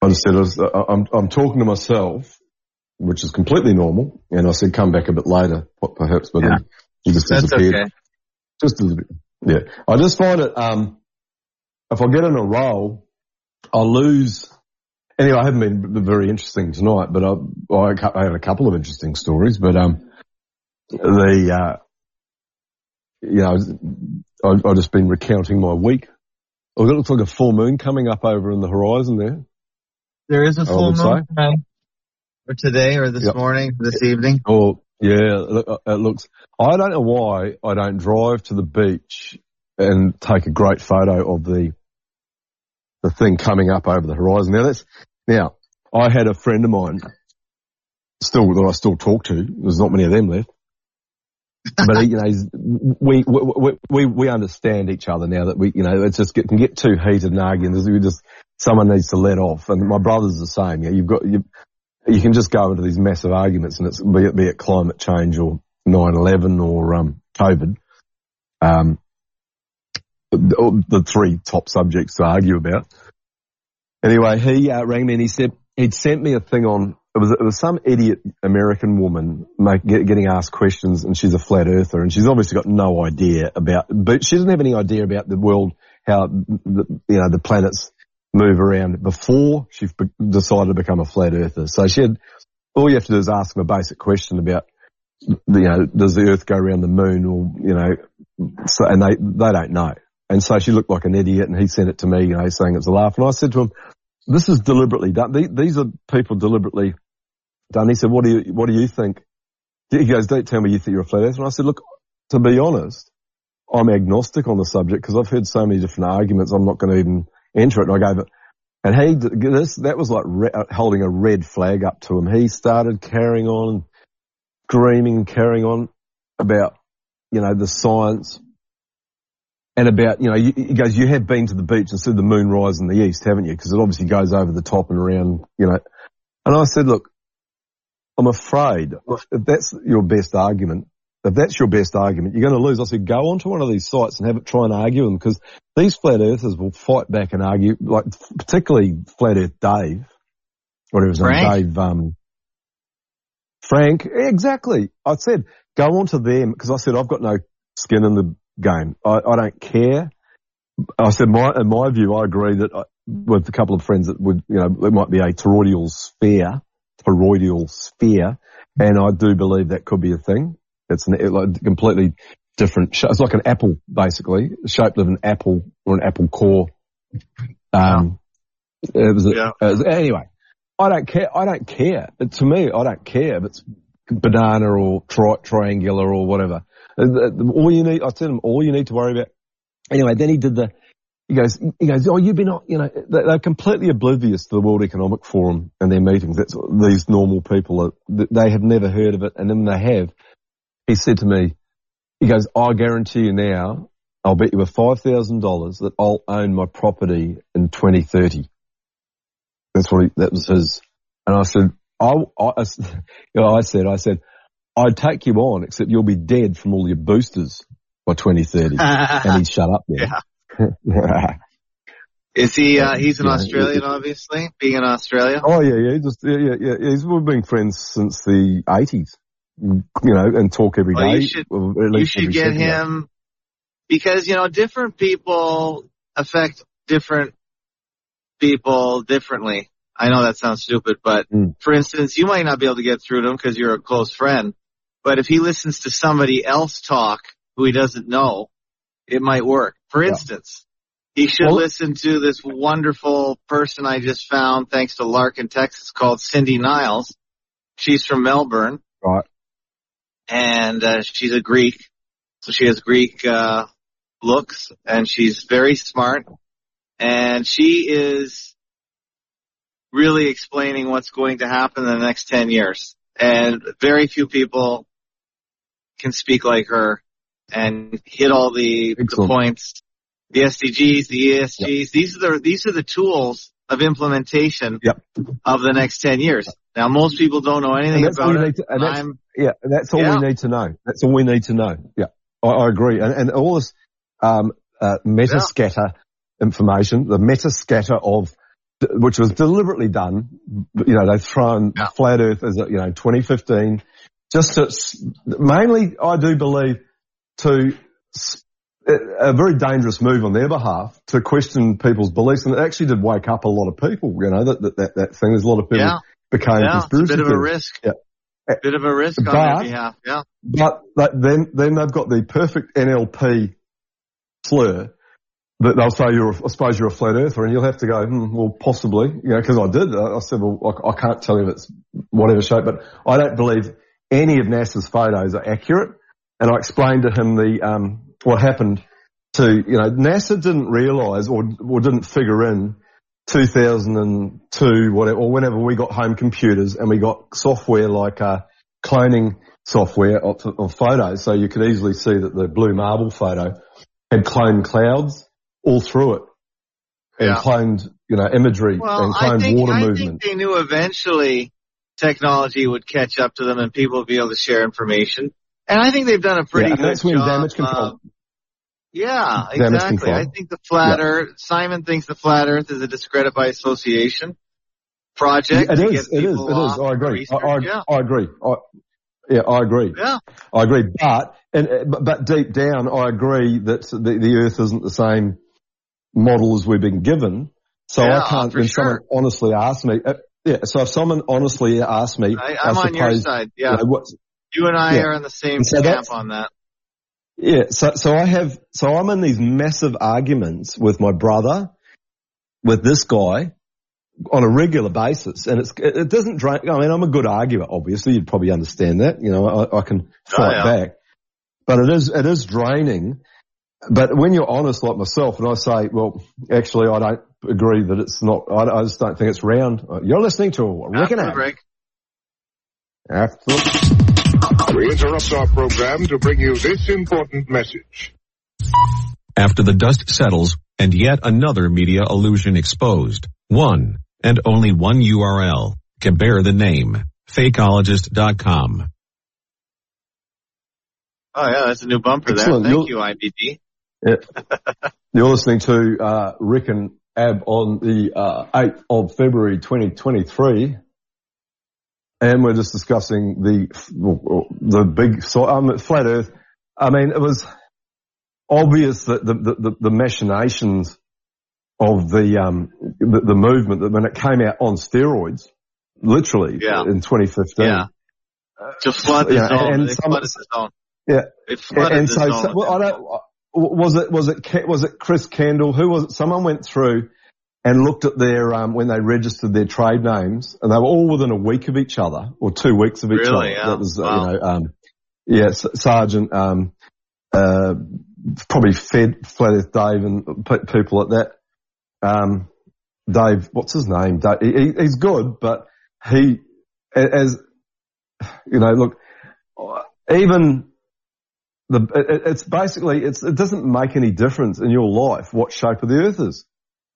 I just said, I was, I'm, I'm talking to myself, which is completely normal. And I said, come back a bit later, perhaps, but yeah. then he just That's disappeared. Okay. Just a little bit. Yeah. I just find it, um, if I get in a role, I lose. Anyway, I haven't been very interesting tonight, but I, I had a couple of interesting stories, but, um, the, uh, you know, I've, I've just been recounting my week Oh, it looks like a full moon coming up over in the horizon there. There is a full moon um, or today or this yep. morning, this evening. Oh, yeah, uh, it looks, I don't know why I don't drive to the beach and take a great photo of the, the thing coming up over the horizon. Now that's, now I had a friend of mine still that I still talk to. There's not many of them left [LAUGHS] but you know, we, we we we understand each other now that we, you know, it's just can get too heated and arguing. We just someone needs to let off, and my brother's the same. Yeah, you've got you. you can just go into these massive arguments, and it's be it, be it climate change or 9/11 or um, COVID. Um, the, the three top subjects to argue about. Anyway, he uh, rang me and he said he'd sent me a thing on. It was, it was some idiot American woman make, get, getting asked questions, and she's a flat earther, and she's obviously got no idea about. But she doesn't have any idea about the world, how the, you know the planets move around before she decided to become a flat earther. So she had all you have to do is ask them a basic question about, you know, does the Earth go around the moon, or you know, so, and they they don't know. And so she looked like an idiot, and he sent it to me, you know, saying it's a laugh. And I said to him, "This is deliberately done. These are people deliberately done." He said, "What do you What do you think?" He goes, "Don't tell me you think you're a flat earther." And I said, "Look, to be honest, I'm agnostic on the subject because I've heard so many different arguments. I'm not going to even enter it." And I gave it. And he, this, that was like re- uh, holding a red flag up to him. He started carrying on, screaming, and carrying on about, you know, the science and about, you know, he goes, you have been to the beach and seen the moon rise in the east, haven't you? Because it obviously goes over the top and around, you know. And I said, look, I'm afraid if that's your best argument, if that's your best argument, you're going to lose. I said, go onto one of these sites and have it try and argue them because these flat earthers will fight back and argue, like particularly flat earth Dave, whatever his name, Frank? Dave, um, Frank, exactly. I said, go onto them because I said, I've got no skin in the game. I, I don't care. I said, my, in my view, I agree that I, with a couple of friends that would, you know, it might be a toroidal sphere, toroidal sphere, and I do believe that could be a thing. It's an, it, like completely different. sh- It's like an apple, basically, shaped of an apple or an apple core. Um, it was, a- Yeah. it was- anyway. I don't care. I don't care. It- to me, I don't care if it's banana or tri- triangular or whatever. All you need, I tell him, all you need to worry about. Anyway, then he did the. He goes, he goes, oh, you've been, on- you know, they- they're completely oblivious to the World Economic Forum and their meetings. That's these normal people are, they have never heard of it, and then they have. He said to me, he goes, I guarantee you now, I'll bet you a five thousand dollars that I'll own my property in 2030. That's what he, that was his. And I said, I, I, [LAUGHS] you know, I said, I said, I'd take you on, except you'll be dead from all your boosters by 2030. [LAUGHS] and he shut up there. [LAUGHS] Is he? Uh, he's an Yeah. Australian, obviously, being in Australia. oh yeah, yeah, just, yeah, yeah, yeah. He's, we've been friends since the 80s, you know, and talk every day. Well, you should- you should get day. him because you know different people affect different people differently. I know that sounds stupid, but Mm. for instance, you might not be able to get through to him because you're a close friend. But if he listens to somebody else talk who he doesn't know, it might work. For Yeah. instance, he should Well- listen to this wonderful person I just found thanks to Larkin, Texas called Cindy Niles. She's from Melbourne Right. and uh, she's a Greek, so she has Greek uh, looks, and she's very smart, and she is really explaining what's going to happen in the next ten years. And very few people can speak like her and hit all the, the points, the SDGs, the ESGs. These are the these are the tools of implementation Yep. of the next ten years. Now, most people don't know anything about it. to- and that's- Yeah, that's all Yeah. we need to know. That's all we need to know. Yeah, I, I agree. And, and all this um, uh, meta scatter information, the meta scatter of, which was deliberately done. You know, they've thrown Yeah. flat Earth as a, you know 2015, just to mainly, I do believe, to a very dangerous move on their behalf to question people's beliefs, and it actually did wake up a lot of people. You know that that that, that thing. There's a lot of people Yeah. became yeah, it's a bit of a risk. Yeah. Bit of a risk on But- their behalf. Yeah. But, but then, then they've got the perfect NLP slur that they'll say you're, a- I suppose you're a flat earther and you'll have to go, hmm, well, possibly, you know, cause I did. I I said, well, I, I can't tell you if it's whatever shape, but I don't believe any of NASA's photos are accurate. And I explained to him the, um, what happened to, you know, NASA didn't realize or, or didn't figure in 2002, whatever, or whenever we got home computers and we got software like, uh, cloning software of, of photos. So you could easily see that the blue marble photo had cloned clouds all through it and Yeah. cloned, you know, imagery Well, and cloned think, water I movement. think they knew eventually technology would catch up to them and people would be able to share information. And I think they've done a pretty Yeah, good that's job. damage control. yeah, [LAUGHS] Damage exactly. control. I think the flat Yeah. Earth. Simon thinks the flat Earth is a discredit by association project. It, is. It is. It is. I agree. I. I, yeah, I agree. I, yeah, I agree. yeah. I agree. But and uh, but, deep down, I agree that the, the Earth isn't the same model as we've been given. So Yeah, I can't. When sure. someone honestly asks me, uh, yeah. So if someone honestly asks me, I, I'm I on your suppose, side. you Yeah, know, what, you and I Yeah. are in the same so camp on that. Yeah, so so I have so I'm in these massive arguments with my brother, with this guy, on a regular basis, and it's it, doesn't drain. I mean, I'm a good arguer. Obviously, you'd probably understand that. You know, I, I can oh, fight yeah. back, but it is it is draining. But when you're honest like myself, and I say, well, actually, I don't agree that it's not. I, I just don't think it's round. You're listening to Rick After the break. After We interrupt our program to bring you this important message. After the dust settles and yet another media illusion exposed, one and only one URL can bear the name fakeologist.com. Oh yeah, that's a new bumper Excellent. there. Thank You'll- you, IBD. Yeah. [LAUGHS] You're listening to uh, Rick and Ab on the uh, 8th of February 2023. And we're just discussing the the big so um, flat Earth. I mean, it was obvious that the the, the, machinations of the um the, the movement that when it came out on steroids, literally Yeah. in 2015. Yeah. To flood the Yeah, zone. and they some- flooded the zone. Yeah. Flooded and the so, so well, I don't. Was it was it was it Chris Kendall? Who was it? Someone went through and looked at their um, when they registered their trade names, and they were all within a week of each other or two weeks of each Really? other. Yeah. That was uh, Wow. you know um, yeah S- Sergeant um, uh, probably Fed Flat Earth Dave and pe- people at that. Um, Dave, what's his name? Dave, he, he- he's good, but he as you know, look, even the it, it's basically it's it doesn't make any difference in your life what shape of the earth is.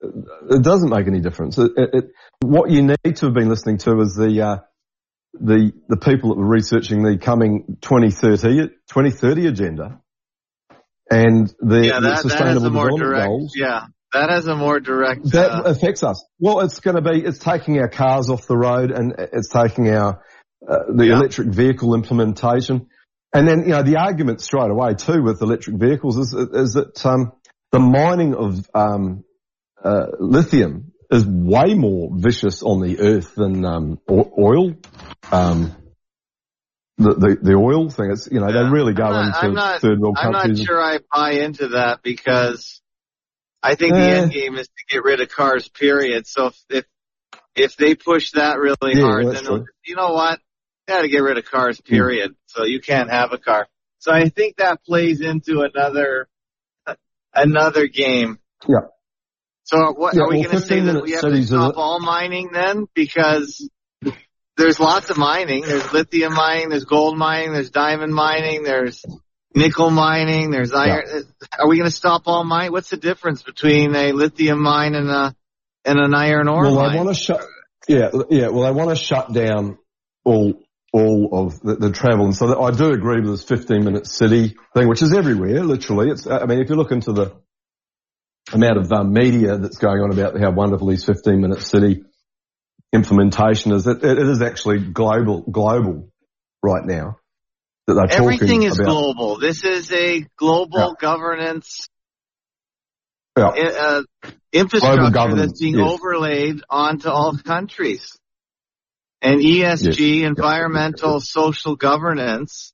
It doesn't make any difference. It, it, it, what you need to have been listening to is the uh, the the people that were researching the coming 2030 2030 agenda and the, yeah, that, has sustainable development direct. goals. Yeah, that has a more direct. That uh, affects us. Well, it's going to be, it's taking our cars off the road and it's taking our, uh, the Yeah. electric vehicle implementation. And then, you know, the argument straight away too with electric vehicles is, is that, um, the mining of, um, uh, lithium is way more vicious on the earth than, um, oil. Um, the, the, the oil thing, it's, you know, Yeah. they really go I'm not- into not- third world I'm countries. not sure I buy into that because I think the Eh. end game is to get rid of cars. Period. So if if, if they push that really Yeah, hard, then you know what? Got to get rid of cars. Period. So you can't have a car. So I think that plays into another another game. Yeah. So what Yeah, are we well, going to say that we have to stop all mining then? Because there's lots of mining. There's lithium mining. There's gold mining. There's diamond mining. There's nickel mining. There's iron. Are we going to stop all mining? What's the difference between a lithium mine and a and an iron ore well, mine? they want to shut. Yeah, yeah. Well, they want to shut down all all of the, the travel, and so I do agree with this 15 minute city thing, which is everywhere. Literally, it's. I mean, if you look into the amount of um, media that's going on about how wonderful these 15 minute city implementation is, it, it is actually global global right now. That they're Everything is about. global. This is a global Yeah. governance Yeah. uh, infrastructure that's being yes. overlaid onto all countries. And ESG, environmental social governance,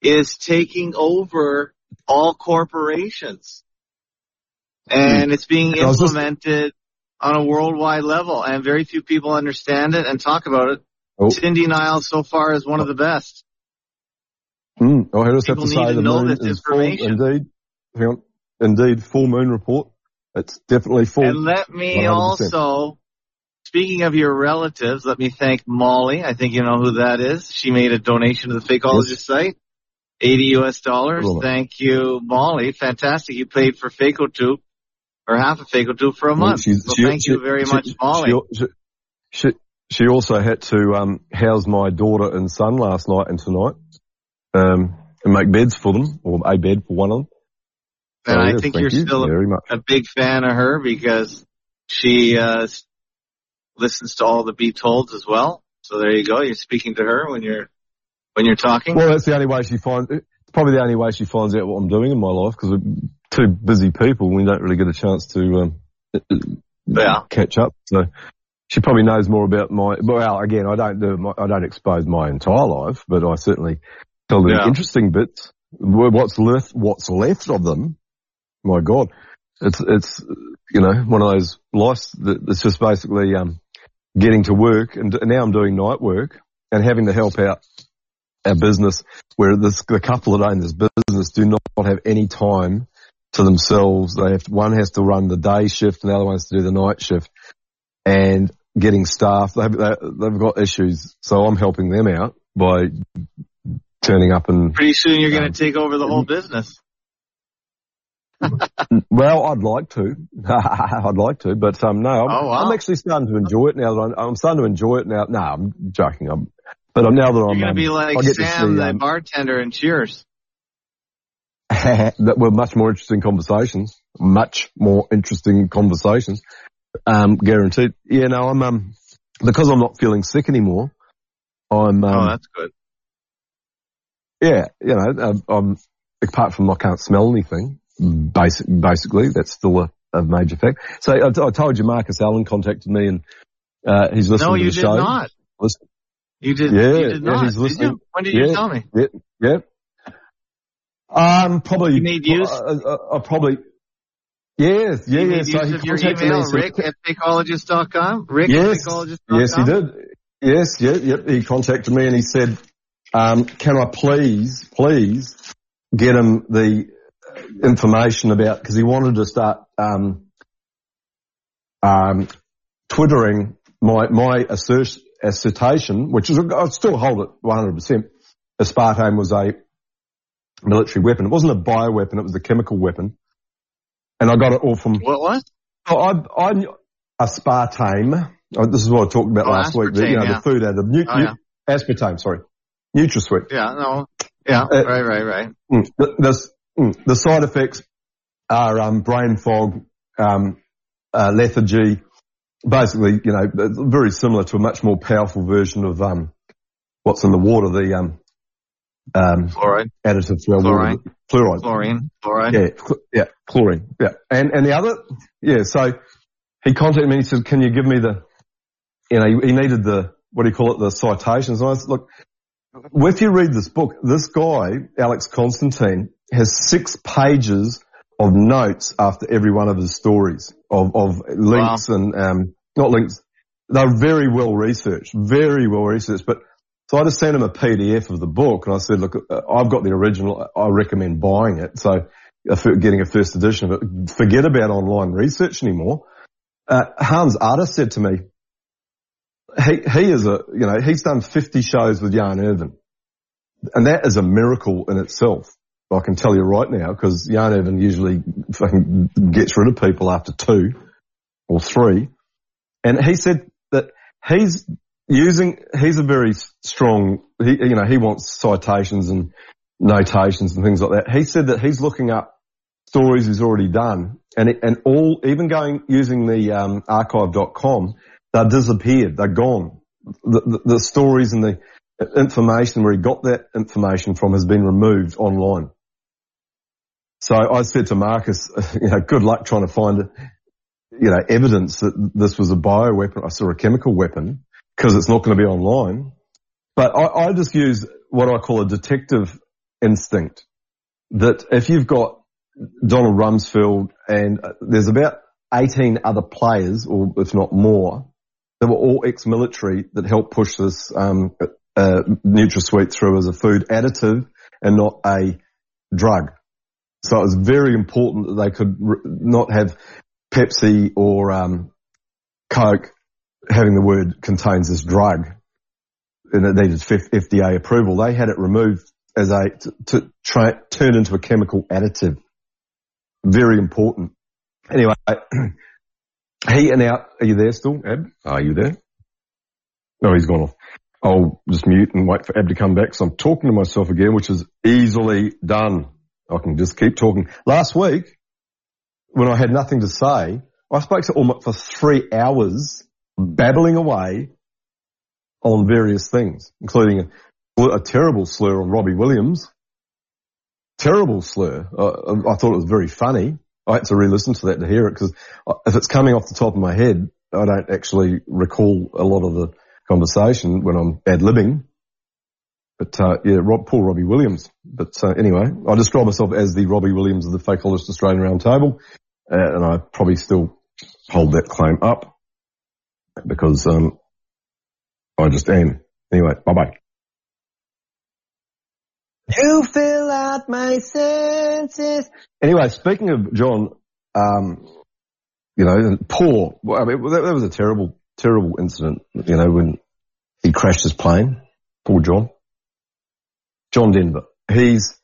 is taking over all corporations. And it's being I was just- implemented on a worldwide level and very few people understand it and talk about it. Oh. Cindy Niles so far is one of the best. Mm, I just have People to need say to the know moon this is full. Indeed, on. Indeed, full moon report. It's definitely full. And let me 100%. also, speaking of your relatives, let me thank Molly. I think you know who that is. She made a donation to the Fakeologist Yes. site. 80 US dollars. Thank you, Molly. Fantastic. You paid for FacoTube or half a fig will do for a month. So she- thank she- you very she- much, Molly. She, she, also had to um, house my daughter and son last night and tonight, um, and make beds for them, or a bed for one of them. And So, I yes, think you're you still very much. a big fan of her because she uh, listens to all the Be Tolds as well. So there you go. You're speaking to her when you're when you're talking. Well, that's the only way she finds. Probably the only way she finds out what I'm doing in my life because we're two busy people. We don't really get a chance to um, Yeah. catch up. So she probably knows more about my. Well, again, I don't do. My, I don't expose my entire life, but I certainly tell the Yeah. interesting bits. What's left? What's left of them? My God, it's it's you know one of those lives that it's just basically um, getting to work, and now I'm doing night work and having to help out our business where this, the couple that own this business do not have any time to themselves. They have, one has to run the day shift and the other one has to do the night shift and getting staff. They've, they- they've got issues. So I'm helping them out by turning up and, Pretty soon you're going Um, to take over the whole business. [LAUGHS] well, I'd like to. [LAUGHS] I'd like to, but um, no, I'm, Oh, wow. I'm actually starting to enjoy it now that I'm, I'm starting to enjoy it now. No, I'm joking. I'm, but I'm now that You're I'm, going to um, be like I get Sam, the um, bartender in Cheers. [LAUGHS] that were much more interesting conversations. Much more interesting conversations. Um, guaranteed. Yeah, no, I'm um because I'm not feeling sick anymore. I'm um, oh, that's good. yeah, you know, um, I'm apart from I can't smell anything. Basic, basically, that's still a, a major fact. So I, I told you, Marcus Allen contacted me and uh, he's listening No, to you the did show. not. Listen, You did. Yeah, you did yeah, not. he's Did listening. you? When did you tell me? Yeah, yeah. Um, probably. You made use? Uh, uh, uh, probably. Yeah, yeah, yeah. So he your contacted email, me. Rick at fakeologist.com? Rick Yes, yes, he did. Yes, yeah, yep. He contacted me and he said, um, "Can I please, please get him the information about because he wanted to start um, um, twittering my my assert, assertion, which is I still hold it 100. percent Aspartame was a military weapon. It wasn't a bioweapon; it was a chemical weapon. And I got it all from What was? Oh, I, I, aspartame. Oh, this is what I talked about Oh, last week. The, you know, yeah. the food out of nu- Oh, yeah. aspartame. Sorry, NutraSweet. Yeah, no. Yeah, Uh, right, right, right. Mm, the, the, mm, the side effects are um, brain fog, um, uh, lethargy. Basically, you know, very similar to a much more powerful version of um, what's in the water, the um, um, Fluoride, additive to our Fluoride. water, fluoride. chlorine, fluoride. Yeah, cl- yeah, chlorine. Yeah, and and the other, yeah. So he contacted me. and He said, "Can you give me the, you know, he, he needed the what do you call it, the citations?" And I said, "Look, if you read this book, this guy Alex Constantine has six pages of notes after every one of his stories of of links and um not links. They're very well researched, very well researched, but." So I just sent him a PDF of the book and I said, look, uh, I've got the original. I recommend buying it. So fir- getting a first edition of it. Forget about online research anymore. Uh, Hans Ader said to me, he, he is a, you know, he's done 50 shows with Jan Irvin. And that is a miracle in itself. I can tell you right now because Jan usually fucking gets rid of people after two or three. And he said that he's using, he's a very strong, he, you know, he wants citations and notations and things like that. He said that he's looking up stories he's already done and it, and all, even going using the um, archive.com, they're disappeared. They're gone. The, the, the stories and the information where he got that information from has been removed online. So I said to Marcus, [LAUGHS] you know, good luck trying to find, you know, evidence that this was a bioweapon, I saw a chemical weapon because it's not going to be online. But I, I just use what I call a detective instinct that if you've got Donald Rumsfeld and uh, there's about 18 other players or if not more that were all ex-military that helped push this, um, uh, NutraSweet through as a food additive and not a drug. So it was very important that they could r- not have Pepsi or um, Coke having the word contains this drug and it needed F- FDA approval. They had it removed as a to, to try turn into a chemical additive. Very important. Anyway, [CLEARS THROAT] he and out. Are you there still, Ab? Are you there? No, he's gone off. I'll just mute and wait for Ab to come back. So I'm talking to myself again, which is easily done. I can just keep talking. Last week, when I had nothing to say, I spoke to Alma for three hours, babbling away on various things, including a, a terrible slur on Robbie Williams. Terrible slur. Uh, I thought it was very funny. I had to re-listen to that to hear it because if it's coming off the top of my head, I don't actually recall a lot of the conversation when I'm ad-libbing. But uh, yeah, Rob, poor Robbie Williams. But uh, anyway, I describe myself as the Robbie Williams of the Fakeologist Australian Roundtable, uh, and I probably still hold that claim up because um, I just am. Anyway, bye bye. You fill out my senses. Anyway, speaking of John, um, you know, poor. I mean, that, that was a terrible, terrible incident. You know, when he crashed his plane. Poor John. John Denver. He's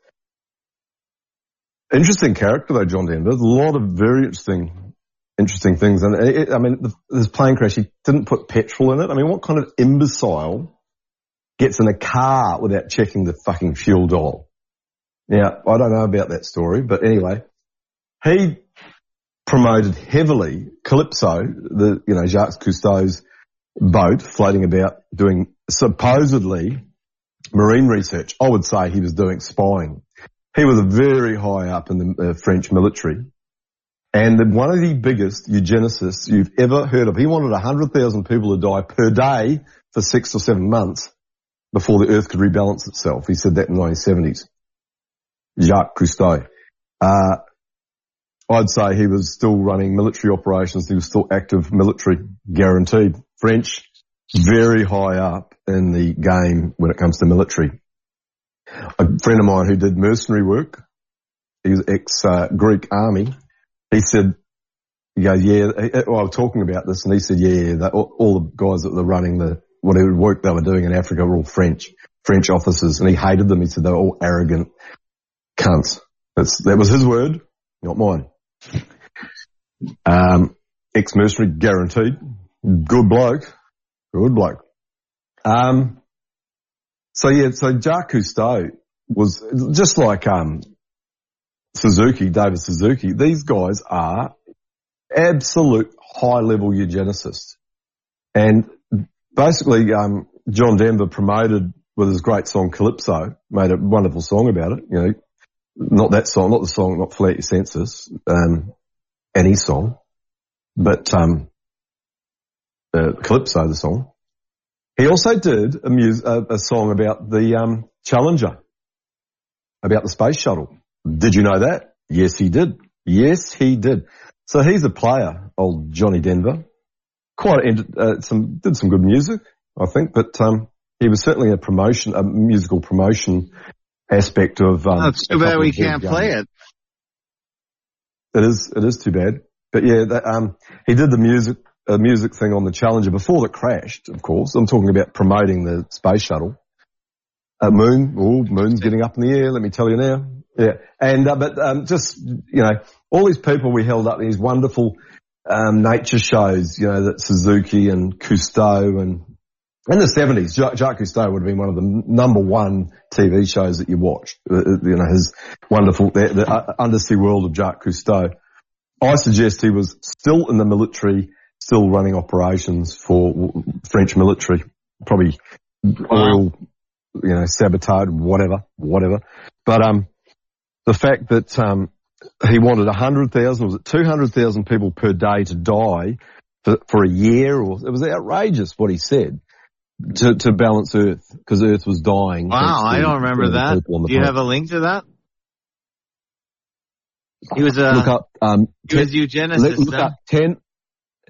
interesting character though, John Denver. There's a lot of very interesting, interesting things. And it, I mean, this plane crash, he didn't put petrol in it. I mean, what kind of imbecile gets in a car without checking the fucking fuel dial? Now, I don't know about that story, but anyway, he promoted heavily Calypso, the, you know, Jacques Cousteau's boat floating about doing supposedly marine research. I would say he was doing spying. He was very high up in the uh, French military and one of the biggest eugenicists you've ever heard of. He wanted 100,000 people to die per day for six or seven months before the earth could rebalance itself. He said that in the 1970s. Jacques Cousteau. Uh, I'd say he was still running military operations. He was still active military, guaranteed. French, very high up in the game when it comes to military. A friend of mine who did mercenary work, he was ex uh, Greek army. He said, he goes, yeah, well, I was talking about this and he said, yeah, all, all the guys that were running the, whatever work they were doing in Africa were all French, French officers and he hated them. He said they were all arrogant cunts. That's, that was his word, not mine. Um, ex-mercenary guaranteed. Good bloke. Good bloke. Um, so yeah, so Jacques Cousteau was just like, um, Suzuki, David Suzuki. These guys are absolute high level eugenicists. And basically, um, John Denver promoted with his great song Calypso, made a wonderful song about it. You know, not that song, not the song, not Flat Your Senses, um, any song, but, um, uh, Calypso, the song. He also did a, mus- a, a song about the um, Challenger, about the space shuttle. Did you know that? Yes, he did. Yes, he did. So he's a player, old Johnny Denver. Quite uh, some did some good music, I think, but um, he was certainly a promotion, a musical promotion aspect of. Um, oh, it's too bad we can't games. play it. It is. It is too bad. But yeah, that, um, he did the music a music thing on the Challenger before it crashed, of course. I'm talking about promoting the space shuttle. Uh, moon, oh, moon's getting up in the air, let me tell you now. Yeah. And, uh, but, um, just, you know, all these people we held up, these wonderful, um, nature shows, you know, that Suzuki and Cousteau and, in the 70s, Jacques Cousteau would have been one of the number one TV shows that you watched. Uh, uh, you know, his wonderful, the, the uh, undersea world of Jacques Cousteau. I suggest he was still in the military still running operations for French military, probably oil, you know, sabotage, whatever, whatever. But, um, the fact that, um, he wanted 100,000, was it 200,000 people per day to die for, for a year or it was outrageous what he said to, to balance Earth because Earth was dying. Wow, I don't remember that. Do you have a link to that? He was a, look up, um, he was eugenicist. Look, look up 10,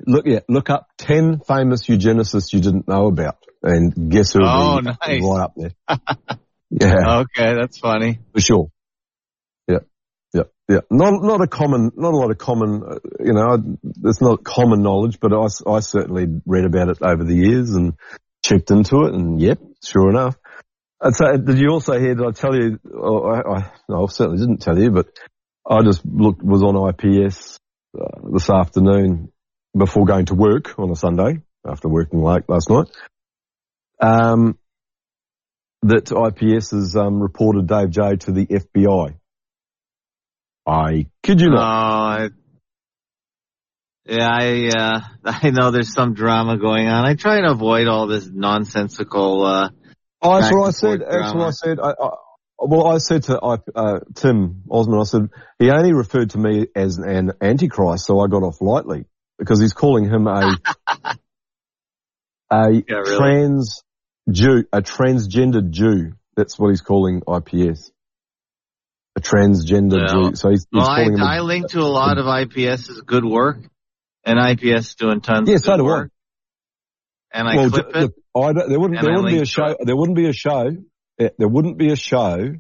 look, yeah, look up 10 famous eugenicists you didn't know about and guess who oh, nice. right up there. [LAUGHS] yeah. Okay, that's funny. For sure. Yeah. Yeah. Yeah. Not, not a common, not a lot of common, uh, you know, it's not common knowledge, but I, I certainly read about it over the years and checked into it and yep, sure enough. And so did you also hear, did I tell you, oh, I, I, no, I certainly didn't tell you, but I just looked, was on IPS uh, this afternoon before going to work on a Sunday after working late last night. um, that IPS has um, reported Dave J to the FBI. I kid you No, not. I, yeah, I uh, [LAUGHS] I know there's some drama going on. I try to avoid all this nonsensical. Uh, Oh, that's what I said. That's what I said. I, I, well, I said to uh, Tim Osman, I said he only referred to me as an antichrist, so I got off lightly because he's calling him a [LAUGHS] a Yeah, really? trans Jew, a transgendered Jew. That's what he's calling IPS. A transgender Well, Jew. So he's, he's well, I, calling him. a- I link to a lot of IPS's good work, and IPS is doing tons Yeah, of so do I. work. And I well, clip d- it. look, I there wouldn't there I wouldn't be a show. There wouldn't be a show. eh, There wouldn't be a show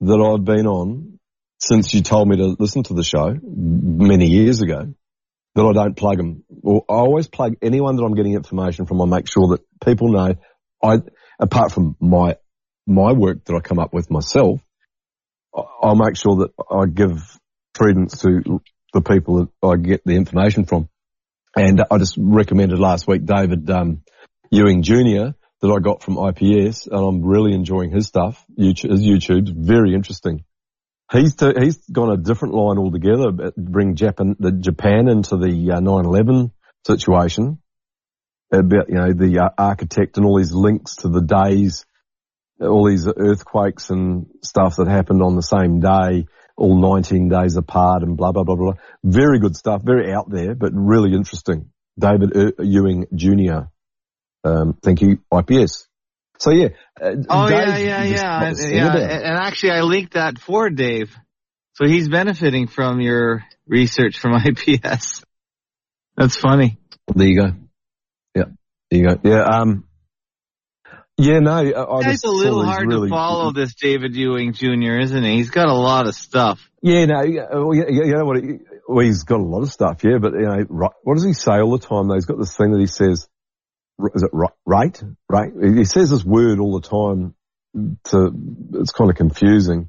that I've been on since you told me to listen to the show many years ago that I don't plug them. Well, I always plug anyone that I'm getting information from. I make sure that people know. I apart from my my work that I come up with myself, I- I'll make sure that I give credence to the people that I get the information from. And I just recommended last week David um, Ewing Jr. that I got from IPS, and I'm really enjoying his stuff. YouTube, his YouTube's very interesting. He's t- he's gone a different line altogether, bring Japan the Japan into the uh, 9/11 situation. About you know the uh, architect and all these links to the days, all these earthquakes and stuff that happened on the same day, all 19 days apart, and blah blah blah blah. Very good stuff, very out there, but really interesting. David Ewing Jr. Um, thank you, IPS. So yeah. Uh, Oh yeah, yeah, yeah, and, yeah. And actually, I linked that for Dave, so he's benefiting from your research from [LAUGHS] IPS. That's funny. There you go. Yeah, there you go. Yeah, um, yeah, no, I, I It's just a little hard really, to follow this David Ewing Jr., isn't he? He's got a lot of stuff. Yeah, no, yeah, yeah, yeah, you know what? Well, he's got a lot of stuff, yeah, but you know, right, what does he say all the time? Though he's got this thing that he says, is it right? Right? He says this word all the time. To it's kind of confusing.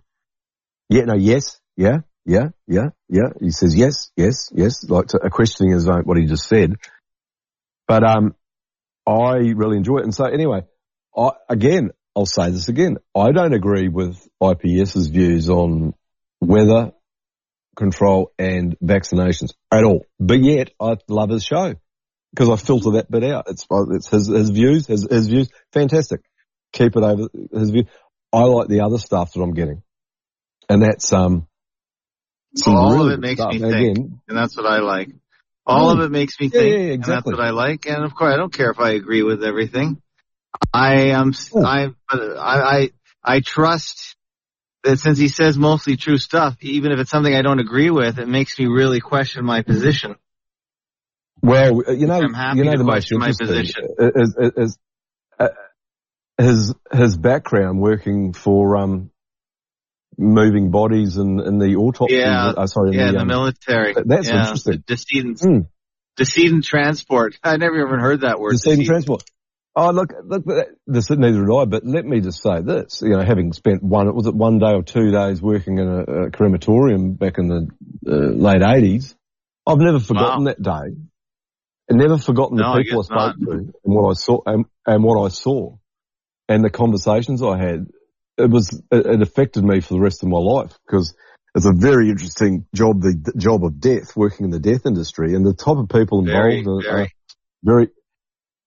Yeah, no, yes, yeah, yeah, yeah, yeah. He says yes, yes, yes, like to, a questioning his own what he just said. But um, I really enjoy it, and so anyway, I again, I'll say this again. I don't agree with IPS's views on weather control and vaccinations at all. But yet, I love his show because I filter that bit out. It's it's his his views, his his views, fantastic. Keep it over his view. I like the other stuff that I'm getting, and that's um. All really of it makes stuff. me And think, again, and that's what I like. All of Mm. it makes me Yeah, think, yeah, yeah, and that's what I like. And of course, I don't care if I agree with everything. I am, I, I, I, I trust that since he says mostly true stuff, even if it's something I don't agree with, it makes me really question my position. Well, you know, you know the most interesting is, is, is uh, his his background working for um moving bodies and in, the autopsy. Yeah, uh, sorry, in yeah, the, in the um, military. that's yeah, interesting. Decedent, Hmm. decedent transport. [LAUGHS] I never even heard that word. Decedent decedent. transport. Oh, look, look, this, neither did I, but let me just say this, you know, having spent one, was it one day or two days working in a, a crematorium back in the uh, late 80s, I've never forgotten that day. And never forgotten No, the people I, guess spoke not. to and what I saw, and, and what I saw and the conversations I had. It was, it, it affected me for the rest of my life because it's a very interesting job, the, job of death, working in the death industry and the type of people Very, involved are, very. are very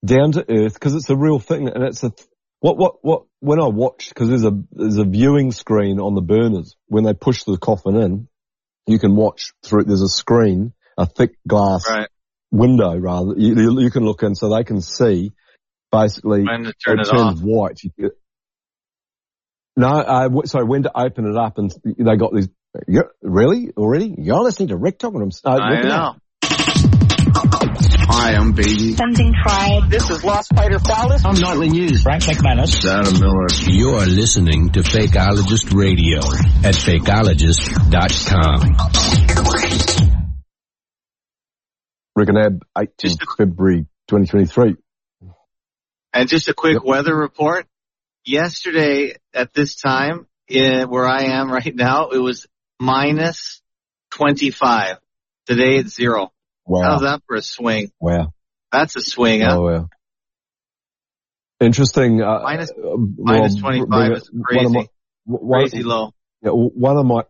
down to earth because it's a real thing and it's a what what what when I watch because there's a there's a viewing screen on the burners when they push the coffin in you can watch through there's a screen a thick glass Right. Window rather you, you, you can look in so they can see basically When to turn it turns off. white no uh, w- sorry when to open it up and they got these you're, really already you're listening to Rick talking to him uh, I Rick and know. Hi, I'm Baby. Something fried. This is Lost Fighter Flawless. I'm Nightly News. Frank McManus. Adam Miller. You're listening to Fakeologist Radio at fakeologist.com. Rick and Ab 18th February 2023 And just a quick weather report. Yesterday at this time, eh, where I am right now, it was minus 25. Today it's zero. wow How's that for a swing? wow That's a swing, huh? oh wow Interesting. Uh, Minus- uh, well, 25 bring it- is one my- crazy. one- Crazy low. Yeah, one of my,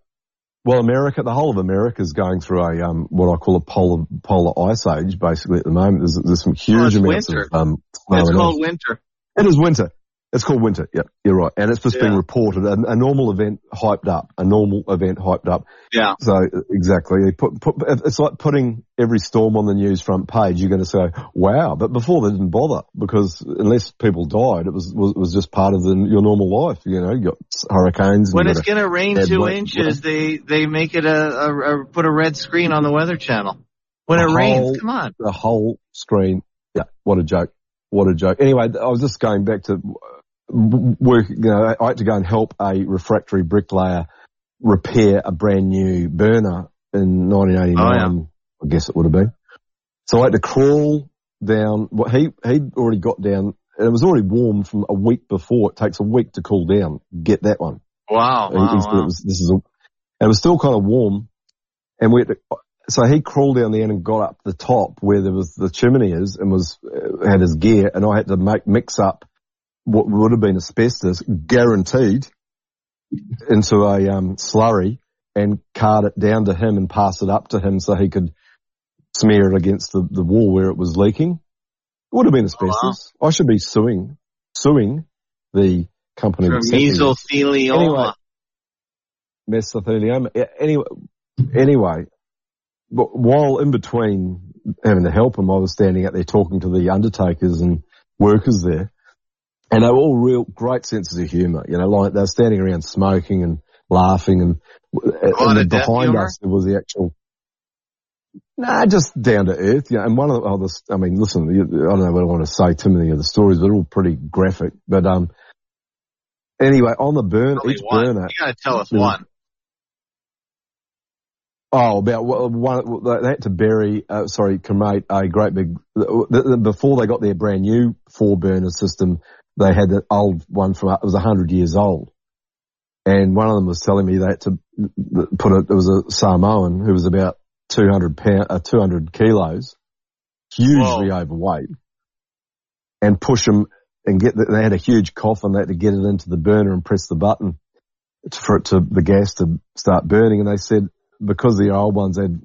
well, America, the whole of America is going through a, um, what I call a polar, polar ice age, basically, at the moment. There's, there's some huge it's amounts winter. of, um, snow It's called winter. It is winter. It's called winter. Yeah, you're right. And it's just being Yeah. reported. A, a normal event hyped up. A normal event hyped up. Yeah. So exactly, put, put, it's like putting every storm on the news front page. You're going to say, "Wow!" But before they didn't bother because unless people died, it was was, was just part of the, your normal life. You know, you got hurricanes. When it's going to rain two inches, they they make it a, a, a put a red screen on the Weather Channel. When it The rains, whole- come on. the whole screen. Yeah, what a joke! What a joke. Anyway, I was just going back to work. You know, I had to go and help a refractory bricklayer repair a brand new burner in 1989. I guess it would have been. So I had to crawl down. What he he'd already got down. And it was already warm from a week before. It takes a week to cool down. Get that one. Wow, He- wow, said it was- this is a, it was still kind of warm. And we had to, so he crawled down the end and got up the top where there was the chimney is and was, uh, had his gear and I had to make, mix up what would have been asbestos guaranteed into a, um, slurry and cart it down to him and pass it up to him so he could smear it against the, the wall where it was leaking. It would have been asbestos. I should be suing, suing the company. For that sent me this mesothelioma. Anyway. mesothelioma. Anyway, anyway, while in between having to help him, I was standing out there talking to the undertakers and workers there, and they were all real great senses of humour. You know, like they were standing around smoking and laughing, and, and behind humour? us there was the actual. Nah, just down to earth. Yeah, and one of the, oh, this, I mean, listen, I don't know what I want to say too many of the stories, but they're all pretty graphic. But um, anyway, on the burn, each one. burner, You got to tell us was- one. Oh, about one, one they had to bury, uh, sorry, cremate a great big. the- the- Before they got their brand new four burner system, they had the old one from it was a hundred years old, and one of them was telling me they had to put it. It was a Samoan who was about two hundred pound, uh, two hundred kilos, hugely overweight, and push him and get. The, they had a huge coffin. They had to get it into the burner and press the button for it to the gas to start burning. And they said because the old ones had,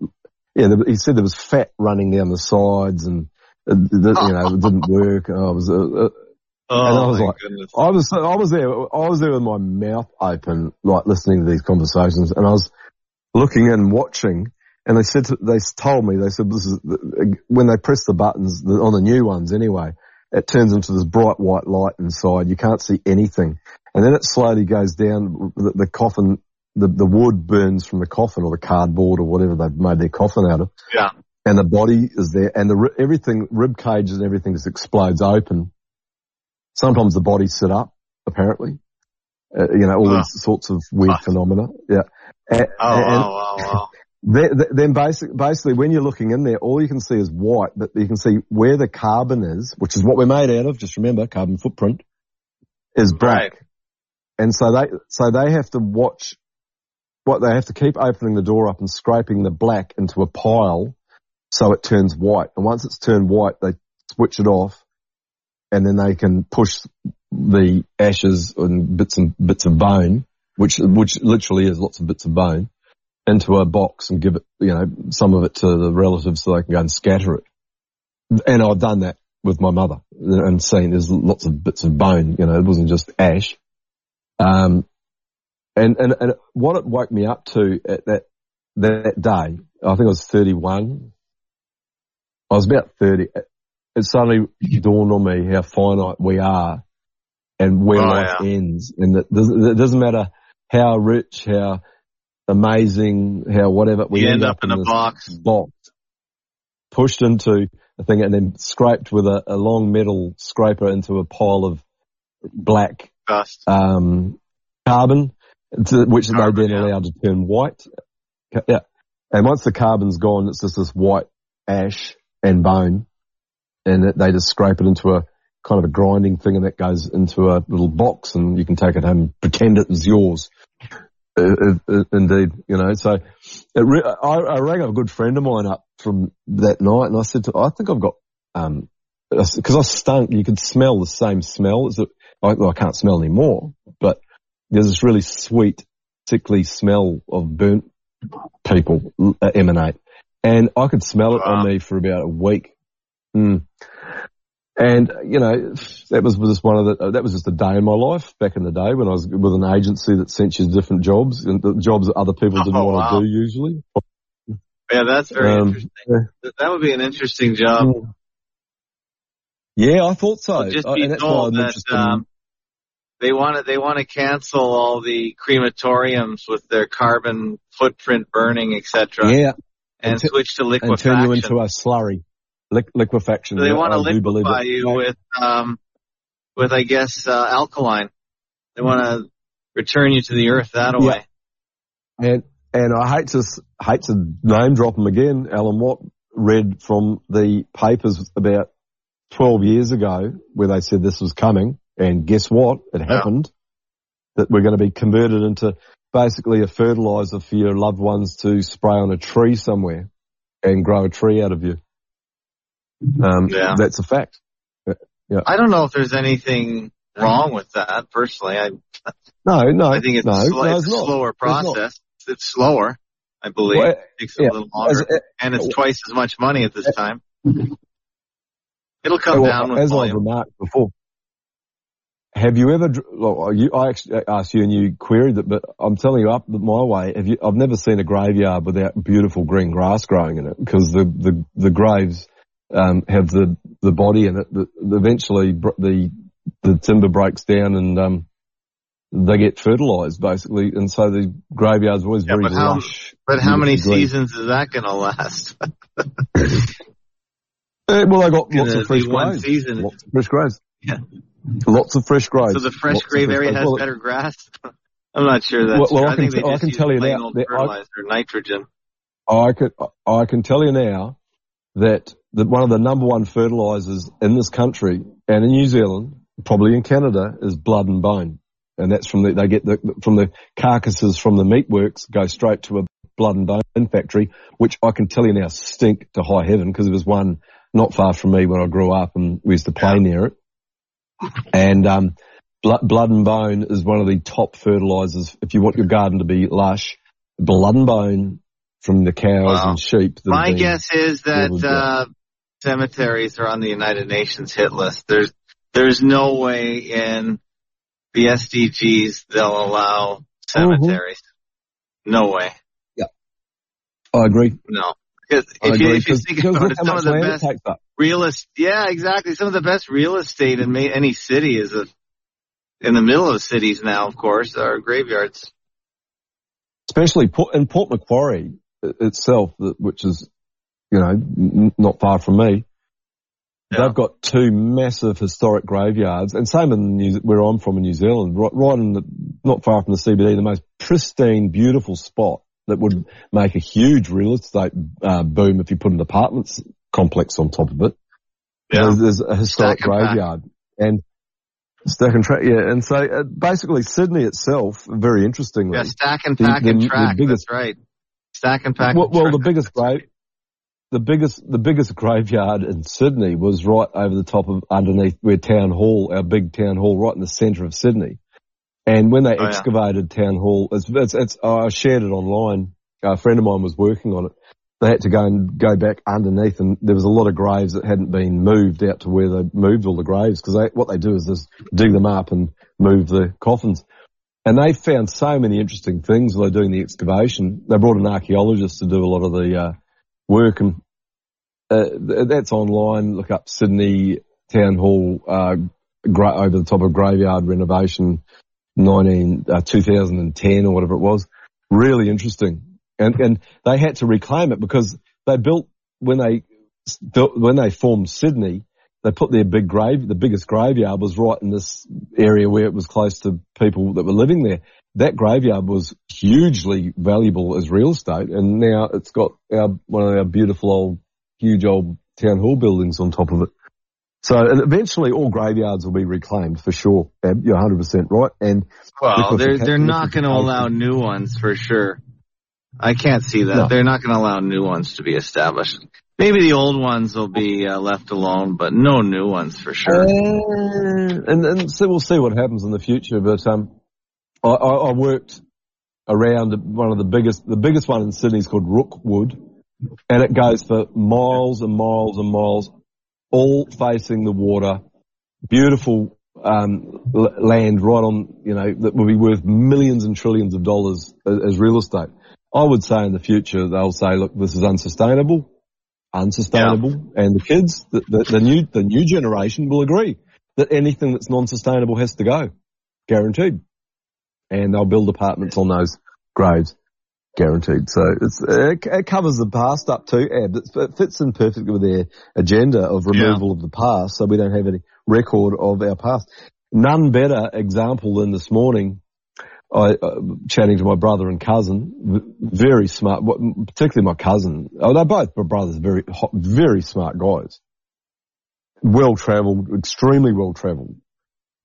yeah, he said there was fat running down the sides and. uh, you know, it didn't [LAUGHS] work. I was, uh, uh, Oh, and I oh, was like, goodness. I was, I was there, I was there with my mouth open, like listening to these conversations, and I was looking and watching, and they said, to, they told me, they said, this is, when they press the buttons, the, on the new ones anyway, it turns into this bright white light inside, you can't see anything, and then it slowly goes down, the, the coffin, the, the wood burns from the coffin or the cardboard or whatever they've made their coffin out of, Yeah. and the body is there, and the everything, rib cages and everything just explodes open. Sometimes the bodies sit up, apparently. Uh, you know, all Ugh. these sorts of weird phenomena. Yeah. A- Oh, and wow, [LAUGHS] then- then basically, basically, when you're looking in there, all you can see is white, but you can see where the carbon is, which is what we're made out of. Just remember, carbon footprint is black. Right. And so they, so they have to watch what they have to keep opening the door up and scraping the black into a pile so it turns white. And once it's turned white, they switch it off and then they can push the ashes and bits and bits of bone, which, which literally is lots of bits of bone into a box and give it, you know, some of it to the relatives so they can go and scatter it. And I've done that with my mother and seen there's lots of bits of bone, you know, it wasn't just ash. Um, and, and, and what it woke me up to at that, that day, I think I was 31. I was about 30. It suddenly dawned on me how finite we are and where Oh, life yeah. ends. And it doesn't, it doesn't matter how rich, how amazing, how whatever, we You end up in a box. box, pushed into a thing and then scraped with a, a long metal scraper into a pile of black Dust. um, carbon, to, which Carbon, they then yeah. allowed to turn white. Yeah. And once the carbon's gone, it's just this white ash and bone. And it, they just scrape it into a kind of a grinding thing and that goes into a little box and you can take it home and pretend it was yours. Uh, uh, uh, indeed, you know, so it re- I, I rang a good friend of mine up from that night and I said to I think I've got, um, because I stunk, you could smell the same smell. As it, I, well, I can't smell anymore, but there's this really sweet, sickly smell of burnt people uh, emanate. And I could smell it on me for about a week. Mm. And, you know, that was just one of the, that was just a day in my life back in the day when I was with an agency that sent you different jobs and the jobs that other people didn't Oh, want wow. to do usually. Yeah, that's very Um, interesting. yeah. That- would be an interesting job. Yeah, I thought so. Well, just be told that um, they want to they want to cancel all the crematoriums with their carbon footprint burning, etc. yeah, and, and t- switch to liquefaction and turn you into a slurry. Liq- liquefaction. so they yeah, want to liquefy you with um, with I guess uh, alkaline. They want to return you to the earth that Yeah. way. And and I hate to hate to name drop him again. Alan Watt read from the papers about twelve years ago where they said this was coming, and guess what? It happened. That we're going to be converted into basically a fertilizer for your loved ones to spray on a tree somewhere and grow a tree out of you. Um, Yeah. that's a fact. Uh, I don't know if there's anything wrong with that personally. I No, no, I think it's, no, a, sl- no, it's a not. slower process. It's slower, I believe. Well, it takes a little longer, as- and it's uh, twice as much money at this uh, time. It'll come Well, down with as volume. remarked before, have you ever? Well, you, I actually asked you and you queried it, but I'm telling you up my way. Have you? I've never seen a graveyard without beautiful green grass growing in it because the the the graves um, have the the body in it. that eventually, br- the the timber breaks down and um, they get fertilized basically, and so the graveyard's always very but how- lush. But how many seasons is that going to last? Uh, [LAUGHS] well, they got lots of fresh one graves. season. Lots of fresh graves. Yeah. Lots of fresh graves. So the fresh Lots grave fresh area has Well, better grass. [LAUGHS] I'm not sure that's Well- well. I I, think can I can tell you now that I- fertilizer, nitrogen. I can I can tell you now that that one of the number one fertilizers in this country and in New Zealand, probably in Canada, is blood and bone, and that's from the they get the from the carcasses from the meatworks go straight to a blood and bone factory, which I can tell you now stink to high heaven because there was one not far from me when I grew up and we used to play near it, and um, blood, blood and bone is one of the top fertilizers if you want your garden to be lush. Blood and bone from the cows Wow. and sheep. that My guess is that uh, cemeteries are on the United Nations hit list. There's there's no way in the SDGs they'll allow cemeteries. No way. Yeah, I agree. No. Because if you, if you think about it, some of the best real estate, yeah, exactly. Some of the best real estate in any city is a, in the middle of cities now, of course, are graveyards. especially Port, in Port Macquarie itself, which is, you know, not far from me. Yeah. They've got two massive historic graveyards, and same in New, where I'm from in New Zealand, right, right in the, not far from the CBD, the most pristine, beautiful spot that would make a huge real estate uh, boom if you put an apartments complex on top of it. Yeah. There's, there's a historic Stack and graveyard, and stack and track, yeah, and so uh, basically Sydney itself, very interestingly, Yeah, stack and The- pack and the- the track. biggest- That's right. Stack and pack. well, and well, the biggest grave, the biggest, the biggest graveyard in Sydney was right over the top of underneath where town hall, our big town hall, right in the centre of Sydney. And when they Oh, yeah. excavated town hall, it's, it's, it's, I shared it online. A friend of mine was working on it. They had to go and go back underneath and there was a lot of graves that hadn't been moved out to where they moved all the graves because they, what they do is just dig them up and move the coffins. And they found so many interesting things while they're doing the excavation. They brought an archaeologist to do a lot of the uh, work, and uh, that's online. Look up Sydney Town Hall uh, gra- over the top of graveyard renovation, 19, uh, 2010 or whatever it was. Really interesting, and and they had to reclaim it because they built when they when they formed Sydney they put their big grave, the biggest graveyard was right in this area where it was close to people that were living there. That graveyard was hugely valuable as real estate and now it's got our, one of our beautiful old, huge old town hall buildings on top of it. So and eventually all graveyards will be reclaimed for sure. You're 100% right. And well, they're they're not going to allow new ones for sure. I can't see that. No. They're not going to allow new ones to be established. Maybe the old ones will be uh, left alone, but no new ones for sure. Uh, and, and so we'll see what happens in the future. But um, I, I, I worked around one of the biggest, the biggest one in Sydney is called Rookwood, and it goes for miles and miles and miles, all facing the water. Beautiful um, land right on, you know, that will be worth millions and trillions of dollars as, as real estate. I would say in the future they'll say, look, this is unsustainable, unsustainable, and the kids, the, the, the new the new generation will agree that anything that's non-sustainable has to go, guaranteed. And they'll build apartments on those graves, guaranteed. So it's it, it covers the past up too, and it fits in perfectly with their agenda of removal of the past, so we don't have any record of our past. None better example than this morning. I uh, chatting to my brother and cousin, very smart, particularly my cousin. Oh, they're both my brothers, very hot, very smart guys, well travelled, extremely well travelled,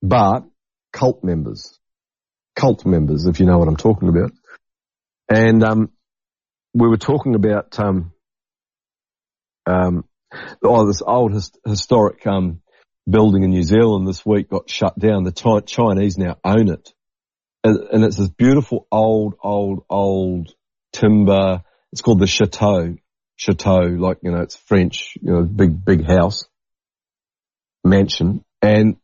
but cult members, cult members, if you know what I'm talking about. And um, we were talking about um, um, oh, this old his, historic um, building in New Zealand this week got shut down. The Chi- Chinese now own it, and, it's this beautiful old, old, old timber. It's called the chateau. Chateau, like you know, it's French, you know, big, big house, mansion, and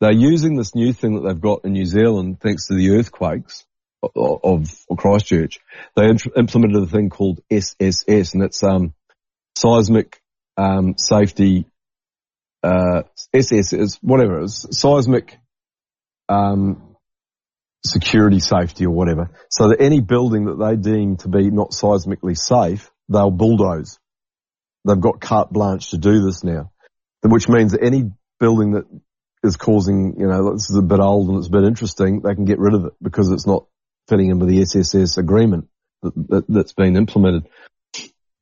they're using this new thing that they've got in New Zealand thanks to the earthquakes of, of Christchurch. They int- implemented a thing called SSS, and it's um, seismic um, safety. Uh, SS is whatever it is, seismic um, security safety or whatever. So that any building that they deem to be not seismically safe, they'll bulldoze. They've got carte blanche to do this now, which means that any building that is causing, you know, this is a bit old and it's a bit interesting, they can get rid of it because it's not fitting in with the SSS agreement that, that, that's been implemented.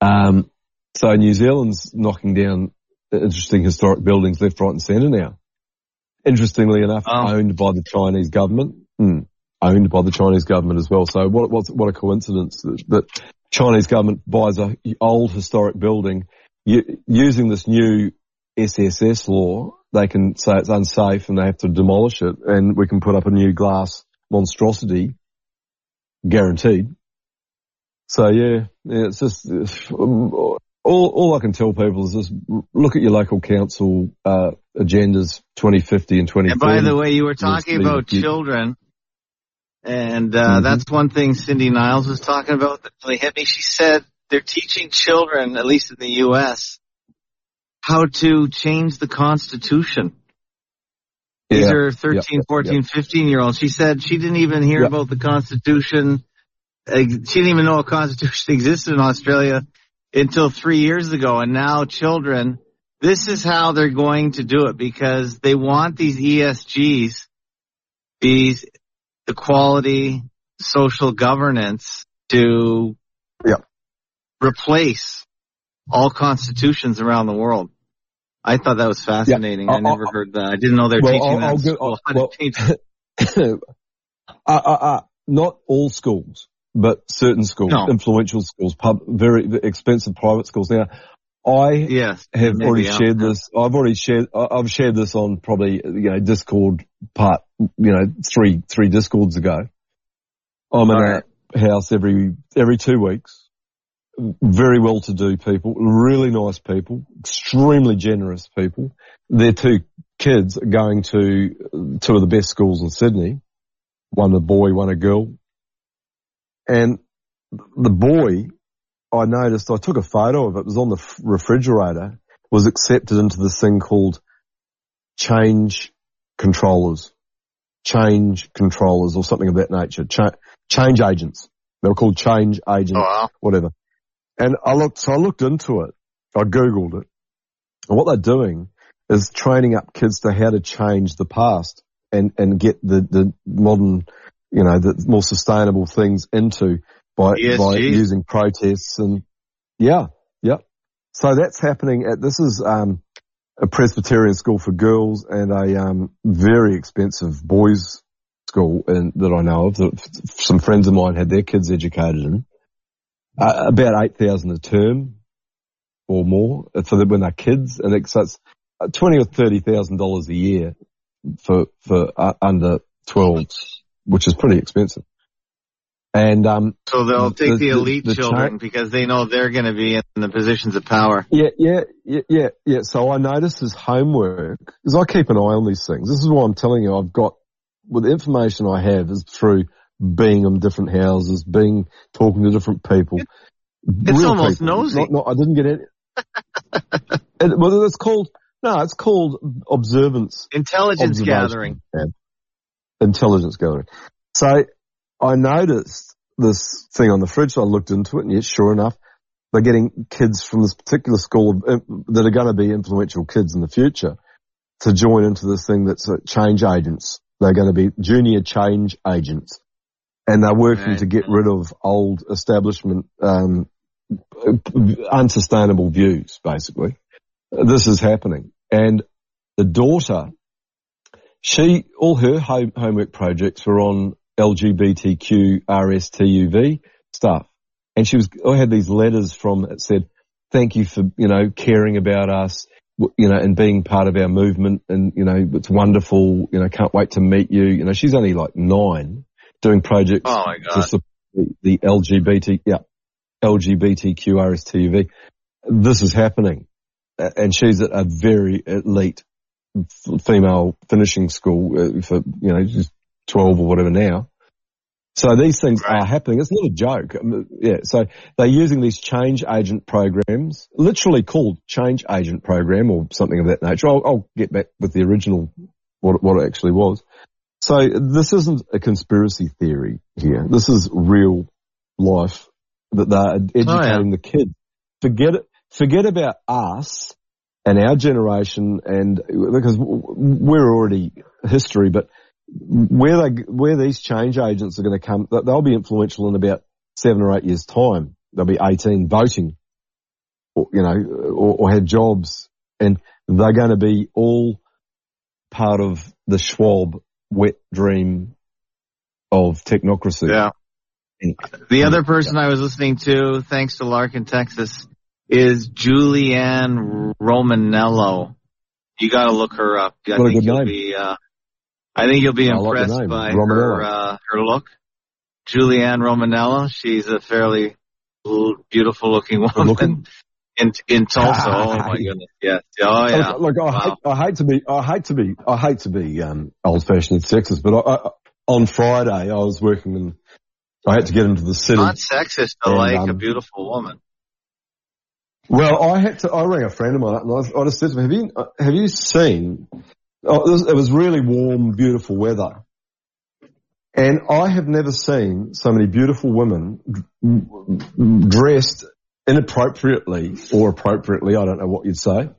Um, so New Zealand's knocking down interesting historic buildings left, right and centre now. Interestingly enough, owned by the Chinese government. Hmm. Owned by the Chinese government as well. So what, what, what a coincidence that, that Chinese government buys a old historic building u- using this new SSS law. They can say it's unsafe and they have to demolish it and we can put up a new glass monstrosity guaranteed. So yeah, yeah it's just, [SIGHS] all, all I can tell people is just look at your local council, uh, agendas 2050 and 2040. And by the way, you were talking about children, and uh, Mhm. that's one thing Cindy Niles was talking about that really hit me. She said they're teaching children, at least in the U.S., how to change the Constitution. These Yeah, are 13, yeah, 14, 15 year olds. She said she didn't even hear about the Constitution. She didn't even know a Constitution [LAUGHS] existed in Australia until three years ago. And now children, this is how they're going to do it because they want these ESGs, these equality, social governance to Yeah. replace all constitutions around the world. I thought that was fascinating. I I- never I- heard that. I didn't know they were Well, teaching I'll- that I'll go- school. [LAUGHS] How to well- change- uh, uh, uh, not all schools, but certain schools, No. influential schools, pub, very expensive private schools. Now, I yes, have already yeah. shared this. I've already shared. I've shared this on probably you know Discord part. You know, three three Discords ago. I'm in a house every every two weeks. Very well to do people, really nice people, extremely generous people. Their two kids are going to two of the best schools in Sydney. One a boy, one a girl. And the boy I noticed, I took a photo of it, it was on the refrigerator, was accepted into this thing called change controllers, change controllers or something of that nature, Cha- change agents. They were called change agents, Oh, wow. whatever. And I looked, so I looked into it. I Googled it. And what they're doing is training up kids to how to change the past and, and get the, the modern, you know, the more sustainable things into by, by ESG. using protests and yeah, yeah. So that's happening at, this is, um, a Presbyterian school for girls and a, um, very expensive boys school in, that I know of that some friends of mine had their kids educated in. uh, about eight thousand a term or more for the, when they're kids, and it's, it's twenty or thirty thousand dollars a year for for uh, under twelves, which is pretty expensive. And um, So they'll take the, the- elite the children cha- because they know they're going to be in the positions of power. Yeah, yeah, yeah, yeah, yeah. So I notice his homework because I keep an eye on these things. This is why I'm telling you I've got, with the information I have is through being in different houses, being, talking to different people. It's Real almost people. nosy. Not, not, I didn't get it, [LAUGHS] well, it's called, no, it's called observance. Intelligence gathering. Yeah. Intelligence gathering. So I noticed this thing on the fridge. So I looked into it, and yes, sure enough, they're getting kids from this particular school that are going to be influential kids in the future to join into this thing that's uh, change agents. They're going to be junior change agents, and they're working Right. to get rid of old establishment um, unsustainable views. Basically, this is happening, and the daughter she all her home, homework projects were on LGBTQ RSTUV stuff, and she was I had these letters from that said, "Thank you for you know caring about us, you know, and being part of our movement, and you know it's wonderful. You know, can't wait to meet you. You know, she's only like nine, doing projects Oh my to support the, the LGBT yeah LGBTQ RSTUV. This is happening, and she's at a very elite female finishing school uh, for, you know, just 12 or whatever now. So these things Right. are happening. It's not a joke. Um, Yeah. So they're using these change agent programs, literally called change agent program or something of that nature. I'll, I'll get back with the original, what, what it actually was. So this isn't a conspiracy theory here. This is real life that they're educating the kids. Forget it, forget about us and our generation and because we're already history, but where they, where these change agents are going to come, they'll be influential in about seven or eight years time. They'll be 18 voting or, you know, or, or have jobs and they're going to be all part of the Schwab wet dream of technocracy. Yeah. The other person I was listening to, thanks to Lark in Texas, is Julianne Romanello. You got to look her up. I What a think good you'll name. be. Uh, I think you'll be I like the impressed by Romanello. her uh, her look. Julianne Romanello, She's a fairly beautiful looking woman looking? [LAUGHS] in in Tulsa. oh my goodness, yes. Oh yeah. Look, look, I, Wow. hate, I hate to be, I hate to be, I hate to be um, old-fashioned and sexist, but I, I, on Friday I was working in, I had to get into the city. Not sexist to And, like a um, beautiful woman. Well, I had to. I rang a friend of mine up and I, I just said to him, "Have you uh, have you seen? Oh, it, was, it was really warm, beautiful weather, and I have never seen so many beautiful women dressed inappropriately or appropriately. I don't know what you'd say."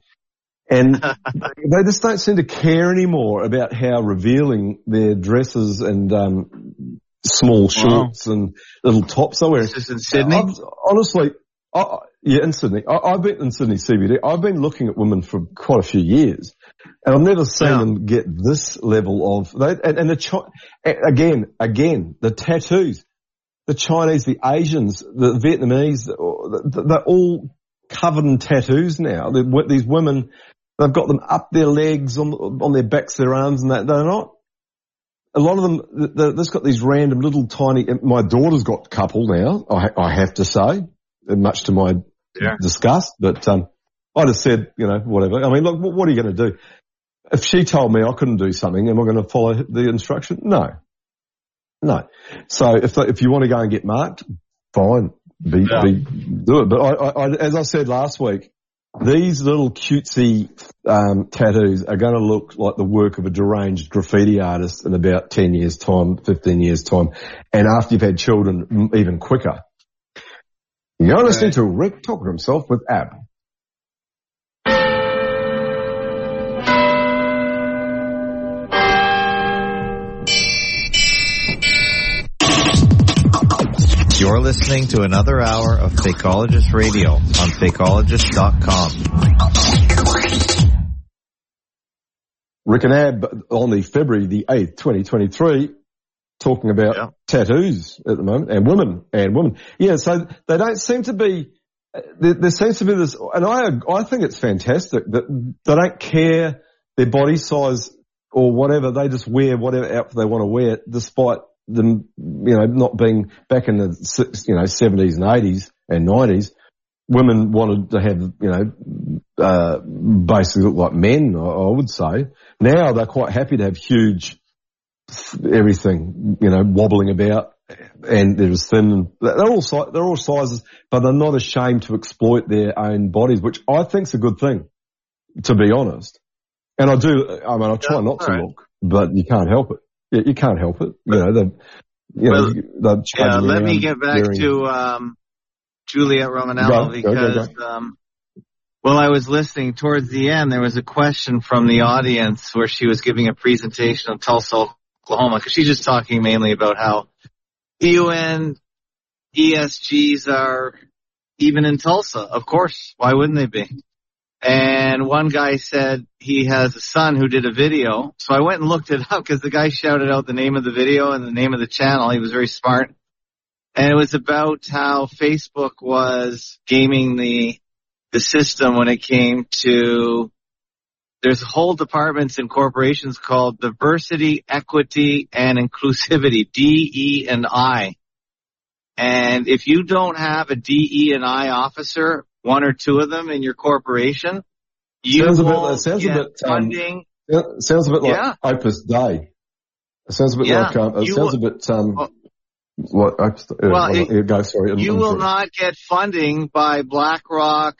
And [LAUGHS] they just don't seem to care anymore about how revealing their dresses and um, small shorts and little tops are wearing. This is in Sydney. I've- honestly, I, yeah, in Sydney. I, I've been in Sydney CBD. I've been looking at women for quite a few years, and I've never seen Yeah. them get this level of. They, and, and the Chi- again, again, the tattoos, the Chinese, the Asians, the Vietnamese, they're all covered in tattoos now. These women, they've got them up their legs, on on their backs, their arms, and that they're not. A lot of them, th- th- they've got these random little tiny. My daughter's got a couple now. I, I have to say, much to my Yeah. disgust. But um, I just said, you know, whatever. I mean, look, what, are you going to do? If she told me I couldn't do something, am I going to follow the instruction? No, no. So if if you want to go and get marked, fine, be, Yeah. be do it. But I, I, I, as I said last week, these little cutesy um, tattoos are going to look like the work of a deranged graffiti artist in about 10 years time, 15 years time. And after you've had children, even quicker. You're listening to Rick talking to himself with Ab. You're listening to another hour of Fakeologist Radio on Fakeologist.com. Rick and Ab on the February the 8th, 2023. talking about Yeah. tattoos at the moment and women and women. Yeah, so they don't seem to be. There, there seems to be this, and I I think it's fantastic that they don't care their body size or whatever. They just wear whatever outfit they want to wear, despite them, you know, not being back in the you know seventies and eighties and nineties. Women wanted to have, you know, uh, basically look like men. I, I would say now they're quite happy to have huge everything, you know, wobbling about, and they're as thin. They're all they're all sizes, but they're not ashamed to exploit their own bodies, which I think's a good thing, to be honest. And I do. I mean, I try Yeah, not to look, but you can't help it. You can't help it. You know, they, you Well, know, Yeah, let me get back to um, Juliet Romanello Go, go, because go, um, while I was listening towards the end, there was a question from the audience where she was giving a presentation of Tulsa, Oklahoma, because she's just talking mainly about how UN ESGs are even in Tulsa. Of course, why wouldn't they be? And one guy said he has a son who did a video. So I went and looked it up because the guy shouted out the name of the video and the name of the channel. He was very smart. And it was about how Facebook was gaming the, the system when it came to, there's whole departments in corporations called diversity, equity, and inclusivity, D, E, and I. And if you don't have a D, E, and I officer, one or two of them in your corporation, you Sounds a bit- sounds a get bit, um, funding. It sounds a bit like Yeah. Opus Dei. It sounds a bit Yeah, like, um, it sounds will- a bit, um, Oh. what, Opus, uh, Well, well, it- yeah, go, sorry. I'm- you I'm will sorry. not get funding by BlackRock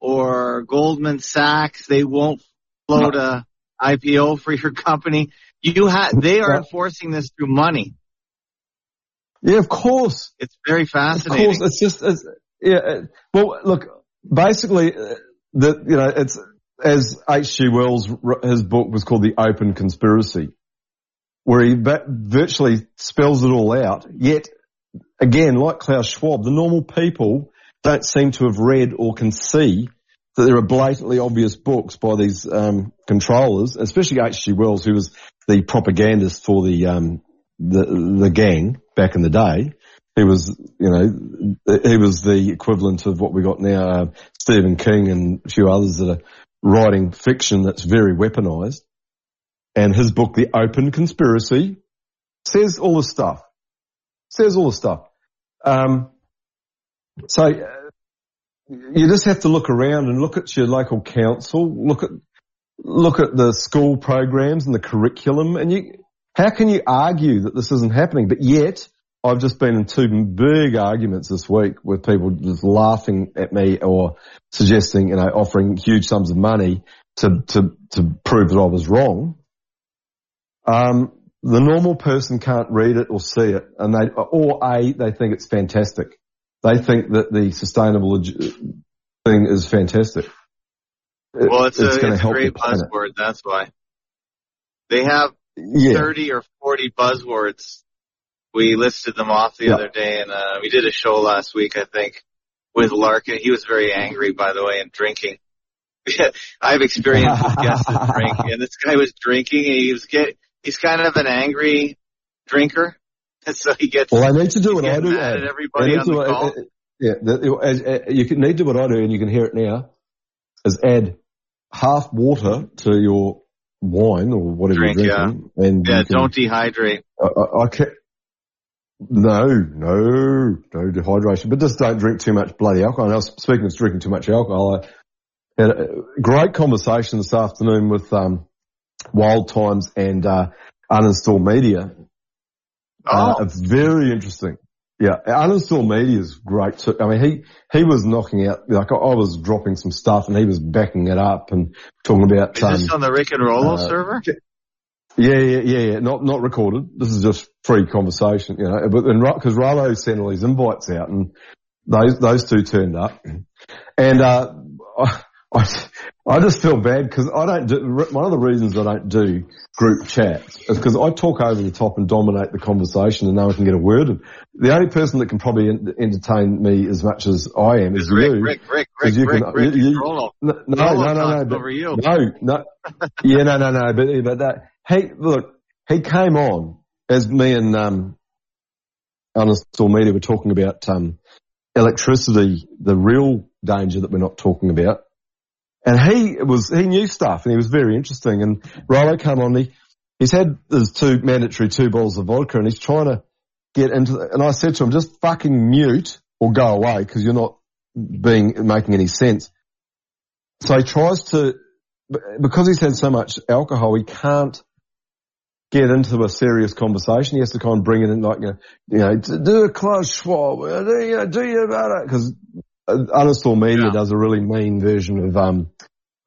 or Goldman Sachs. They won't float a IPO for your company. You have, they are enforcing this through money. Yeah, of course. It's very fascinating. Of course, it's just, it's, yeah, uh, well, look, basically, uh, the, you know, it's, as H.G. Wells, his book was called The Open Conspiracy, where he virtually spells it all out. Yet, again, like Klaus Schwab, the normal people don't seem to have read or can see that there are blatantly obvious books by these um, controllers, especially H.G. Wells, who was the propagandist for the um, the the gang back in the day. He was, you know, he was the equivalent of what we got now, uh, Stephen King and a few others that are writing fiction that's very weaponized. And his book, The Open Conspiracy, says all this stuff. Says all the stuff. Um, so uh, you just have to look around and look at your local council, look at look at the school programs and the curriculum, and you how can you argue that this isn't happening? But yet, I've just been in two big arguments this week with people just laughing at me or suggesting, you know, offering huge sums of money to to to prove that I was wrong. Um, the normal person can't read it or see it, and they or a they think it's fantastic. They think that the sustainable thing is fantastic. It- well, it's, a, gonna it's a help great buzzword. That's why they have Yeah. 30 or 40 buzzwords. We listed them off the Yeah. other day and, uh, we did a show last week, I think, with Larkin. He was very angry, by the way, and drinking. [LAUGHS] I've experienced with guests that [LAUGHS] drink, and this guy was drinking and he was get, he's kind of an angry drinker. And [LAUGHS] so he gets, Well, I need to do what I do. mad at everybody on the uh, call. uh, yeah, the, as, uh, you can need to do what I do, and you can hear it now. Is add half water to your wine or whatever Drink, you're yeah. drinking, and yeah, can, don't dehydrate. I, I, I. No, no, no dehydration. But just don't drink too much bloody alcohol. Was speaking of drinking too much alcohol. I had a great conversation this afternoon with um, Wild Times and uh, Uninstall Media. Uh, Oh. it's very interesting. Yeah, Uninstall Media is great too. I mean, he he was knocking out like I, was dropping some stuff and he was backing it up and talking about. Is um, this on the Rick and Rollo uh, server? Yeah, yeah, yeah, yeah. Not not recorded. This is just free conversation, you know. But then because Rallo sent all these invites out, and those those two turned up, and uh, I [LAUGHS] I, I just feel bad because I don't do. One of the reasons I don't do group chats is because I talk over the top and dominate the conversation, and no one can get a word. in. The only person that can probably entertain me as much as I am is Rick, you. Rick, Rick, Rick, you Rick, can- Rick, you- you-. No, no, no, no, but- no, no. [LAUGHS] Yeah, no, no, no. But, but that he look, he came on as me and um, Uninstall Media were talking about um, electricity, the real danger that we're not talking about. And he was, he knew stuff and he was very interesting. And Rolo came on, he, he's had his two mandatory two bottles of vodka and he's trying to get into, the, and I said to him, just fucking mute or go away because you're not being, making any sense. So he tries to, because he's had so much alcohol, he can't get into a serious conversation. He has to kind of bring it in like, you know, you know do a Klaus Schwab, do you, do you about it? Because Uninstall Media yeah. does a really mean version of, um,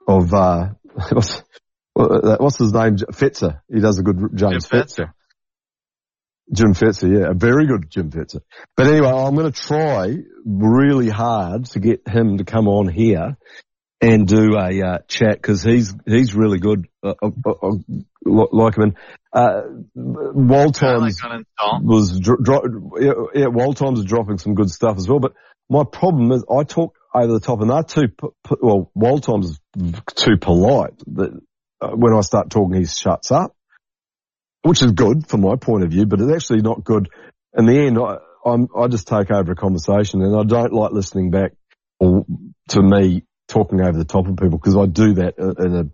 of, uh, [LAUGHS] what's, what's his name? Fetzer. He does a good James Jim Fetzer. Jim Fetzer, yeah, a very good Jim Fetzer. But anyway, I'm going to try really hard to get him to come on here and do a uh, chat because he's he's really good. Uh, uh, uh, uh like him. Uh, Wild Times was dro- dro- yeah, yeah, Wild is dropping some good stuff as well. But my problem is I talk over the top, and they're too well. Wild Times is too polite. That uh, when I start talking, he shuts up, which is good from my point of view. But it's actually not good. In the end, I, I'm, I just take over a conversation, and I don't like listening back or to me talking over the top of people because I do that in a.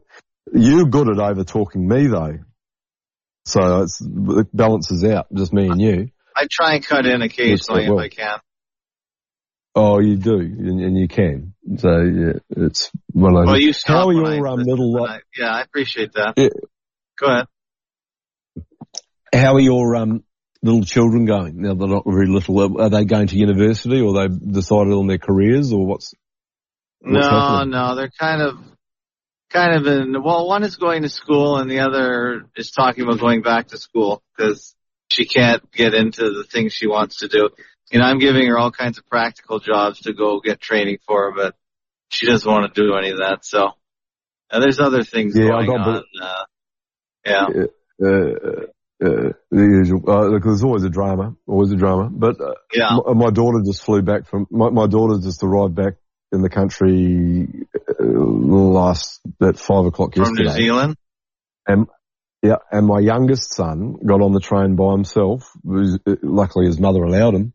You're good at over talking me though, so it balances out just me and you. I try and cut in occasionally if I can. Oh, you do, and, and, you can. So yeah, it's well. Well, you how are your um, little? I, yeah, I appreciate that. Yeah. Go ahead. How are your um little children going? Now they're not very little. Are they going to university, or they decided on their careers, or what's? No, no, they're kind of, kind of in. Well, one is going to school, and the other is talking about going back to school because she can't get into the things she wants to do you know, I'm giving her all kinds of practical jobs to go get training for but she doesn't want to do any of that. So uh, there's other things yeah, going on. Uh, yeah. Uh, uh, the usual. Uh, look, there's always a drama, always a drama. But uh, yeah. my, my, daughter just flew back from. My, my daughter just arrived back in the country uh, last at five o'clock from yesterday. From New Zealand. And yeah, and my youngest son got on the train by himself. Luckily, his mother allowed him.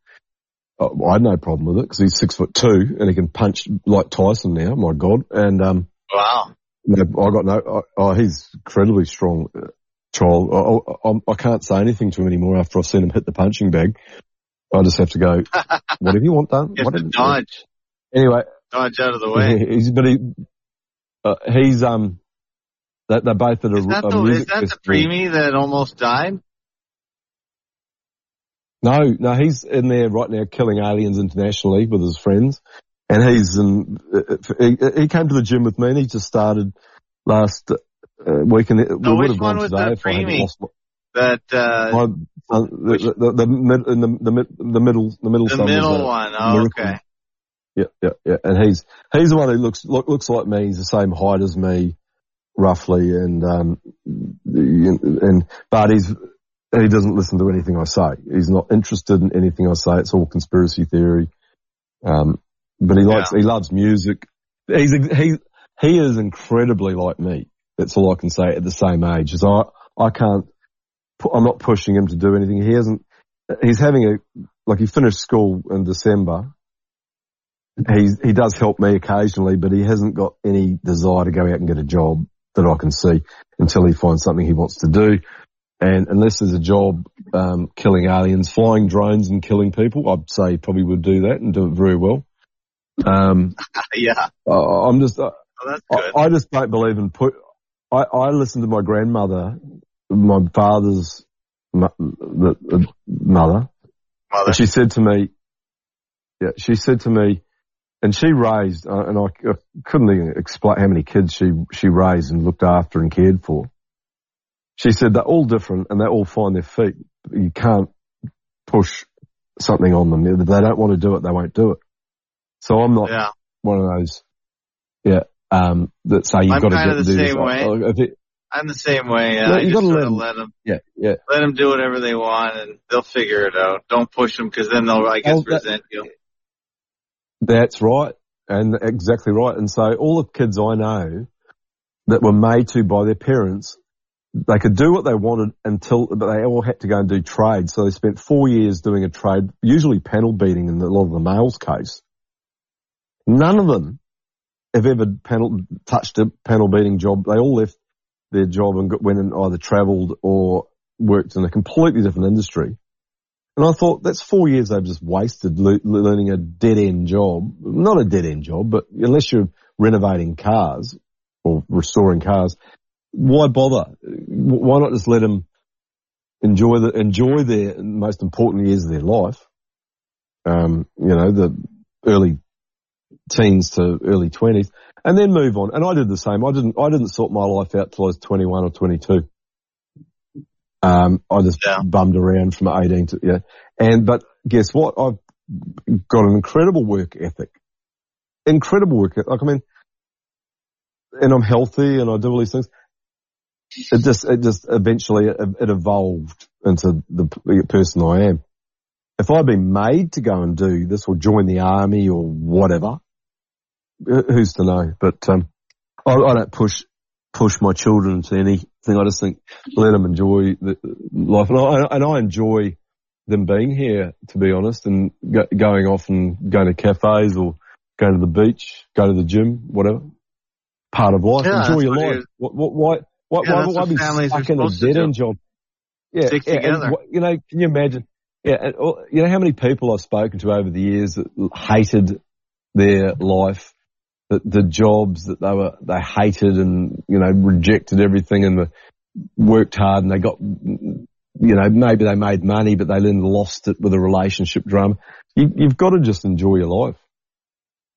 Oh, I had no problem with it because he's six foot two and he can punch like Tyson now. My God. And, um, wow. I got no, oh, he's incredibly strong uh, child. I, I, I, can't say anything to him anymore after I've seen him hit the punching bag. I just have to go, [LAUGHS] whatever you want done. To dodge. Anyway. Dodge out of the [LAUGHS] way. He's, but he, uh, he's, um, they, they're both at a, is that a the, Is that the preemie that almost died? No, no, he's in there right now killing aliens internationally with his friends. And he's in, he, he came to the gym with me and he just started last uh, week and we would have gone today if lost that, uh, my, uh, the, the, the, mid, the, the, the middle, the middle, the middle one. Oh, okay. Yeah, yeah, yeah. And he's, he's the one who looks, look, looks like me. He's the same height as me, roughly. And, um, and, but he's, he doesn't listen to anything I say. He's not interested in anything I say. It's all conspiracy theory. Um, but he likes, yeah. he loves music. He's, he, he is incredibly like me. That's all I can say at the same age. So I, I can't, I'm not pushing him to do anything. He hasn't, he's having a, like he finished school in December. He's, he does help me occasionally, but he hasn't got any desire to go out and get a job that I can see until he finds something he wants to do. And unless there's a job um, killing aliens, flying drones and killing people, I'd say probably would do that and do it very well. Um, [LAUGHS] yeah, uh, I'm just, uh, oh, I, I, just don't believe in put. I, I listened to my grandmother, my father's mother, mother. She said to me, yeah, she said to me, and she raised, uh, and I, I couldn't even explain how many kids she she raised and looked after and cared for she said they're all different and they all find their feet. You can't push something on them. If they don't want to do it, they won't do it. So I'm not yeah. one of those, yeah, um, that say you've I'm got to get the do same way. It, I'm the same way. Yeah, no, you got to let them, let them. Yeah, yeah. Let them do whatever they want, and they'll figure it out. Don't push them because then they'll, I guess, oh, that, resent you. That's right, and exactly right. And so all the kids I know that were made to by their parents they could do what they wanted until, but they all had to go and do trade. So they spent four years doing a trade, usually panel beating in a lot of the males' case. None of them have ever panel, touched a panel beating job. They all left their job and went and either travelled or worked in a completely different industry. And I thought that's four years they've just wasted le- learning a dead end job. Not a dead end job, but unless you're renovating cars or restoring cars, why bother? Why not just let them enjoy the enjoy their most important years of their life? Um, you know, the early teens to early twenties, and then move on. And I did the same. I didn't I didn't sort my life out till I was twenty one or twenty two. Um, I just yeah. bummed around from 18 to, yeah. And, but guess what? I've got an incredible work ethic. Incredible work ethic. Like, I mean, and I'm healthy and I do all these things it just, it just eventually it, it evolved into the person I am. If I'd been made to go and do this or join the army or whatever, who's to know? But, um, I, I don't push, push my children to anything. I just think let them enjoy the life. And I, and I enjoy them being here, to be honest, and go, going off and going to cafes or going to the beach, go to the gym, whatever. Part of life. Yeah, enjoy your life. What, what, why, why, yeah, why, why be stuck in a dead end job? Yeah, Stick yeah, together. And, you know, can you imagine? Yeah, and, oh, you know how many people I've spoken to over the years that hated their life, the, the jobs that they were they hated and you know rejected everything and the, worked hard and they got you know maybe they made money but they then lost it with a relationship drama. You, you've got to just enjoy your life.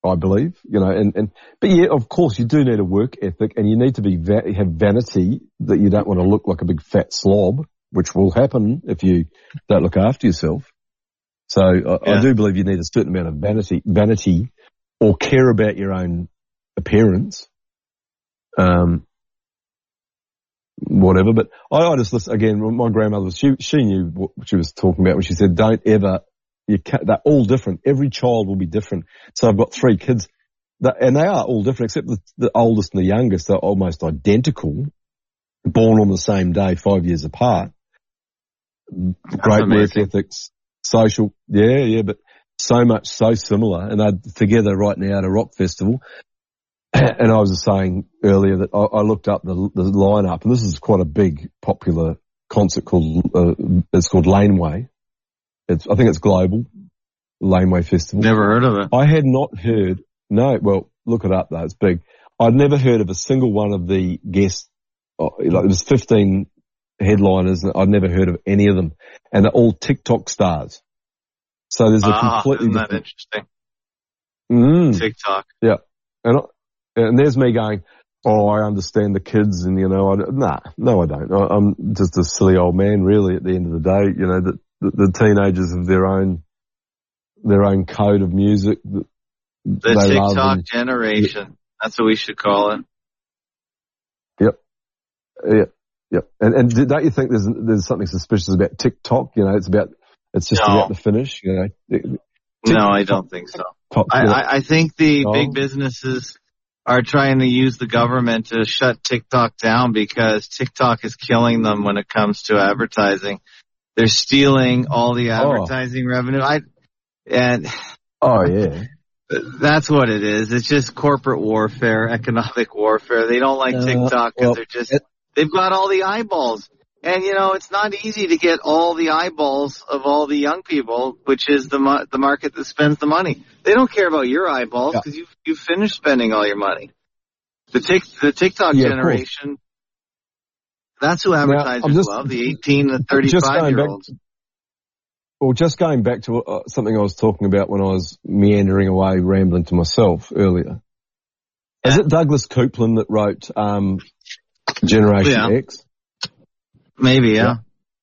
I believe, you know, and, and, but yeah, of course you do need a work ethic and you need to be, va- have vanity that you don't want to look like a big fat slob, which will happen if you don't look after yourself. So I, yeah. I do believe you need a certain amount of vanity, vanity or care about your own appearance. Um, whatever, but I, I just listen, again, my grandmother, she, she knew what she was talking about when she said, don't ever you can't, they're all different. Every child will be different. So I've got three kids that, and they are all different except the, the oldest and the youngest are almost identical, born on the same day, five years apart. That's Great amazing. work ethics, social. Yeah, yeah, but so much, so similar. And they're together right now at a rock festival. [CLEARS THROAT] And I was saying earlier that I, I looked up the, the lineup and this is quite a big popular concert called, uh, it's called Laneway it's, I think it's global. Laneway Festival. Never heard of it. I had not heard, no, well, look it up though, it's big. I'd never heard of a single one of the guests, oh, like there's 15 headliners, I'd never heard of any of them. And they're all TikTok stars. So there's a ah, completely isn't that interesting? Mm, TikTok. Yeah. And, and there's me going, oh, I understand the kids and, you know, I, nah, no, I don't. I, I'm just a silly old man really at the end of the day, you know, that the, the teenagers have their own their own code of music. The TikTok generation. That's what we should call it. Yep. Yep. Yep. And, and don't you think there's, there's something suspicious about TikTok? You know, it's about, it's just no. about the finish, you know. No, I don't think so. I, I, think the oh. big businesses are trying to use the government to shut TikTok down because TikTok is killing them when it comes to advertising. They're stealing all the oh. advertising oh. revenue. I and oh yeah, that's what it is. It's just corporate warfare, economic warfare. They don't like uh, TikTok because well, they're just they've got all the eyeballs. And you know, it's not easy to get all the eyeballs of all the young people, which is the the market that spends the money. They don't care about your eyeballs because yeah. you you finished spending all your money. The tick the TikTok yeah, generation that's who advertisers just, love, the 18 to 35 year olds. Well, just going back to uh, something I was talking about when I was meandering away, rambling to myself earlier. Yeah. Is it Douglas Coupland that wrote um, Generation. X? Maybe, yeah.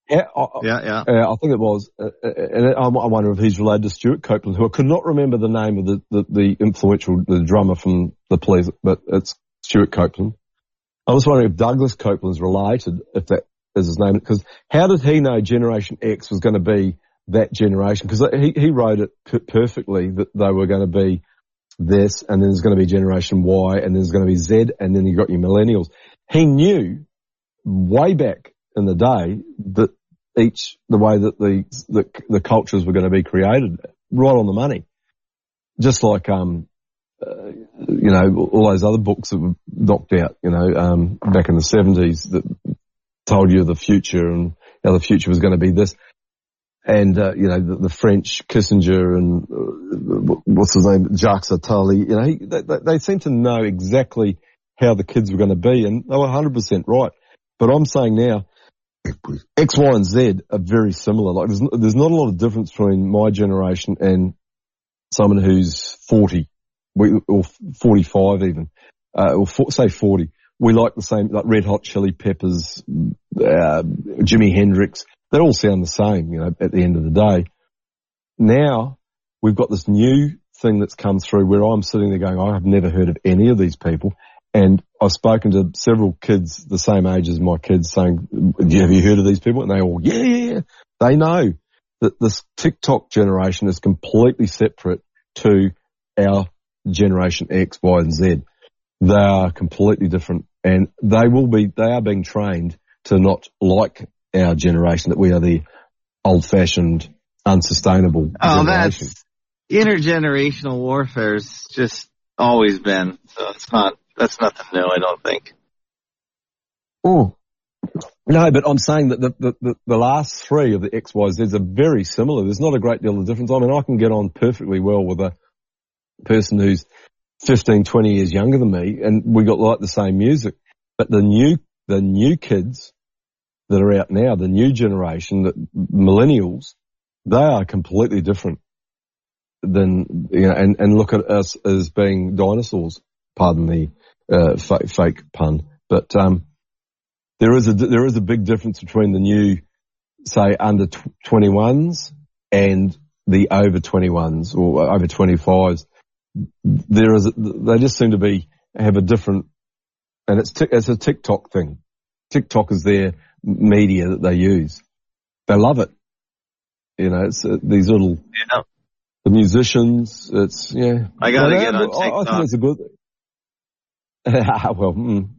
Yeah, I, yeah, yeah. Uh, I think it was, uh, uh and I wonder if he's related to Stewart Copeland, who I could not remember the name of the, the, the influential the drummer from the Police, but it's Stewart Copeland. I was wondering if Douglas Coupland's related, if that is his name, because how did he know Generation X was going to be that generation? Because he, he wrote it p- perfectly that they were going to be this, and then there's going to be Generation Y, and then there's going to be Z, and then you got your millennials. He knew way back in the day that each, the way that the, the, the cultures were going to be created, right on the money. Just like, um, uh, you know, all those other books that were knocked out, you know, um, back in the seventies that told you the future and how the future was going to be this. And, uh, you know, the, the, French Kissinger and, uh, what's his name, Jacques Attali, you know, he, they, they seem to know exactly how the kids were going to be and they were 100% right. But I'm saying now, X, Y, and Z are very similar. Like there's, there's not a lot of difference between my generation and someone who's 40 or 45 even, uh, or for, say 40. We like the same, like Red Hot Chili Peppers, uh, Jimi Hendrix. They all sound the same, you know, at the end of the day. Now we've got this new thing that's come through where I'm sitting there going, I have never heard of any of these people. And I've spoken to several kids the same age as my kids saying, have you heard of these people? And they all, yeah, yeah, yeah. They know that this TikTok generation is completely separate to our generation X, Y, and Z. They are completely different and they will be, they are being trained to not like our generation, that we are the old fashioned, unsustainable oh, generation. that's intergenerational warfare's just always been. So it's not, that's nothing new, I don't think. Oh. No, but I'm saying that the, the, the, the last three of the XYZs are very similar. There's not a great deal of difference. I mean, I can get on perfectly well with a person who's 15, 20 years younger than me and we got like the same music. But the new, the new kids that are out now, the new generation, the millennials, they are completely different than, you know, and, and look at us as being dinosaurs, pardon the, uh, fake, fake pun. But, um, there is a, there is a big difference between the new, say, under 21s and the over 21s or over 25s there is, they just seem to be, have a different, and it's, it's a TikTok thing. TikTok is their media that they use. They love it. You know, it's uh, these little, yeah. the musicians, it's, yeah. I gotta get on TikTok. I, I think it's a good, [LAUGHS] well, mm,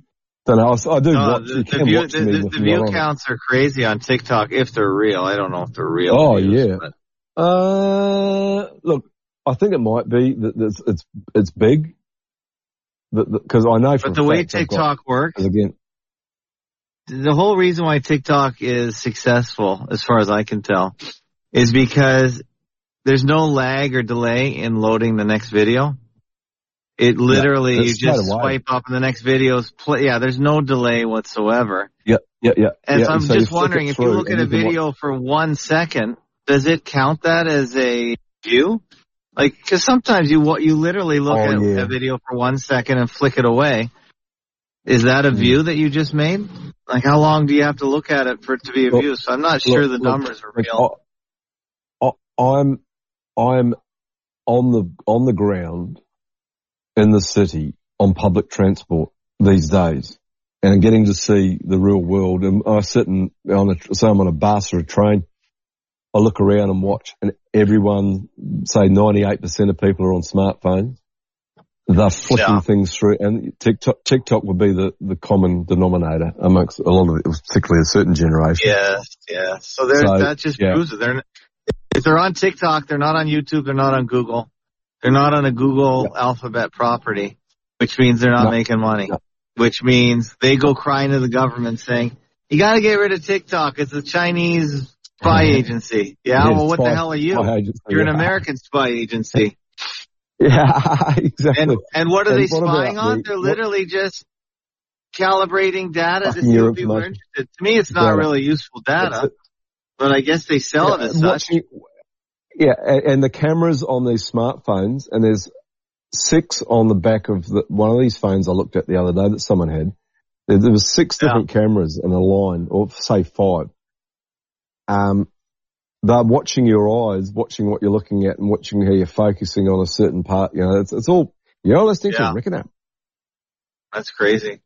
don't know. I, do no, watch, the, the view, the, the, the view counts are crazy on TikTok if they're real. I don't know if they're real. Oh views, yeah. But. Uh, look, I think it might be that it's it's, it's big. Because I know. But the way TikTok got, works, again, the whole reason why TikTok is successful, as far as I can tell, is because there's no lag or delay in loading the next video. It literally, yeah, you just swipe up and the next video's play. Yeah, there's no delay whatsoever. Yeah, yeah, yeah. And yeah, so I'm so just wondering if you look at a video for one second, does it count that as a view? Like, cause sometimes you, you literally look oh, at yeah. a video for one second and flick it away. Is that a Mm. view that you just made? Like, how long do you have to look at it for it to be a Look, view? So I'm not sure look, the look, numbers are look, real. I, I, I'm, I'm on the, on the ground in the city on public transport these days and getting to see the real world. And I sit in, on a, say I'm on a bus or a train. I look around and watch and everyone, say 98% of people are on smartphones. They're flicking Yeah. things through and TikTok, TikTok would be the, the common denominator amongst a lot of it, particularly a certain generation. Yeah. yeah. So So, that just yeah. proves it. They're, if they're on TikTok, they're not on YouTube, they're not on Google. They're not on a Google Alphabet property, which means they're not No. making money. No. Which means they go crying to the government saying, you gotta get rid of TikTok. It's a Chinese spy agency. Yeah, Yeah, well what the hell are you? You're an. American spy agency. [LAUGHS] Yeah, [LAUGHS] exactly. And, and what are And they spying on? the- They're literally just calibrating data to see people are interested. To me, it's not Data. really useful data, but I guess they sell it as such. Yeah, and, and the cameras on these smartphones, and there's six on the back of the, one of these phones I looked at the other day that someone had. There, there was six Yeah. different cameras in a line, or say five. Um, they're watching your eyes, watching what you're looking at, and watching how you're focusing on a certain part. You know, it's, it's all you're listening Yeah. to Rick and Al. That's crazy.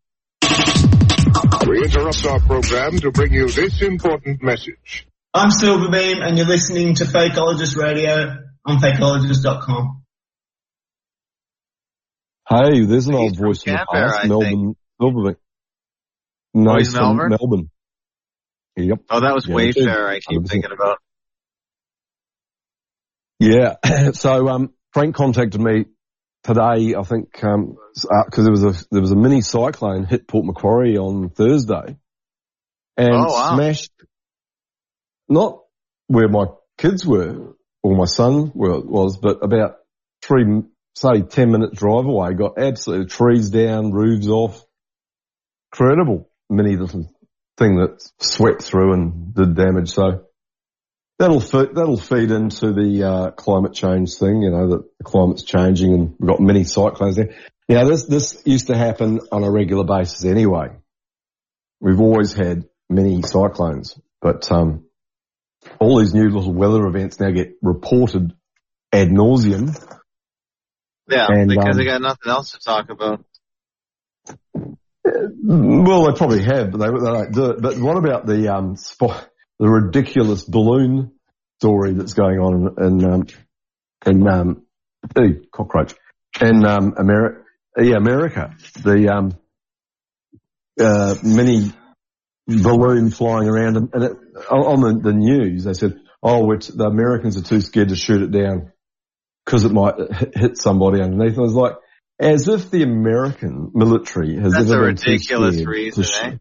We interrupt our program to bring you this important message. I'm Silverbeam and you're listening to Fakeologist Radio on fakeologist.com. Hey, there's an He's old from voice in the past, I Melbourne, Melbourne. No, he's he's from Melbourne? Melbourne. Yep. Oh, that was Yeah, Wayfair. I keep 100%. thinking about. Yeah. [CLEARS THROAT] so um, Frank contacted me today. I think um, because there was a there was a mini cyclone hit Port Macquarie on Thursday, and Oh, wow. smashed not where my kids were or my son were, was, but about three, say, ten minute drive away. Got absolutely trees down, roofs off. Incredible mini little thing that swept through and did damage. So That'll that'll feed into the uh, climate change thing, you know, that the climate's changing and we've got many cyclones there. Yeah, this, this used to happen on a regular basis anyway. We've always had many cyclones, but, um, all these new little weather events now get reported ad nauseum. Yeah, And, because um, they got nothing else to talk about. Well, they probably have, but they, they don't do it. But what about the, um, spot, the ridiculous balloon story that's going on in, in, um, in, um, eh, cockroach in, um, America, yeah, America, the, um, uh, mini balloon flying around and, and it, on the, the news, they said, oh, which the Americans are too scared to shoot it down because it might hit, somebody underneath. And I was like, as if the American military has That's a ever been too ridiculous scared to reason, sh- eh?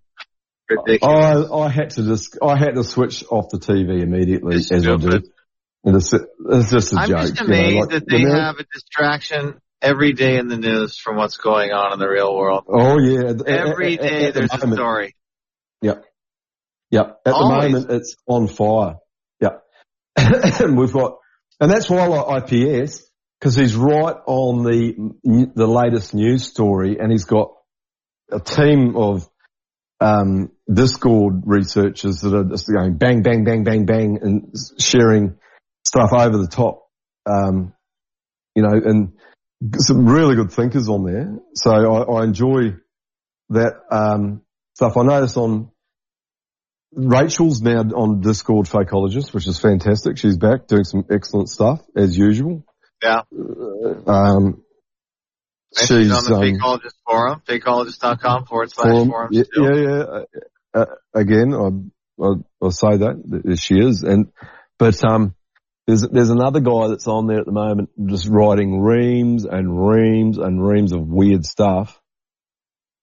Ridiculous. I, I had to just, I had to switch off the TV immediately It's as I did. it's, it's just a I'm joke. just you know, amazed like that they have a distraction every day in the news from what's going on in the real world. Oh yeah. Every at- day at the there's a moment- story. Yep. Yep. At Always. the moment, it's on fire. Yep. [COUGHS] and we've got, and that's why I like IPS because he's right on the the latest news story, and he's got a team of um, Discord researchers that are just going bang, bang, bang, bang, bang, and sharing stuff over the top. Um, you know, and some really good thinkers on there. So I, I enjoy that um, stuff. I notice on Rachel's now on Discord Fakeologist, which is fantastic. She's back doing some excellent stuff as usual. Yeah. Um, And she's she's on the um, Fakeologist forum, fakeologist.com forward slash forum. Yeah, yeah, yeah. Uh, uh, again, I, I, I'll say that that she is, and but um, there's there's another guy that's on there at the moment, just writing reams and reams and reams of weird stuff.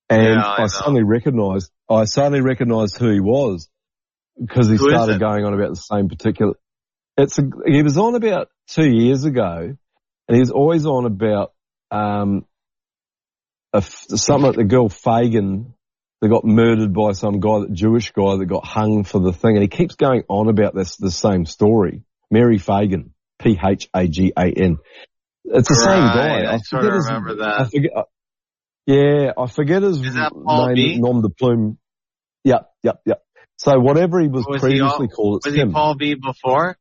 And Yeah, I I, suddenly recognised, I suddenly recognised who he was because he Who started going on about the same particular. It's a, he was on about two years ago, and he's always on about um, a like the girl Phagan that got murdered by some guy, that Jewish guy that got hung for the thing, and he keeps going on about this the same story. Mary Phagan, P H A G A N. It's the same guy. I sort of forget his- that. I forget. uh, yeah, I forget his Is that Paul name. B? Nom de plume. Yep, yep, yep. So whatever he was, Was he previously all- called, Was he. Paul B before?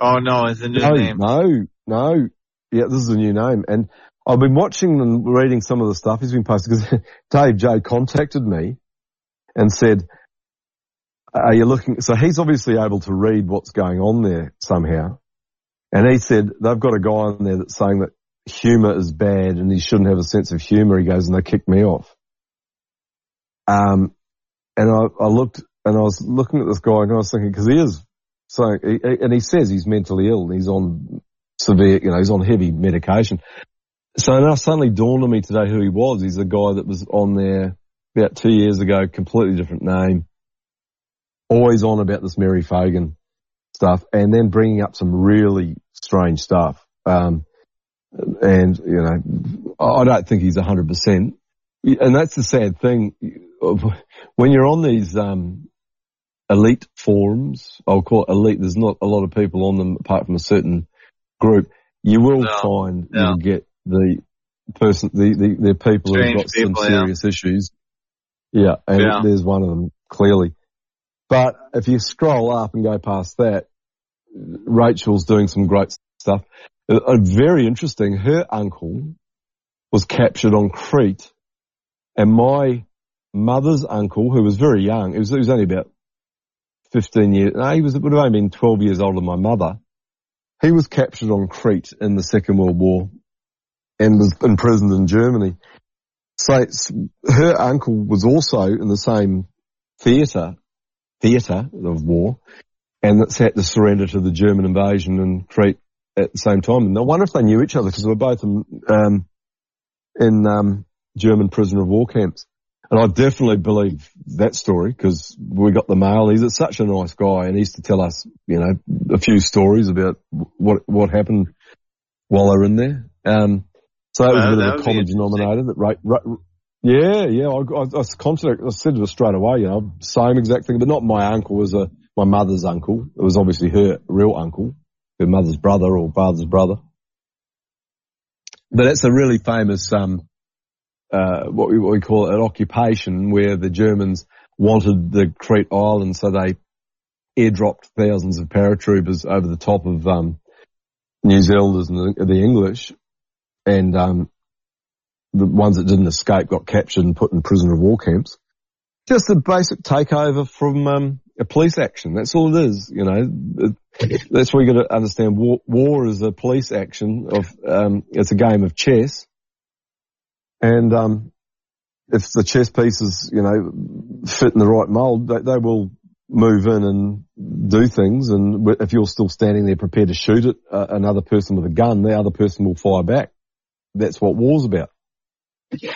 Oh no, it's a new no, name. no, no. Yeah, this is a new name. And I've been watching and reading some of the stuff he's been posting because [LAUGHS] Dave J contacted me and said, are you looking? So he's obviously able to read what's going on there somehow. And he said, they've got a guy on there that's saying that humor is bad and he shouldn't have a sense of humor. He goes, and they kicked me off. Um, and I, I looked and I was looking at this guy and I was thinking, cause he is so, he, and he says he's mentally ill and he's on severe, you know, he's on heavy medication. So now suddenly dawned on me today who he was. He's a guy that was on there about two years ago, completely different name, always on about this Mary Phagan stuff and then bringing up some really strange stuff. Um, and, you know, I don't think he's hundred percent. And that's the sad thing. When you're on these, um, elite forums, I'll call it elite, there's not a lot of people on them apart from a certain group. You will No, find no. you'll get the person, the, the, the people who've got some people, yeah. serious issues. Yeah. And Yeah. there's one of them clearly. But if you scroll up and go past that, Rachel's doing some great stuff. Uh, very interesting. Her uncle was captured on Crete and my mother's uncle, who was very young, he was, he was only about 15 years, no, he was, would have only been 12 years older than my mother. He was captured on Crete in the Second World War and was imprisoned in Germany. So her uncle was also in the same theatre, theatre of war, and that's had to surrender to the German invasion and Crete at the same time. And I wonder if they knew each other because they were both in, um, in um, German prisoner of war camps. And I definitely believe that story because we got the mail. He's such a nice guy and he used to tell us, you know, a few stories about what, what happened while they were in there. Um, so that was a bit of a common denominator that right, right, yeah, yeah, I, I, I, I said to it straight away, you know, same exact thing, but not my uncle was a, my mother's uncle. It was obviously her real uncle, her mother's brother or father's brother. But it's a really famous, um, uh, what we, what we call an occupation where the Germans wanted the Crete island, so they airdropped thousands of paratroopers over the top of, um, New Zealanders and the, the English. And, um, the ones that didn't escape got captured and put in prisoner of war camps. Just a basic takeover from, um, a police action. That's all it is, you know. That's where you got to understand war, war is a police action of, um, it's a game of chess. And, um, if the chess pieces, you know, fit in the right mold, they, they will move in and do things. And if you're still standing there prepared to shoot at uh, another person with a gun, the other person will fire back. That's what war's about.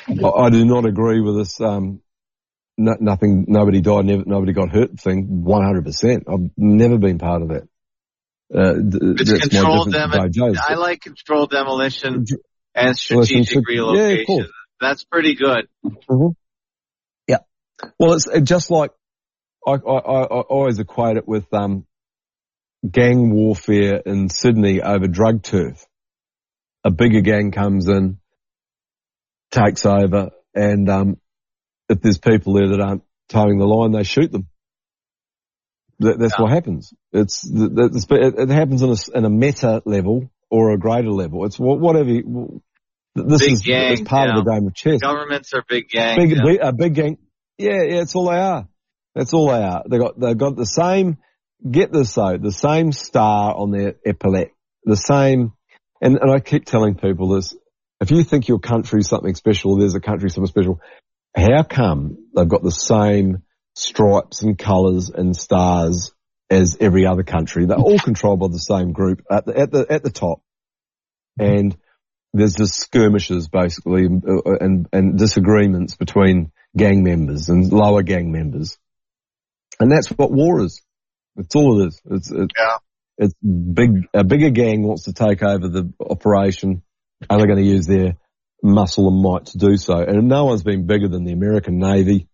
I, I do not agree with this, um, no, nothing, nobody died, never, nobody got hurt thing 100%. I've never been part of that. Uh, th- It's controlled difference demo- with Joe's. I like controlled demolition and strategic so- yeah, cool. That's pretty good. Mhm. Yeah. Well, it's just like I, I, I, I always equate it with um, gang warfare in Sydney over drug turf. A bigger gang comes in, takes over, and um, if there's people there that aren't towing the line, they shoot them. That, that's what happens. It's, that's, it, it happens in a, in a meta level or a greater level. It's whatever. You, this Big is gang, part yeah. of the game of chess. Governments are big gangs. Big, yeah. big, a big gang. Yeah, yeah, that's all they are. That's all they are. They got, they've got the same, get this though, the same star on their epaulette, the same, and, and I keep telling people this, if you think your country's something special, there's a country something special, how come they've got the same stripes and colours and stars as every other country? They're all controlled by the same group at the, at the, at the top. And there's just skirmishes basically and, uh, uh, and, and disagreements between gang members and lower gang members. And that's what war is. That's all it is. It's, it's, Yeah. it's big, a bigger gang wants to take over the operation and they're going to use their muscle and might to do so. And no one's been bigger than the American Navy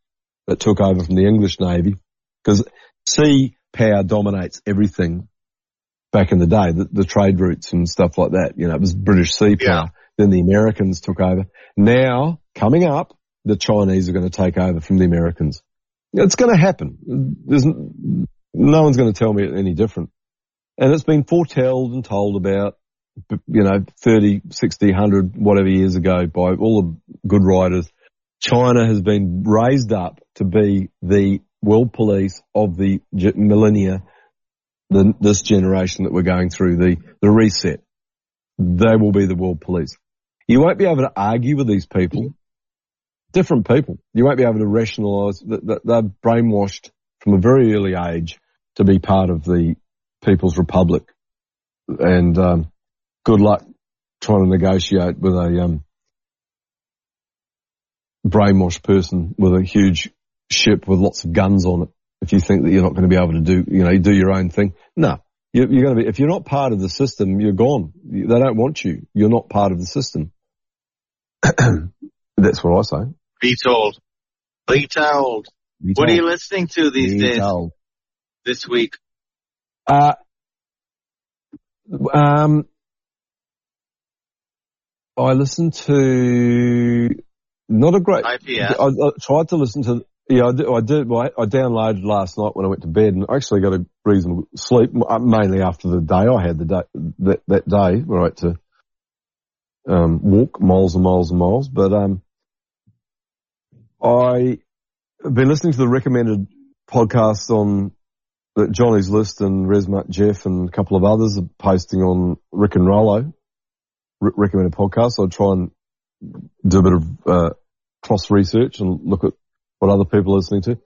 that took over from the English Navy because sea power dominates everything back in the day, the, the trade routes and stuff like that. You know, it was British sea power. Then the Americans took over. Now, coming up, the Chinese are going to take over from the Americans. It's going to happen. There's, no one's going to tell me any different. And it's been foretold and told about, you know, 30, 60, 100, whatever years ago by all the good writers. China has been raised up to be the world police of the millennia, the, this generation that we're going through, the, the reset. They will be the world police. You won't be able to argue with these people. Different people. You won't be able to rationalise that, they're brainwashed from a very early age to be part of the People's Republic. And um, good luck trying to negotiate with a um, brainwashed person with a huge ship with lots of guns on it. If you think that you're not going to be able to do, you know, do your own thing, no, you're, you're going to be. If you're not part of the system, you're gone. They don't want you. You're not part of the system. [CLEARS THROAT] That's what I say. Be told. Be told. Be What are you listening to these Be days? told. This week? Uh, um, I listened to not a great. IPS. I, I tried to listen to. Yeah, I did. I did. I downloaded last night when I went to bed, and I actually got a reasonable sleep, uh, mainly after the day I had the day that that day where I had to um, walk miles and miles and miles. But um, I have been listening to the recommended podcasts on that Johnny's List and Resmut Jeff and a couple of others are posting on Rick and Rollo re- recommended podcasts. I'll try and do a bit of uh, cross research and look at what other people are listening to.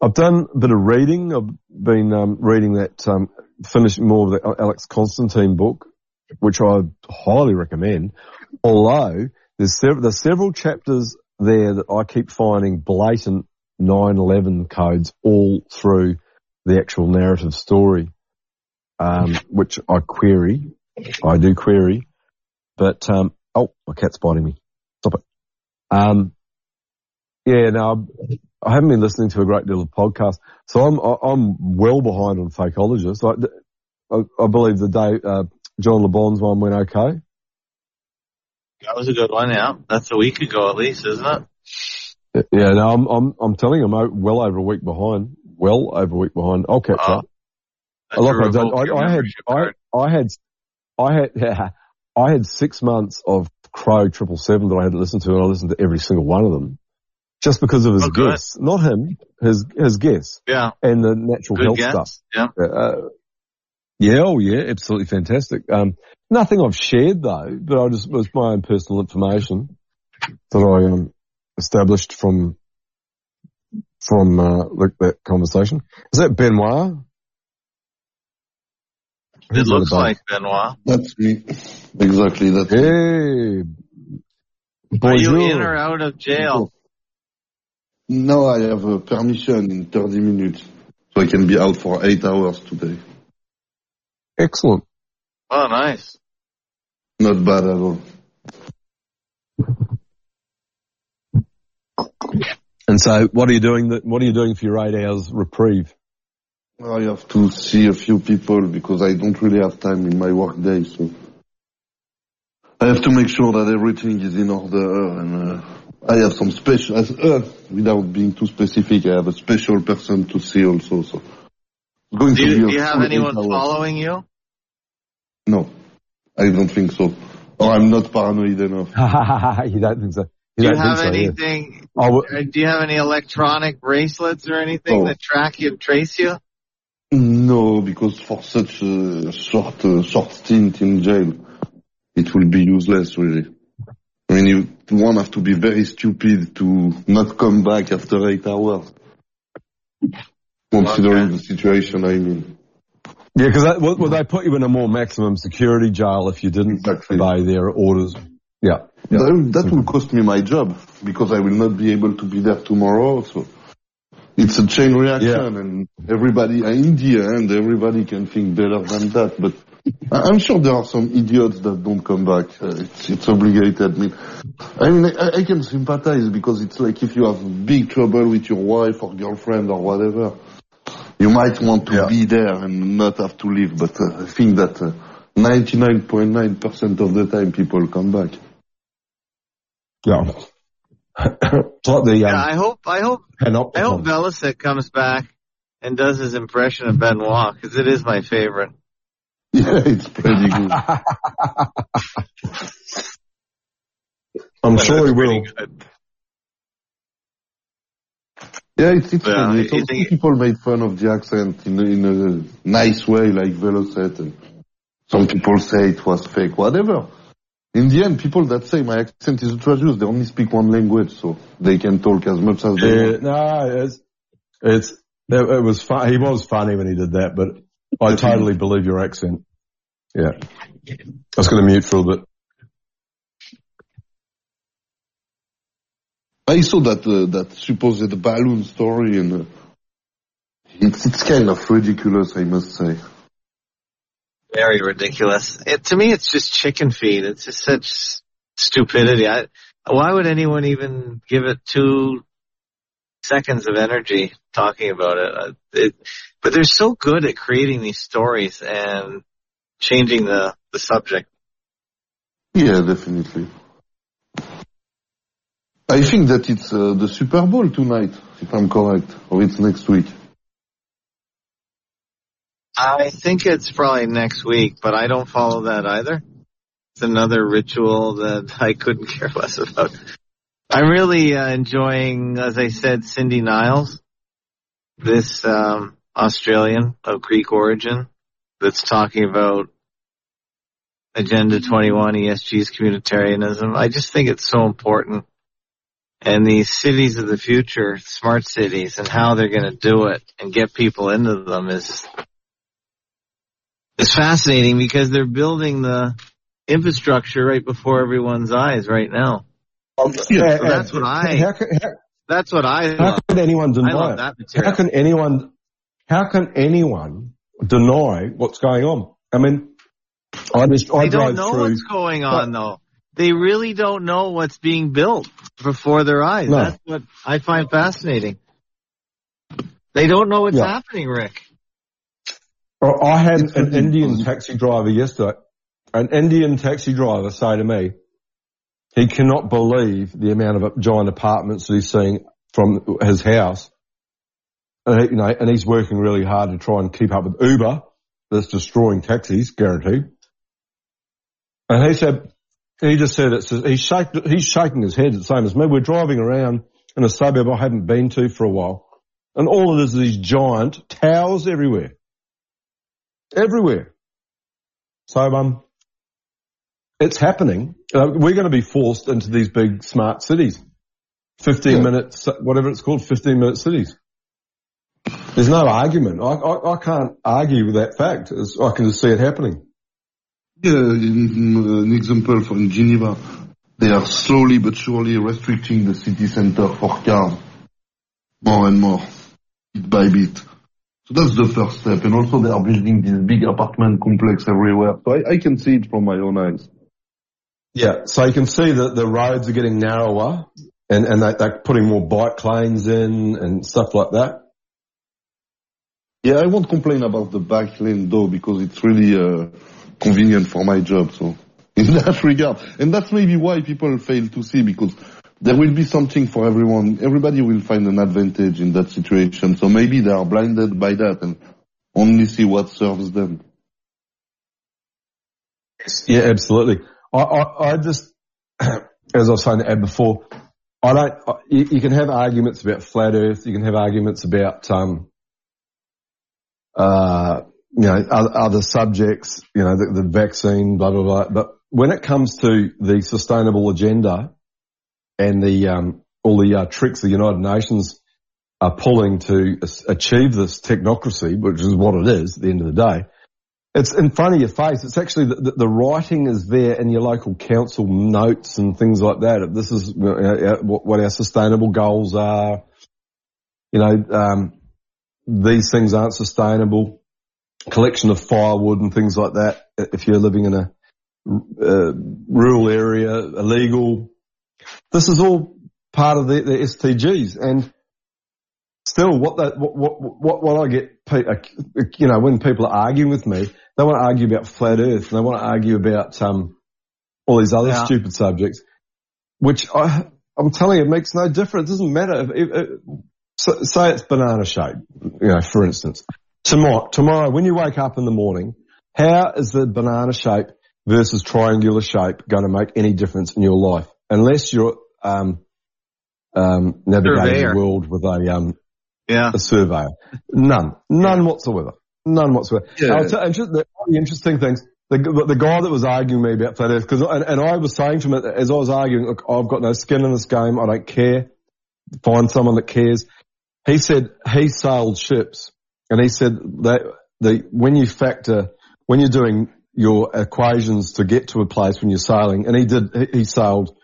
I've done a bit of reading. I've been um, reading that, um, finishing more of the Alex Constantine book, which I highly recommend. Although there's, sev- there's several chapters there that I keep finding blatant 9/11 codes all through the actual narrative story, um, which I query. I do query, but um, oh, my cat's biting me. Stop it. Um, yeah, no, I haven't been listening to a great deal of podcasts, so I'm I'm well behind on Fakeologists. I, I, I believe the day uh, John LeBon's one went okay. That was a good one, yeah. That's a week ago at least, isn't it? Yeah, no, I'm I'm I'm telling you, I'm well over a week behind. Well over a week behind. I'll catch Oh, up. Look, I, done- revoke your I, I had I. I had I had [LAUGHS] yeah, I had six months of Crow Triple Seven that I had to listen to, and I listened to every single one of them, just because of his Oh, good. guests, not him, his his guests, Yeah. and the natural Good health guess. stuff. Yeah. Uh, yeah, oh yeah, absolutely fantastic. Um, nothing I've shared though, but I just was my own personal information that I um, established from from uh, like that conversation. Is that Benoit? It Who's looks like Benoit. That's me. Exactly. That's me. Hey, Are you in or out of jail? Now I have a permission in 30 minutes. So I can be out for 8 hours today. Excellent. Oh, nice. Not bad at all. And so, what are you doing? That, what are you doing for your eight hours reprieve? I have to see a few people because I don't really have time in my work day. So I have to make sure that everything is in order and uh, I have some special, uh, without being too specific, I have a special person to see also. So going Do to you, be do you have anyone hours. following you? No, I don't think so. Or I'm not paranoid enough. you don't think so? Do you don't have think so, yeah. anything? Oh, well- uh, Do you have any electronic bracelets or anything Oh. that track you, trace you? No, because for such a short, uh, short stint in jail, it will be useless really. I mean, you one have to be very stupid to not come back after eight hours. Considering the situation I'm in. Yeah, because well, well, they put you in a more maximum security jail if you didn't obey their orders. Yeah. yeah. That, that will cost me my job because I will not be able to be there tomorrow. So it's a chain reaction, and everybody uh, in the end, everybody can think better than that. But I'm sure there are some idiots that don't come back. Uh, it's, it's obligated. I mean, I mean, I, I can sympathize because it's like if you have big trouble with your wife or girlfriend or whatever, you might want to be there and not have to leave. But uh, I think that uh, 99.9% of the time people come back. Yeah. it's like the, Yeah, um, I hope, I hope, panopticon. I hope Velisek comes back and does his impression of Benoit because it is my favorite. Yeah, it's pretty good. I'm sure he will. Yeah, it's, it's Yeah, funny. It's people made fun of the accent in a, in a nice way, like Velocet, and some people say it was fake, whatever. In the end, people that say my accent is ultra-Jewish, they only speak one language, so they can talk as much as they Yeah, want. no, it's, it's, it, it was fun. He was funny when he did that, but I totally believe your accent. Yeah. I was going to mute for a bit. I saw that uh, that supposed balloon story, and uh, it's it's kind of ridiculous, I must say. Very ridiculous. It, to me, it's just chicken feed. It's just such stupidity. I, why would anyone even give it two seconds of energy talking about it? Uh, it? But they're so good at creating these stories and changing the, the subject. Yeah, definitely. I think that it's uh, the Super Bowl tonight, if I'm correct, or it's next week. I think it's probably next week, but I don't follow that either. It's another ritual that [LAUGHS] I couldn't care less about. I'm really uh, enjoying, as I said, Cindy Niles, this um, Australian of Greek origin that's talking about Agenda 21, ESG's communitarianism. I just think it's so important. and these cities of the future, smart cities, and how they're going to do it and get people into them is is fascinating because they're building the infrastructure right before everyone's eyes right now. Um, So yeah, that's uh, what I. How, can- how, that's what I how love. can anyone I love that material. How can anyone? How can anyone deny what's going on? I mean, I just I they don't know through. what's going on though. They really don't know what's being built before their eyes. No. That's what I find fascinating. They don't know what's Yeah. happening, Rick. I had an Indian taxi driver yesterday. An Indian taxi driver say to me, he cannot believe the amount of giant apartments that he's seeing from his house. And, he, you know, and he's working really hard to try and keep up with Uber that's destroying taxis, guaranteed. And he said, he just said it's, he's, shake, he's shaking his head the same as me. We're driving around in a suburb I haven't been to for a while. And all it is is these giant towers everywhere. Everywhere. So, um, it's happening. Uh, we're going to be forced into these big smart cities. 15 minutes, whatever it's called, 15 minute cities. There's no argument. I, I, I can't argue with that fact. It's, I can just see it happening. Yeah, in, uh, an example from Geneva, they are slowly but surely restricting the city center for cars more and more, bit by bit. So that's the first step. And also they are building this big apartment complex everywhere. So I, I can see it from my own eyes. Yeah. So you can see that the roads are getting narrower and, and they, they're putting more bike lanes in and stuff like that. Yeah, I won't complain about the back lane though because it's really uh, convenient for my job. So [LAUGHS] in that regard, and that's maybe why people fail to see because there will be something for everyone. Everybody will find an advantage in that situation. So maybe they are blinded by that and only see what serves them. Yeah, absolutely. I, I, I just, [CLEARS THROAT] as I was saying before, I don't, I- you can have arguments about flat earth, you can have arguments about, um, uh, you know, other, other subjects, you know, the, the vaccine, blah, blah, blah. But when it comes to the sustainable agenda and the, um, all the uh, tricks the United Nations are pulling to achieve this technocracy, which is what it is at the end of the day, it's in front of your face. It's actually the, the, writing is there in your local council notes and things like that. This is what what our sustainable goals are. You know, um, these things aren't sustainable. Collection of firewood and things like that. If you're living in a uh, rural area, illegal. This is all part of the, the SDGs and still what that, what, what, what, what I get, pe- uh, you know, when people are arguing with me, they want to argue about flat earth and they want to argue about, um, all these other Yeah. stupid subjects, which I, I'm telling you, it makes no difference. It doesn't matter. If, if, if, so- say it's banana shape, you know, for instance. Tomorrow, tomorrow, when you wake up in the morning, how is the banana shape versus triangular shape going to make any difference in your life? Unless you're, um, um, navigating Surveyor. the world with a, um, Yeah. a surveyor. None. None whatsoever. None whatsoever. Yeah. I'll tell you the the interesting things. The, the guy that was arguing me about flat earth, cause, and, and I was saying to him as I was arguing, look, I've got no skin in this game. I don't care. Find someone that cares. He said he sailed ships and he said that the, when you factor, when you're doing your equations to get to a place when you're sailing, and he did, he, sailed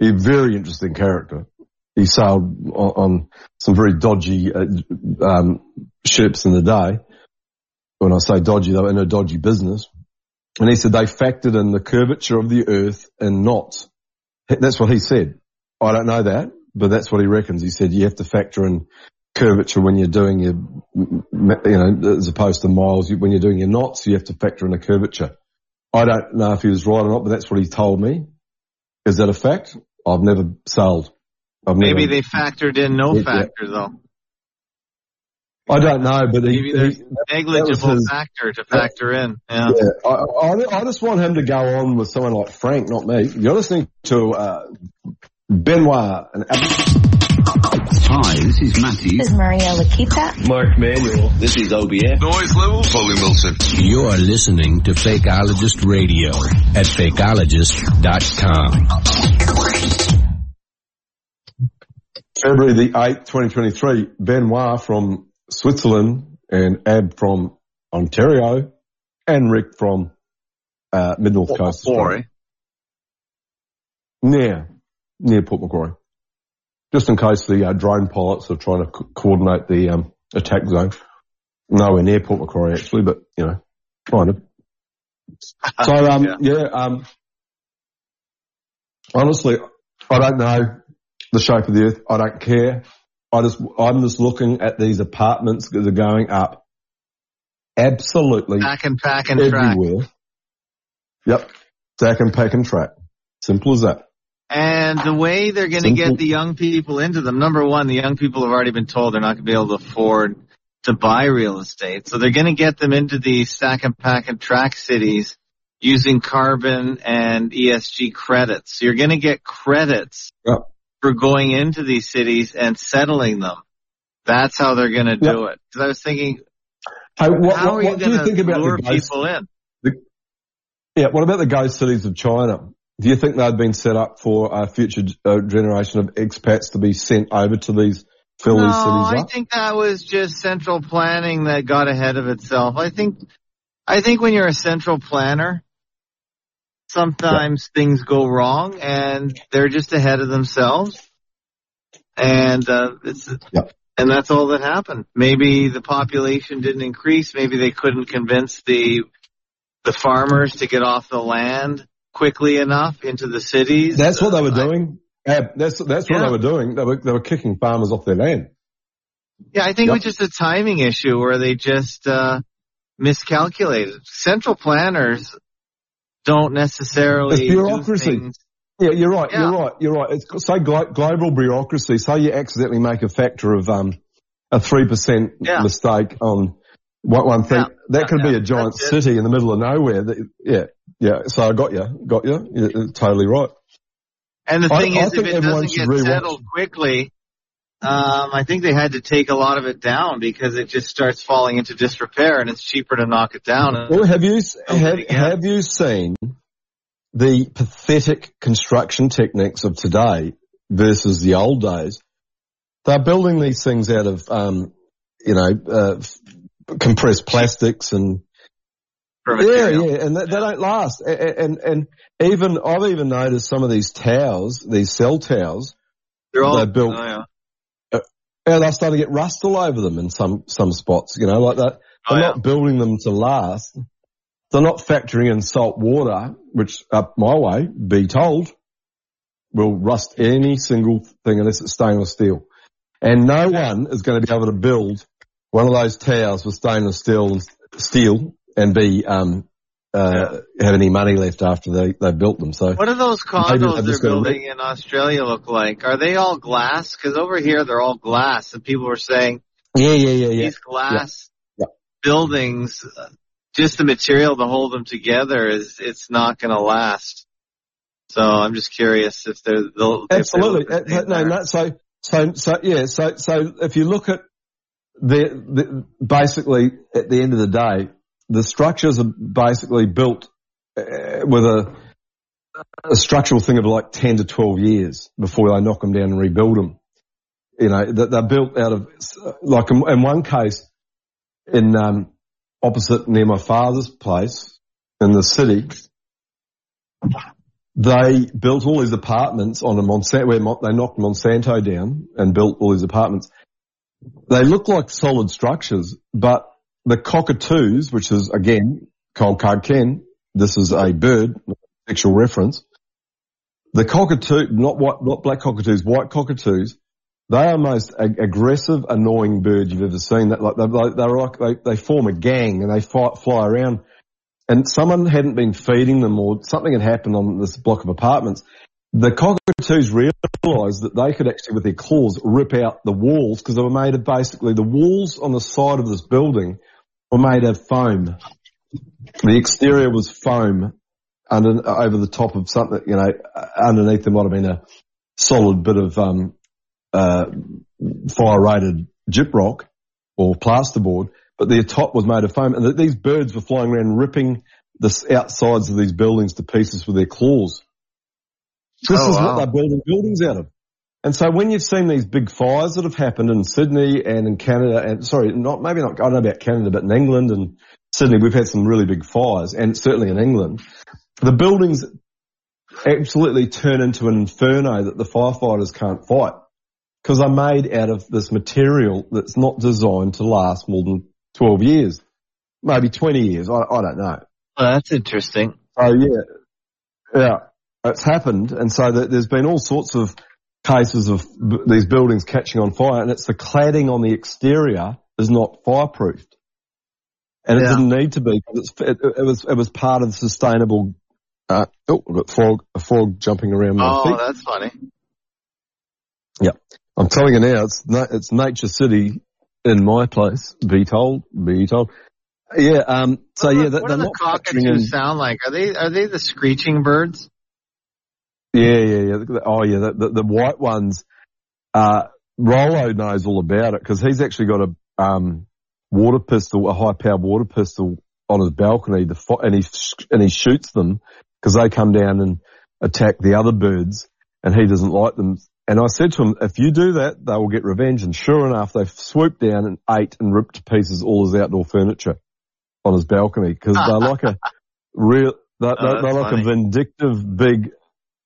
a very interesting character. He sailed on, on some very dodgy uh, um, ships in the day. When I say dodgy, they were in a dodgy business. And he said they factored in the curvature of the earth and knots. That's what he said. I don't know that, but that's what he reckons. He said you have to factor in curvature when you're doing your, you know, as opposed to miles. When you're doing your knots, you have to factor in a curvature. I don't know if he was right or not, but that's what he told me. Is that a fact? I've never sailed. I've Maybe never, they factored in no Yeah, yeah. factor though. I don't know, but he, Maybe there's he- negligible his- factor to factor in. Yeah. Yeah, I, I, I just want him to go on with someone like Frank, not me. You're listening to uh, Benoit and Hi, this is Matthew. This is Maria Lakita. Mark Manuel. This is OBF. Noise level. Foley Wilson. You are listening to Fakeologist Radio at fakeologist.com. February the 8th, 2023, Benoit from Switzerland and Ab from Ontario and Rick from uh, Mid North Coast. Macquarie. Near, near Port Macquarie. Just in case the uh, drone pilots are trying to co- coordinate the um, attack zone. Nowhere near Port Macquarie actually, but you know, kind of. [LAUGHS] So um, Yeah. yeah, um, honestly, I don't know the shape of the earth. I don't care. I just, I'm just looking at these apartments that are going up absolutely Pack and pack and track. Yep. Stack and pack and track. Simple as that. And the way they're going to get the young people into them, number one, the young people have already been told they're not going to be able to afford to buy real estate. So they're going to get them into these stack and pack and track cities using carbon and ESG credits. So you're going to get credits Yep. for going into these cities and settling them. That's how they're going to do it. Because I was thinking, Hey, what, how what, are you do you going think to about lure the people in? yeah, what about the ghost cities of China? Do you think they'd been set up for a future uh, generation of expats to be sent over to these fill no, these I cities up? think that was just central planning that got ahead of itself. I think, I think when you're a central planner, sometimes things go wrong and they're just ahead of themselves. And, uh, it's, Yep. and that's all that happened. Maybe the population didn't increase. Maybe they couldn't convince the, the farmers to get off the land quickly enough into the cities. That's what they were Uh, I- doing. Yeah, that's that's what Yeah. they were doing. They were they were kicking farmers off their land. Yeah, I think Yep. it was just a timing issue where they just uh, miscalculated. Central planners don't necessarily It's bureaucracy. Yeah, you're right. Yeah. You're right. You're right. It's say glo- global bureaucracy. Say you accidentally make a factor of um a three percent mistake on one, one thing. That could be a giant city in the middle of nowhere. That, yeah, yeah. So I got you. Got you. You're you're totally right. And the thing I is, if it doesn't get rewatch. settled quickly, um, I think they had to take a lot of it down because it just starts falling into disrepair, and it's cheaper to knock it down. Well, have you s- Build it have, have you seen the pathetic construction techniques of today versus the old days? They're building these things out of um, you know uh, compressed plastics and yeah, yeah, and they, they don't last. A- a- And and even I've even noticed some of these towers, these cell towers, They're all They're built- Oh, yeah. Uh, yeah, they're starting to get rust all over them in some some spots. You know, like that. Oh, They're yeah. not building them to last. They're not factoring in salt water, which up my way, be told, will rust any single thing unless it's stainless steel. And no one is going to be able to build one of those towers with stainless steel steel and be um uh have any money left after they they built them. So What do those condos they're building in Australia look like? Are they all glass? Because over here they're all glass, and people were saying yeah, yeah, yeah, yeah. these glass Yeah. buildings, just the material to hold them together is it's not going to last. So I'm just curious if they're they'll if they Absolutely. Uh, No, no, so, so, so, yeah, so, so if you look at the, the, basically at the end of the day, the structures are basically built uh, with a, a structural thing of like 10 to 12 years before they knock them down and rebuild them. You know, that they're built out of, like in, in one case, in, um, opposite near my father's place in the city, they built all these apartments on a Monsanto, where they knocked Monsanto down and built all these apartments. They look like solid structures, but the cockatoos, which is again, cold card Ken, this is a bird, sexual reference. The cockatoo, not white, not black cockatoos, white cockatoos, they are the most ag- aggressive, annoying bird you've ever seen. That like, they, they're like, they, they form a gang and they fly around and someone hadn't been feeding them or something had happened on this block of apartments, the cockatoos realised that they could actually, with their claws, rip out the walls because they were made of basically the walls on the side of this building were made of foam. The exterior was foam under, over the top of something, you know, underneath there might have been a solid bit of, um, uh, fire rated gyprock or plasterboard but the top was made of foam, and these birds were flying around ripping the outsides of these buildings to pieces with their claws. This Oh, is wow. what they're building buildings out of. And so when you've seen these big fires that have happened in Sydney and in Canada, and sorry, not maybe not, I don't know about Canada, but in England and Sydney, we've had some really big fires, and certainly in England, the buildings absolutely turn into an inferno that the firefighters can't fight because they're made out of this material that's not designed to last more than 12 years, maybe 20 years. I, I don't know. Oh, that's interesting. Oh yeah, yeah, it's happened, and so that there's been all sorts of cases of b- these buildings catching on fire, and it's the cladding on the exterior is not fireproofed, and it didn't need to be. 'cause It's, it, it was it was part of the sustainable. Uh, oh, I've got frog a frog jumping around my Oh, feet. that's funny. Yeah, I'm telling you now, it's na- it's Nature City in my place. Be told, be told. Yeah. Um. So yeah, what do the not factoring in. cockatoos sound like? Are they are they the screeching birds? Yeah, yeah, yeah. Oh, yeah. The, the, the white ones, uh, Rollo knows all about it because he's actually got a, um, water pistol, a high powered water pistol on his balcony fi- and he, sh- and he shoots them because they come down and attack the other birds and he doesn't like them. And I said to him, if you do that, they will get revenge. And sure enough, they swooped down and ate and ripped to pieces all his outdoor furniture on his balcony because they're [LAUGHS] like a real, they're, Oh, they're, they're like funny. a vindictive big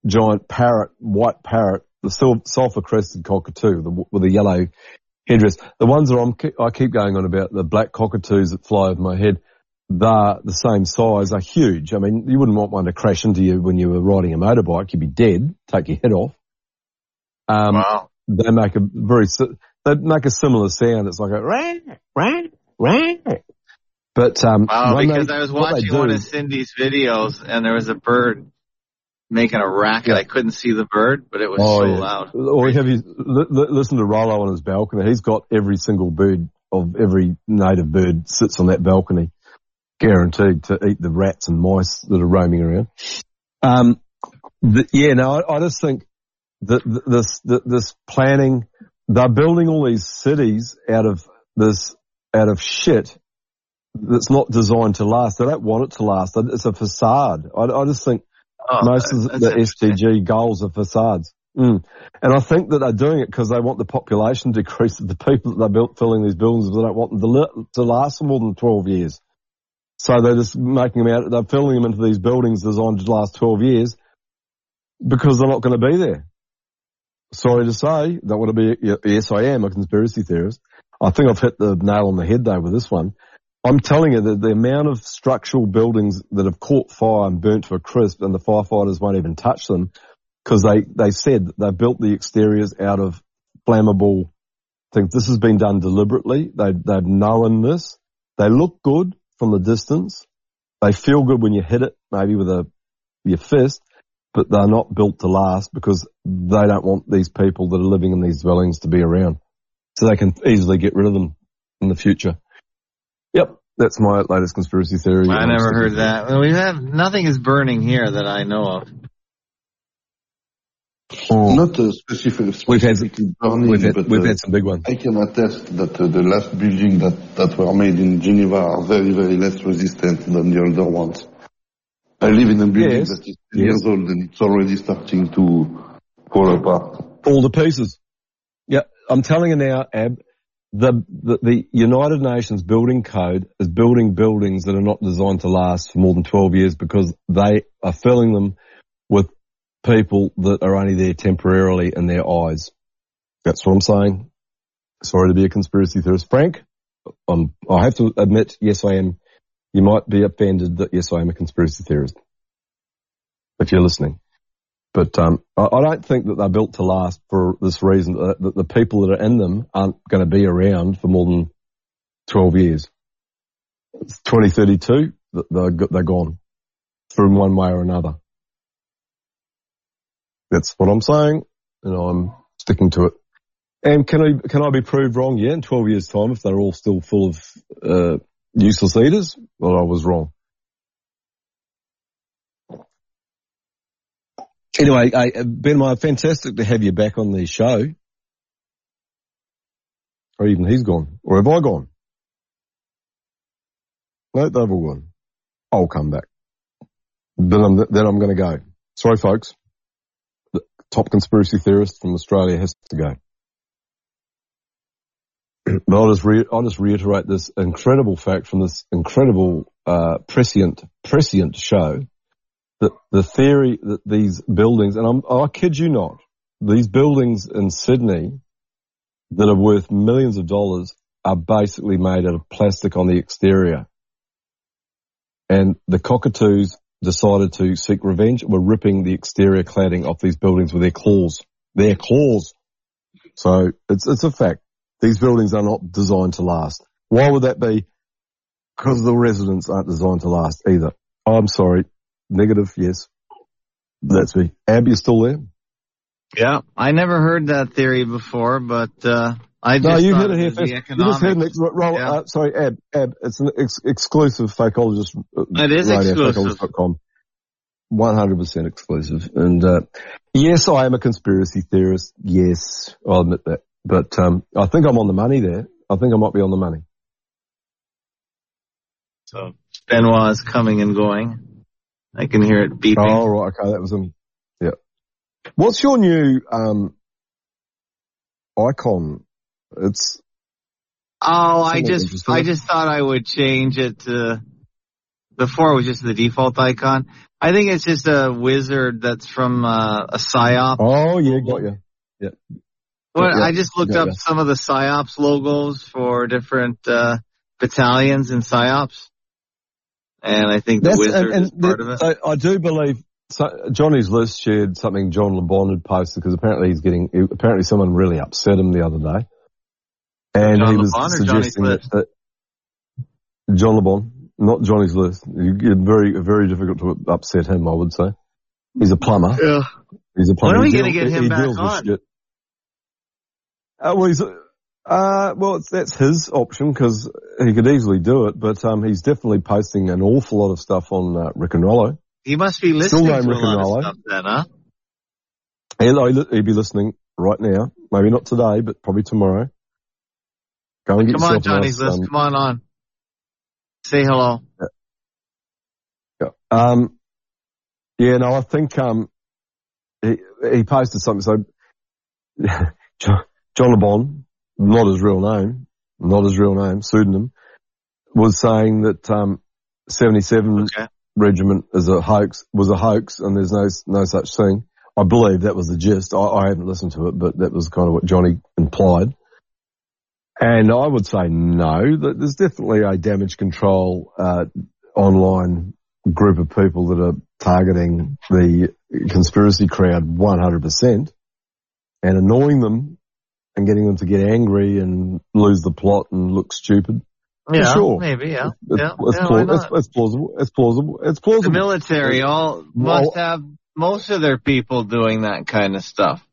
giant parrot, white parrot, the sul- sulfur crested cockatoo the, with a yellow headdress. The ones that I'm, I keep going on about, the black cockatoos that fly over my head, they're the same size, they're huge. I mean, you wouldn't want one to crash into you when you were riding a motorbike. You'd be dead, take your head off. Um, Wow. they make a very, they make a similar sound. It's like a rah, rah, rah. But, um, Wow, because they- I was watching one of Cindy's videos and there was a bird making a racket. I couldn't see the bird, but it was Oh, so yeah. loud. Or have you li- li- listen to Rollo on his balcony? He's got every single bird of every native bird sits on that balcony, guaranteed to eat the rats and mice that are roaming around. Um, the, yeah, no, I, I just think that this th- this planning, they're building all these cities out of this out of shit that's not designed to last. They don't want it to last. It's a facade. I, I just think Oh, most of the. SDG goals are facades. Mm. And I think that they're doing it because they want the population to decrease. [LAUGHS] The people that they're built, filling these buildings, they don't want them to, li- to last more than 12 years. So they're just making them out, they're filling them into these buildings designed to last 12 years because they're not going to be there. Sorry to say, don't want to be, yes, I am a conspiracy theorist. I think I've hit the nail on the head though with this one. I'm telling you that the amount of structural buildings that have caught fire and burnt to a crisp and the firefighters won't even touch them because they, they said they built the exteriors out of flammable things. This has been done deliberately. They, they've known this. They look good from the distance. They feel good when you hit it, maybe with a, your fist, but they're not built to last because they don't want these people that are living in these dwellings to be around. So they can easily get rid of them in the future. Yep. That's my latest conspiracy theory. I never heard that. Well, we have nothing is burning here that I know of. Not a specific, We've had- specifically burning, we've had- but we've uh, had some big ones. I can attest that uh, the last building that, that were made in Geneva are very, very less resistant than the older ones. I live in a building Yes. that is 10 Yes. years old and it's already starting to fall apart. All the pieces. Yeah. I'm telling you now, Ab, the, the, the United Nations building code is building buildings that are not designed to last for more than 12 years because they are filling them with people that are only there temporarily in their eyes. That's what I'm saying. Sorry to be a conspiracy theorist. Frank, um, I have to admit, yes, I am. You might be offended that yes, I am a conspiracy theorist. If you're listening. But um, I, I don't think that they're built to last for this reason. That, that the people that are in them aren't going to be around for more than 12 years. It's 2032, th- they're, they're gone from one way or another. That's what I'm saying, and I'm sticking to it. And can I can I be proved wrong? Yeah, in 12 years' time, if they're all still full of uh, useless eaters, well, I was wrong. Anyway, uh, Ben, my fantastic to have you back on the show. Or even he's gone. Or have I gone? No, they've all gone. I'll come back. Then I'm, then I'm going to go. Sorry, folks. The top conspiracy theorist from Australia has to go. but I'll just, re- I'll just reiterate this incredible fact from this incredible uh, prescient prescient show that the theory that these buildings, and I'm, I kid you not, these buildings in Sydney that are worth millions of dollars are basically made out of plastic on the exterior. And the cockatoos decided to seek revenge, were ripping the exterior cladding off these buildings with their claws. Their claws. So it's, it's a fact. These buildings are not designed to last. Why would that be? Because the residents aren't designed to last either. I'm sorry. Negative, yes. That's me. Ab, you still there? Yeah, I never heard that theory before, but uh, I just no, you heard it here first. the You just heard it. Roll, Yeah. uh, sorry, Ab, Ab, it's an ex- exclusive fakeologist. uh, It is radio, exclusive. fakeologist.com. 100% exclusive. And, uh, yes, I am a conspiracy theorist. Yes, I'll admit that. But, um, I think I'm on the money there. I think I might be on the money. So Benoit is coming and going. I can hear it beeping. Oh, right. Okay. That was him. Yeah. What's your new, um, icon? It's, Oh, I just. I just thought I would change it to before it was just the default icon. I think it's just a wizard that's from uh, a psyop. oh, yeah, got you. Yeah. Well, yeah, I just looked yeah, up yeah. some of the psyops logos for different uh, battalions and psyops, and I think the That's, wizard and, and is part of it. I, I do believe so, Johnny's list shared something John LeBon had posted because apparently he's getting apparently someone really upset him the other day, and John he was LeBon or Johnny's suggesting that, list? that John LeBon, not Johnny's list, you get very very difficult to upset him. I would say he's a plumber. Yeah. He's a plumber. When are we gonna get him he back on? Uh, well, he's, uh, well, that's his option because he could easily do it, but um, he's definitely posting an awful lot of stuff on uh, Rick and Rollo. He must be listening no to Rick and lot Rollo. of stuff then, huh? He'll, he'll be listening right now. Maybe not today, but probably tomorrow. Go and get Come on, Johnny's nice, list. um, Come on on. Say hello. Yeah. Um, yeah, no, I think, um, he, he posted something. So, [LAUGHS] John, John LeBon, not his real name, not his real name, pseudonym, was saying that, um, 77 Okay. regiment is a hoax, was a hoax and there's no, no such thing. I believe that was the gist. I, I haven't listened to it, but that was kind of what Johnny implied. And I would say no, that there's definitely a damage control, uh, online group of people that are targeting the conspiracy crowd 100% and annoying them and getting them to get angry and lose the plot and look stupid. Yeah, sure. maybe, yeah. It's, yeah, it's, yeah, it's, it's plausible. It's plausible. It's The plausible. military all Well- must have most of their people doing that kind of stuff.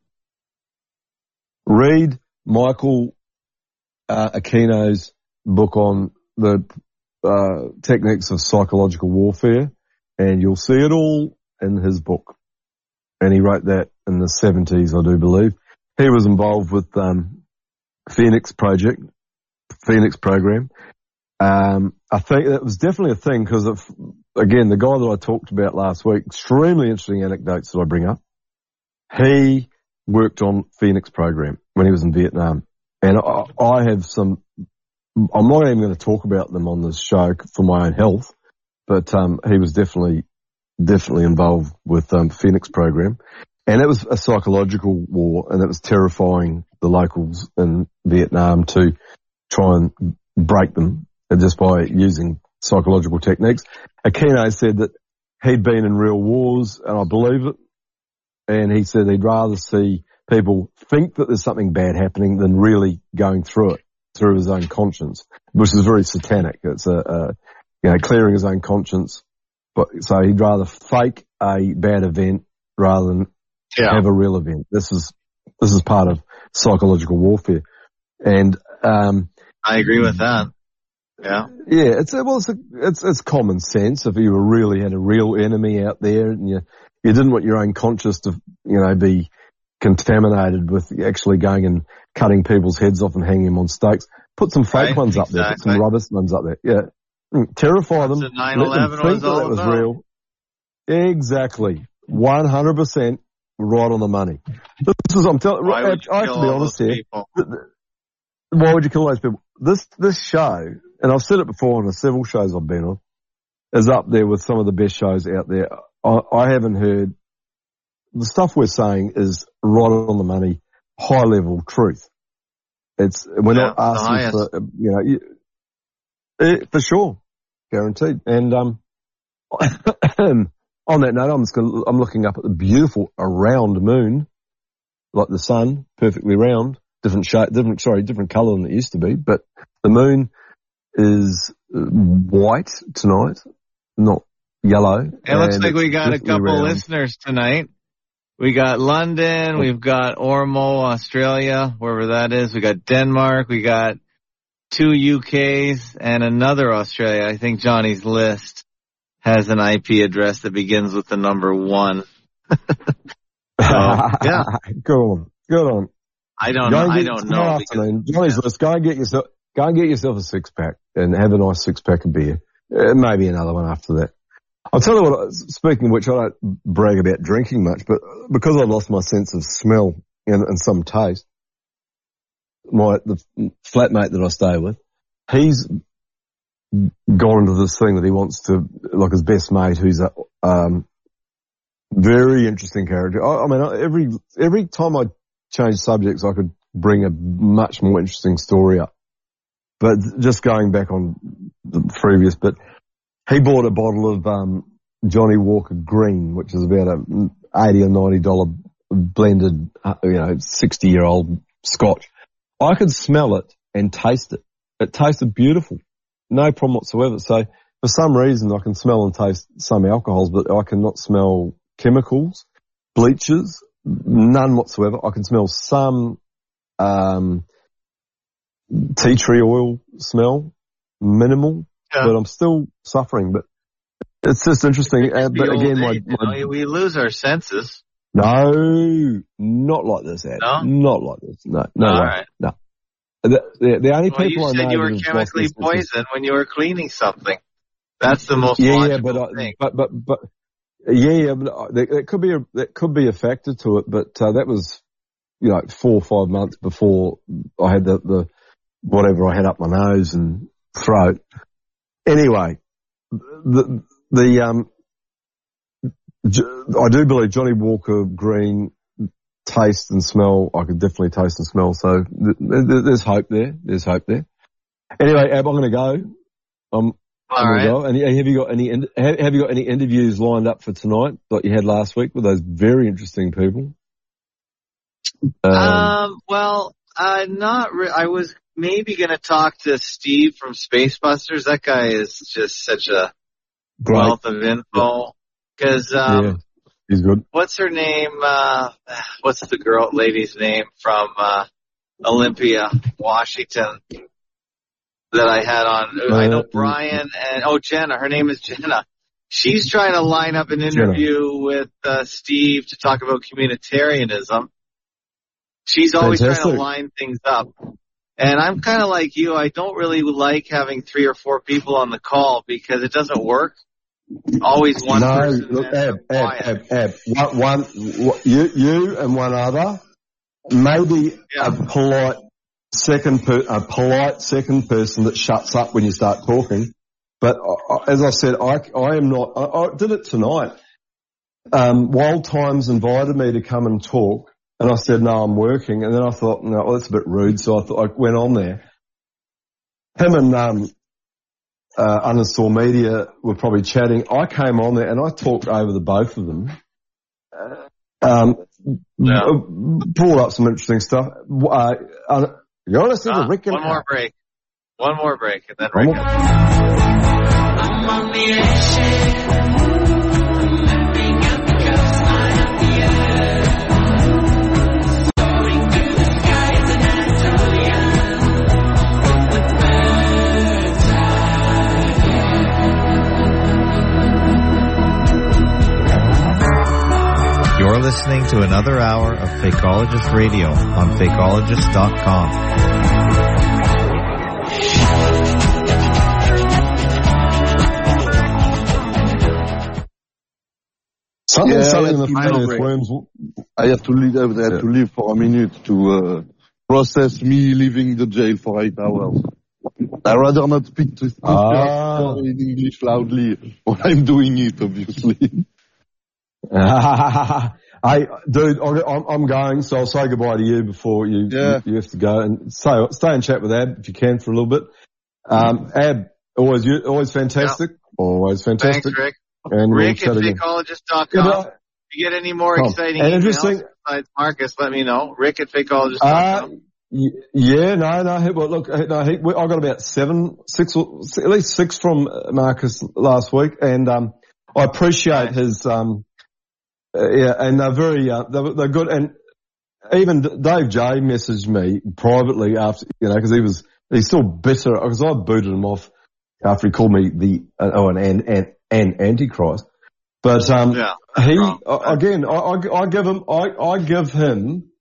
read Michael uh, Aquino's book on the uh, techniques of psychological warfare, and you'll see it all in his book. And he wrote that in the 70s, I do believe. He was involved with um, Phoenix Project, Phoenix Program. Um, I think that was definitely a thing because again, the guy that I talked about last week, extremely interesting anecdotes that I bring up. He worked on Phoenix program when he was in Vietnam. And I, I have some, I'm not even going to talk about them on this show for my own health, but, um, he was definitely, definitely involved with, um, Phoenix program. And it was a psychological war and it was terrifying the locals in Vietnam to try and break them just by using psychological techniques. Aquino said that he'd been in real wars and I believe it and he said he'd rather see people think that there's something bad happening than really going through it through his own conscience, which is very satanic. It's a, a you know, clearing his own conscience. But so he'd rather fake a bad event rather than have a real event. This is this is part of psychological warfare, and um, I agree with that. Yeah. yeah, it's well, it's, a, it's it's common sense. If you were really had a real enemy out there, and you you didn't want your own conscience to you know be contaminated with actually going and cutting people's heads off and hanging them on stakes, put some fake Right, ones up there, put some exactly. rubbish ones up there. Yeah, Mm, terrify them. let them 9/11 think was that all that was real. Exactly, one hundred percent. Right on the money. This is, I'm telling, I have to be honest here. Why would you kill those people? This, this show, and I've said it before on the several shows I've been on, is up there with some of the best shows out there. I, I haven't heard, the stuff we're saying is right on the money, high level truth. It's, we're Yeah, not asking for, you know, you, eh, for sure. Guaranteed. And, um, [CLEARS THROAT] on that note, I'm just gonna, I'm looking up at the beautiful round moon, like the sun, perfectly round, different shape, different, sorry, different color than it used to be, but the moon is uh, white tonight, not yellow. It looks like we got a couple round. listeners tonight. We got London, we've got Ormo, Australia, wherever that is. We got Denmark, we got two UKs and another Australia. I think Johnny's list has an IP address that begins with the number one. [LAUGHS] yeah. Good on, good on. I don't know. I don't know. because- afternoon, Johnny's list. Go and get yourself, go and get yourself a six pack and have a nice six pack of beer. Uh, maybe another one after that. I'll tell you what. Speaking of which, I don't brag about drinking much, but because I lost my sense of smell and, and some taste, my the flatmate that I stay with, he's gone into this thing that he wants to like his best mate, who's a um, very interesting character. I, I mean, every every time I change subjects, I could bring a much more interesting story up. But just going back on the previous, but he bought a bottle of um, Johnnie Walker Green, which is about a eighty or ninety dollar blended, uh, you know, sixty year old Scotch. I could smell it and taste it. It tasted beautiful, no problem whatsoever. So for some reason, I can smell and taste some alcohols, but I cannot smell chemicals, bleaches, none whatsoever. I can smell some um, tea tree oil smell, minimal, Yeah. but I'm still suffering. But it's just interesting. Uh, but again, my, my know, we lose our senses. no, not like this, Ed. No? Not like this. No, no right. No. The, the, the only Well, people you I said you were chemically poisoned when you were cleaning something. That's the most Yeah, yeah, but, I, thing. but but but yeah, yeah, but uh, that could be a that could be a factor to it. But uh, that was you know four or five months before I had the the whatever I had up my nose and throat. Anyway, the the um, I do believe Johnnie Walker Green taste and smell. I could definitely taste and smell. So th- th- there's hope there. There's hope there. Anyway, Ab, I'm going to go. Um, All I'm right. gonna go. And have you got any? Have have you got any interviews lined up for tonight like you had last week with those very interesting people? Um, Um, well, uh, not re- I was maybe going to talk to Steve from Space Busters. That guy is just such a great. wealth of info. Cause, um, yeah, he's good. what's her name? Uh, what's the girl, lady's name from, uh, Olympia, Washington that I had on? I know Uh, Brian and, oh, Jenna. Her name is Jenna. She's trying to line up an interview with, uh, Steve to talk about communitarianism. She's always trying to line things up. And I'm kind of like you. I don't really like having three or four people on the call because it doesn't work. Always one no, person. look, Ab, Ab. Ab, Ab. One, you, you and one other, maybe a polite second, per, a polite second person that shuts up when you start talking. But uh, as I said, I, I am not. I, I did it tonight. Um, Wild Times invited me to come and talk, and I said no, I'm working. And then I thought, no, well, that's a bit rude, so I thought I went on there. Him and um, uh, Uninstall Media were probably chatting. I came on there and I talked over the both of them. Uh, Um, Yeah. uh, pulled up some interesting stuff. Uh, uh, you want to see Ah, the Rick and one more break. One more break, and then One Rick. Listening to another hour of Fakeologist Radio on Fakeologist.com. Something, Yeah, something that's if, to and leave. if Worms, I have to leave. I have to leave for a minute to uh, process me leaving the jail for eight hours. I rather not speak to speak Ah. in English loudly [LAUGHS] when I'm doing it. Obviously. [LAUGHS] hey, dude, I- I'm, I'm going, so I'll say goodbye to you before you, Yeah. you, have to go and stay, stay and chat with Ab if you can for a little bit. Um, Ab, always, you, always fantastic. Always fantastic. Thanks, Rick. And we'll Rick at fakeologist.com. If you get any more exciting And emails interesting- besides Marcus, let me know. Rick at fakeologist.com. Uh, yeah, no, no. he- Well, look, no, he, we, I got about seven, six, or- at least six from Marcus last week, and um, I appreciate his. Um, uh, yeah, and they're very, uh, they're, they're good. And even Dave J messaged me privately after, you know, because he was he's still bitter because I booted him off after he called me the uh, oh an an, an, an antichrist. But um, Yeah. he again, I, I, I give him, I, I give him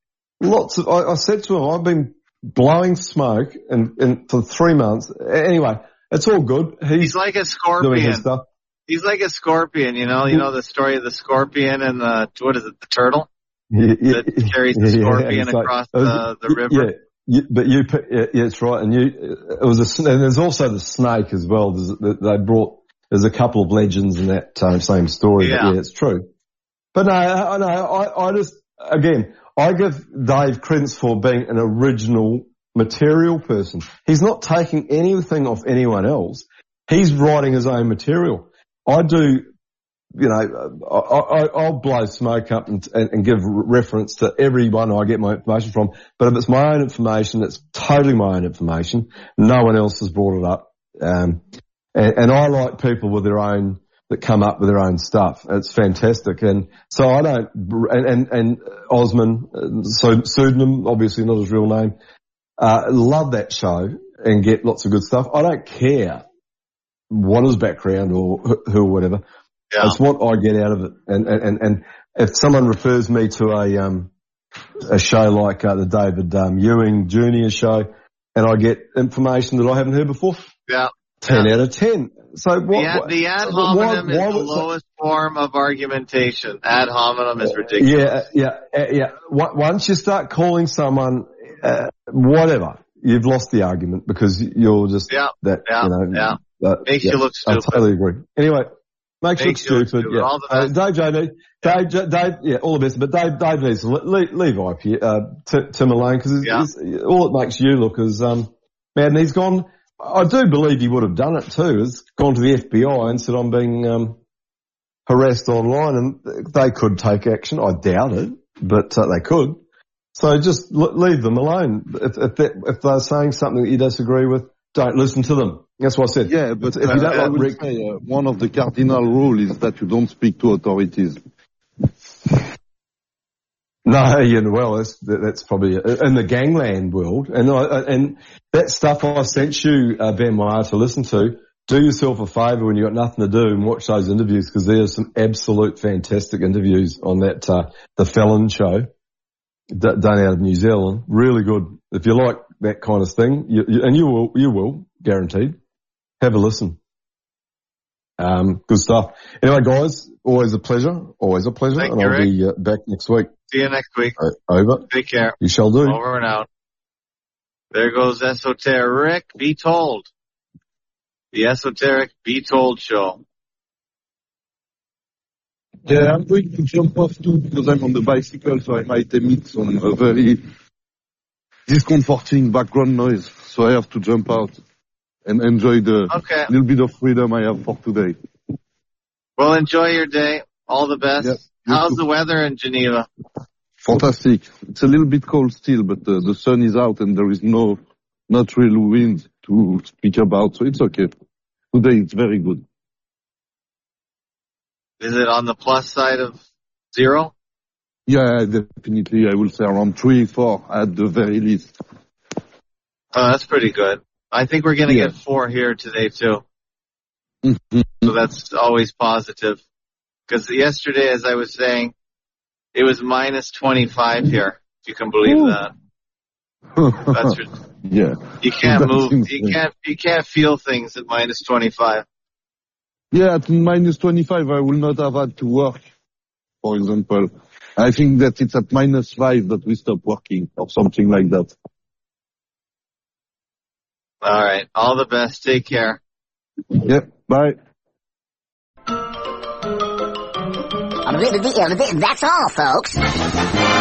lots of. I, I said to him, I've been blowing smoke and, and for three months. Anyway, it's all good. He's, He's like a scorpion. doing his stuff. He's like a scorpion, you know, you know the story of the scorpion and the, what is it, the turtle? Yeah, yeah, That carries the scorpion like- across the, the river. Yeah, you, but you, put- yeah, yeah, it's right. And you, it was a, and there's also the snake as well. There's, they brought, there's a couple of legends in that uh, same story. Yeah. But yeah, it's true. But no, I, no, I, I just, again, I give Dave credence for being an original material person. He's not taking anything off anyone else. He's writing his own material. I do, you know, I, I, I'll blow smoke up and, and, give reference to everyone I get my information from. But if it's my own information, it's totally my own information. No one else has brought it up. Um, and, and I like people with their own, that come up with their own stuff. It's fantastic. And so I don't, and, and, and Osman, so pseudonym, obviously not his real name, uh, love that show and get lots of good stuff. I don't care what his background or who, or whatever. Yeah. It's what I get out of it. And, and, and, if someone refers me to a, um, a show like uh, the David um, Ewing Junior show and I get information that I haven't heard before, Yeah. 10 out of 10. So what, The, ad- the ad why- hominem why is the lowest form of argumentation. Ad hominem is ridiculous. Yeah, yeah, yeah. Once you start calling someone, uh, whatever, you've lost the argument because you're just Yeah, that, yeah, you know. yeah. Uh, Makes yeah, you look stupid. I totally agree. Anyway, makes, Makes you look stupid. Yeah. All Uh. Dave, J. Dave, Dave, Dave, yeah, all the best. But Dave, Dave needs to leave, leave IP, uh, Tim, Tim alone because Yeah. all it makes you look is, um, mad. And he's gone, I do believe he would have done it too. Has gone to the FBI and said I'm being, um, harassed online and they could take action. I doubt it, but uh, they could. So just l- leave them alone. If, if, that, if they're saying something that you disagree with, don't listen to them. That's what I said. Yeah, but if uh, don't I like will Rick, say uh, one of the cardinal rules is that you don't speak to authorities. no, you know, well, that's, that's probably in the gangland world. And I, and that stuff I sent you, uh, Ben Meyer, to listen to, do yourself a favour when you've got nothing to do and watch those interviews because there's some absolute fantastic interviews on that, uh, the Felon show d- done out of New Zealand. Really good. If you like that kind of thing, you, you, and you will, you will, guaranteed. Have a listen. Um, good stuff. Anyway, guys, always a pleasure. Always a pleasure. Thank and you, I'll Rick. be uh, back next week. See you next week. O- Over. Take care. You shall do. Over and out. There goes Esoteric. Be told. The Esoteric Be Told show. Yeah, I'm going to jump off too because I'm on the bicycle, so I might emit some uh, very discomforting background noise. So I have to jump out and enjoy the Okay. little bit of freedom I have for today. Well, enjoy your day. All the best. How's too. the weather in Geneva? Fantastic. It's a little bit cold still, but uh, the sun is out and there is no, not real wind to speak about, so it's okay. Today it's very good. Is it on the plus side of zero? Yeah, definitely. I will say around three, four at the very least. Oh, that's pretty good. I think we're going to Yeah. get four here today too. Mhm. So that's always positive. Because yesterday, as I was saying, it was minus 25 here. If you can believe that. That's [LAUGHS] yeah. you can't That's move. You can't. You can't feel things at minus 25. Yeah, at minus 25, I will not have had to work for example. I think that it's at minus five that we stop working or something like that. All right. All the best. Take care. Yep. Bye. That's all, folks.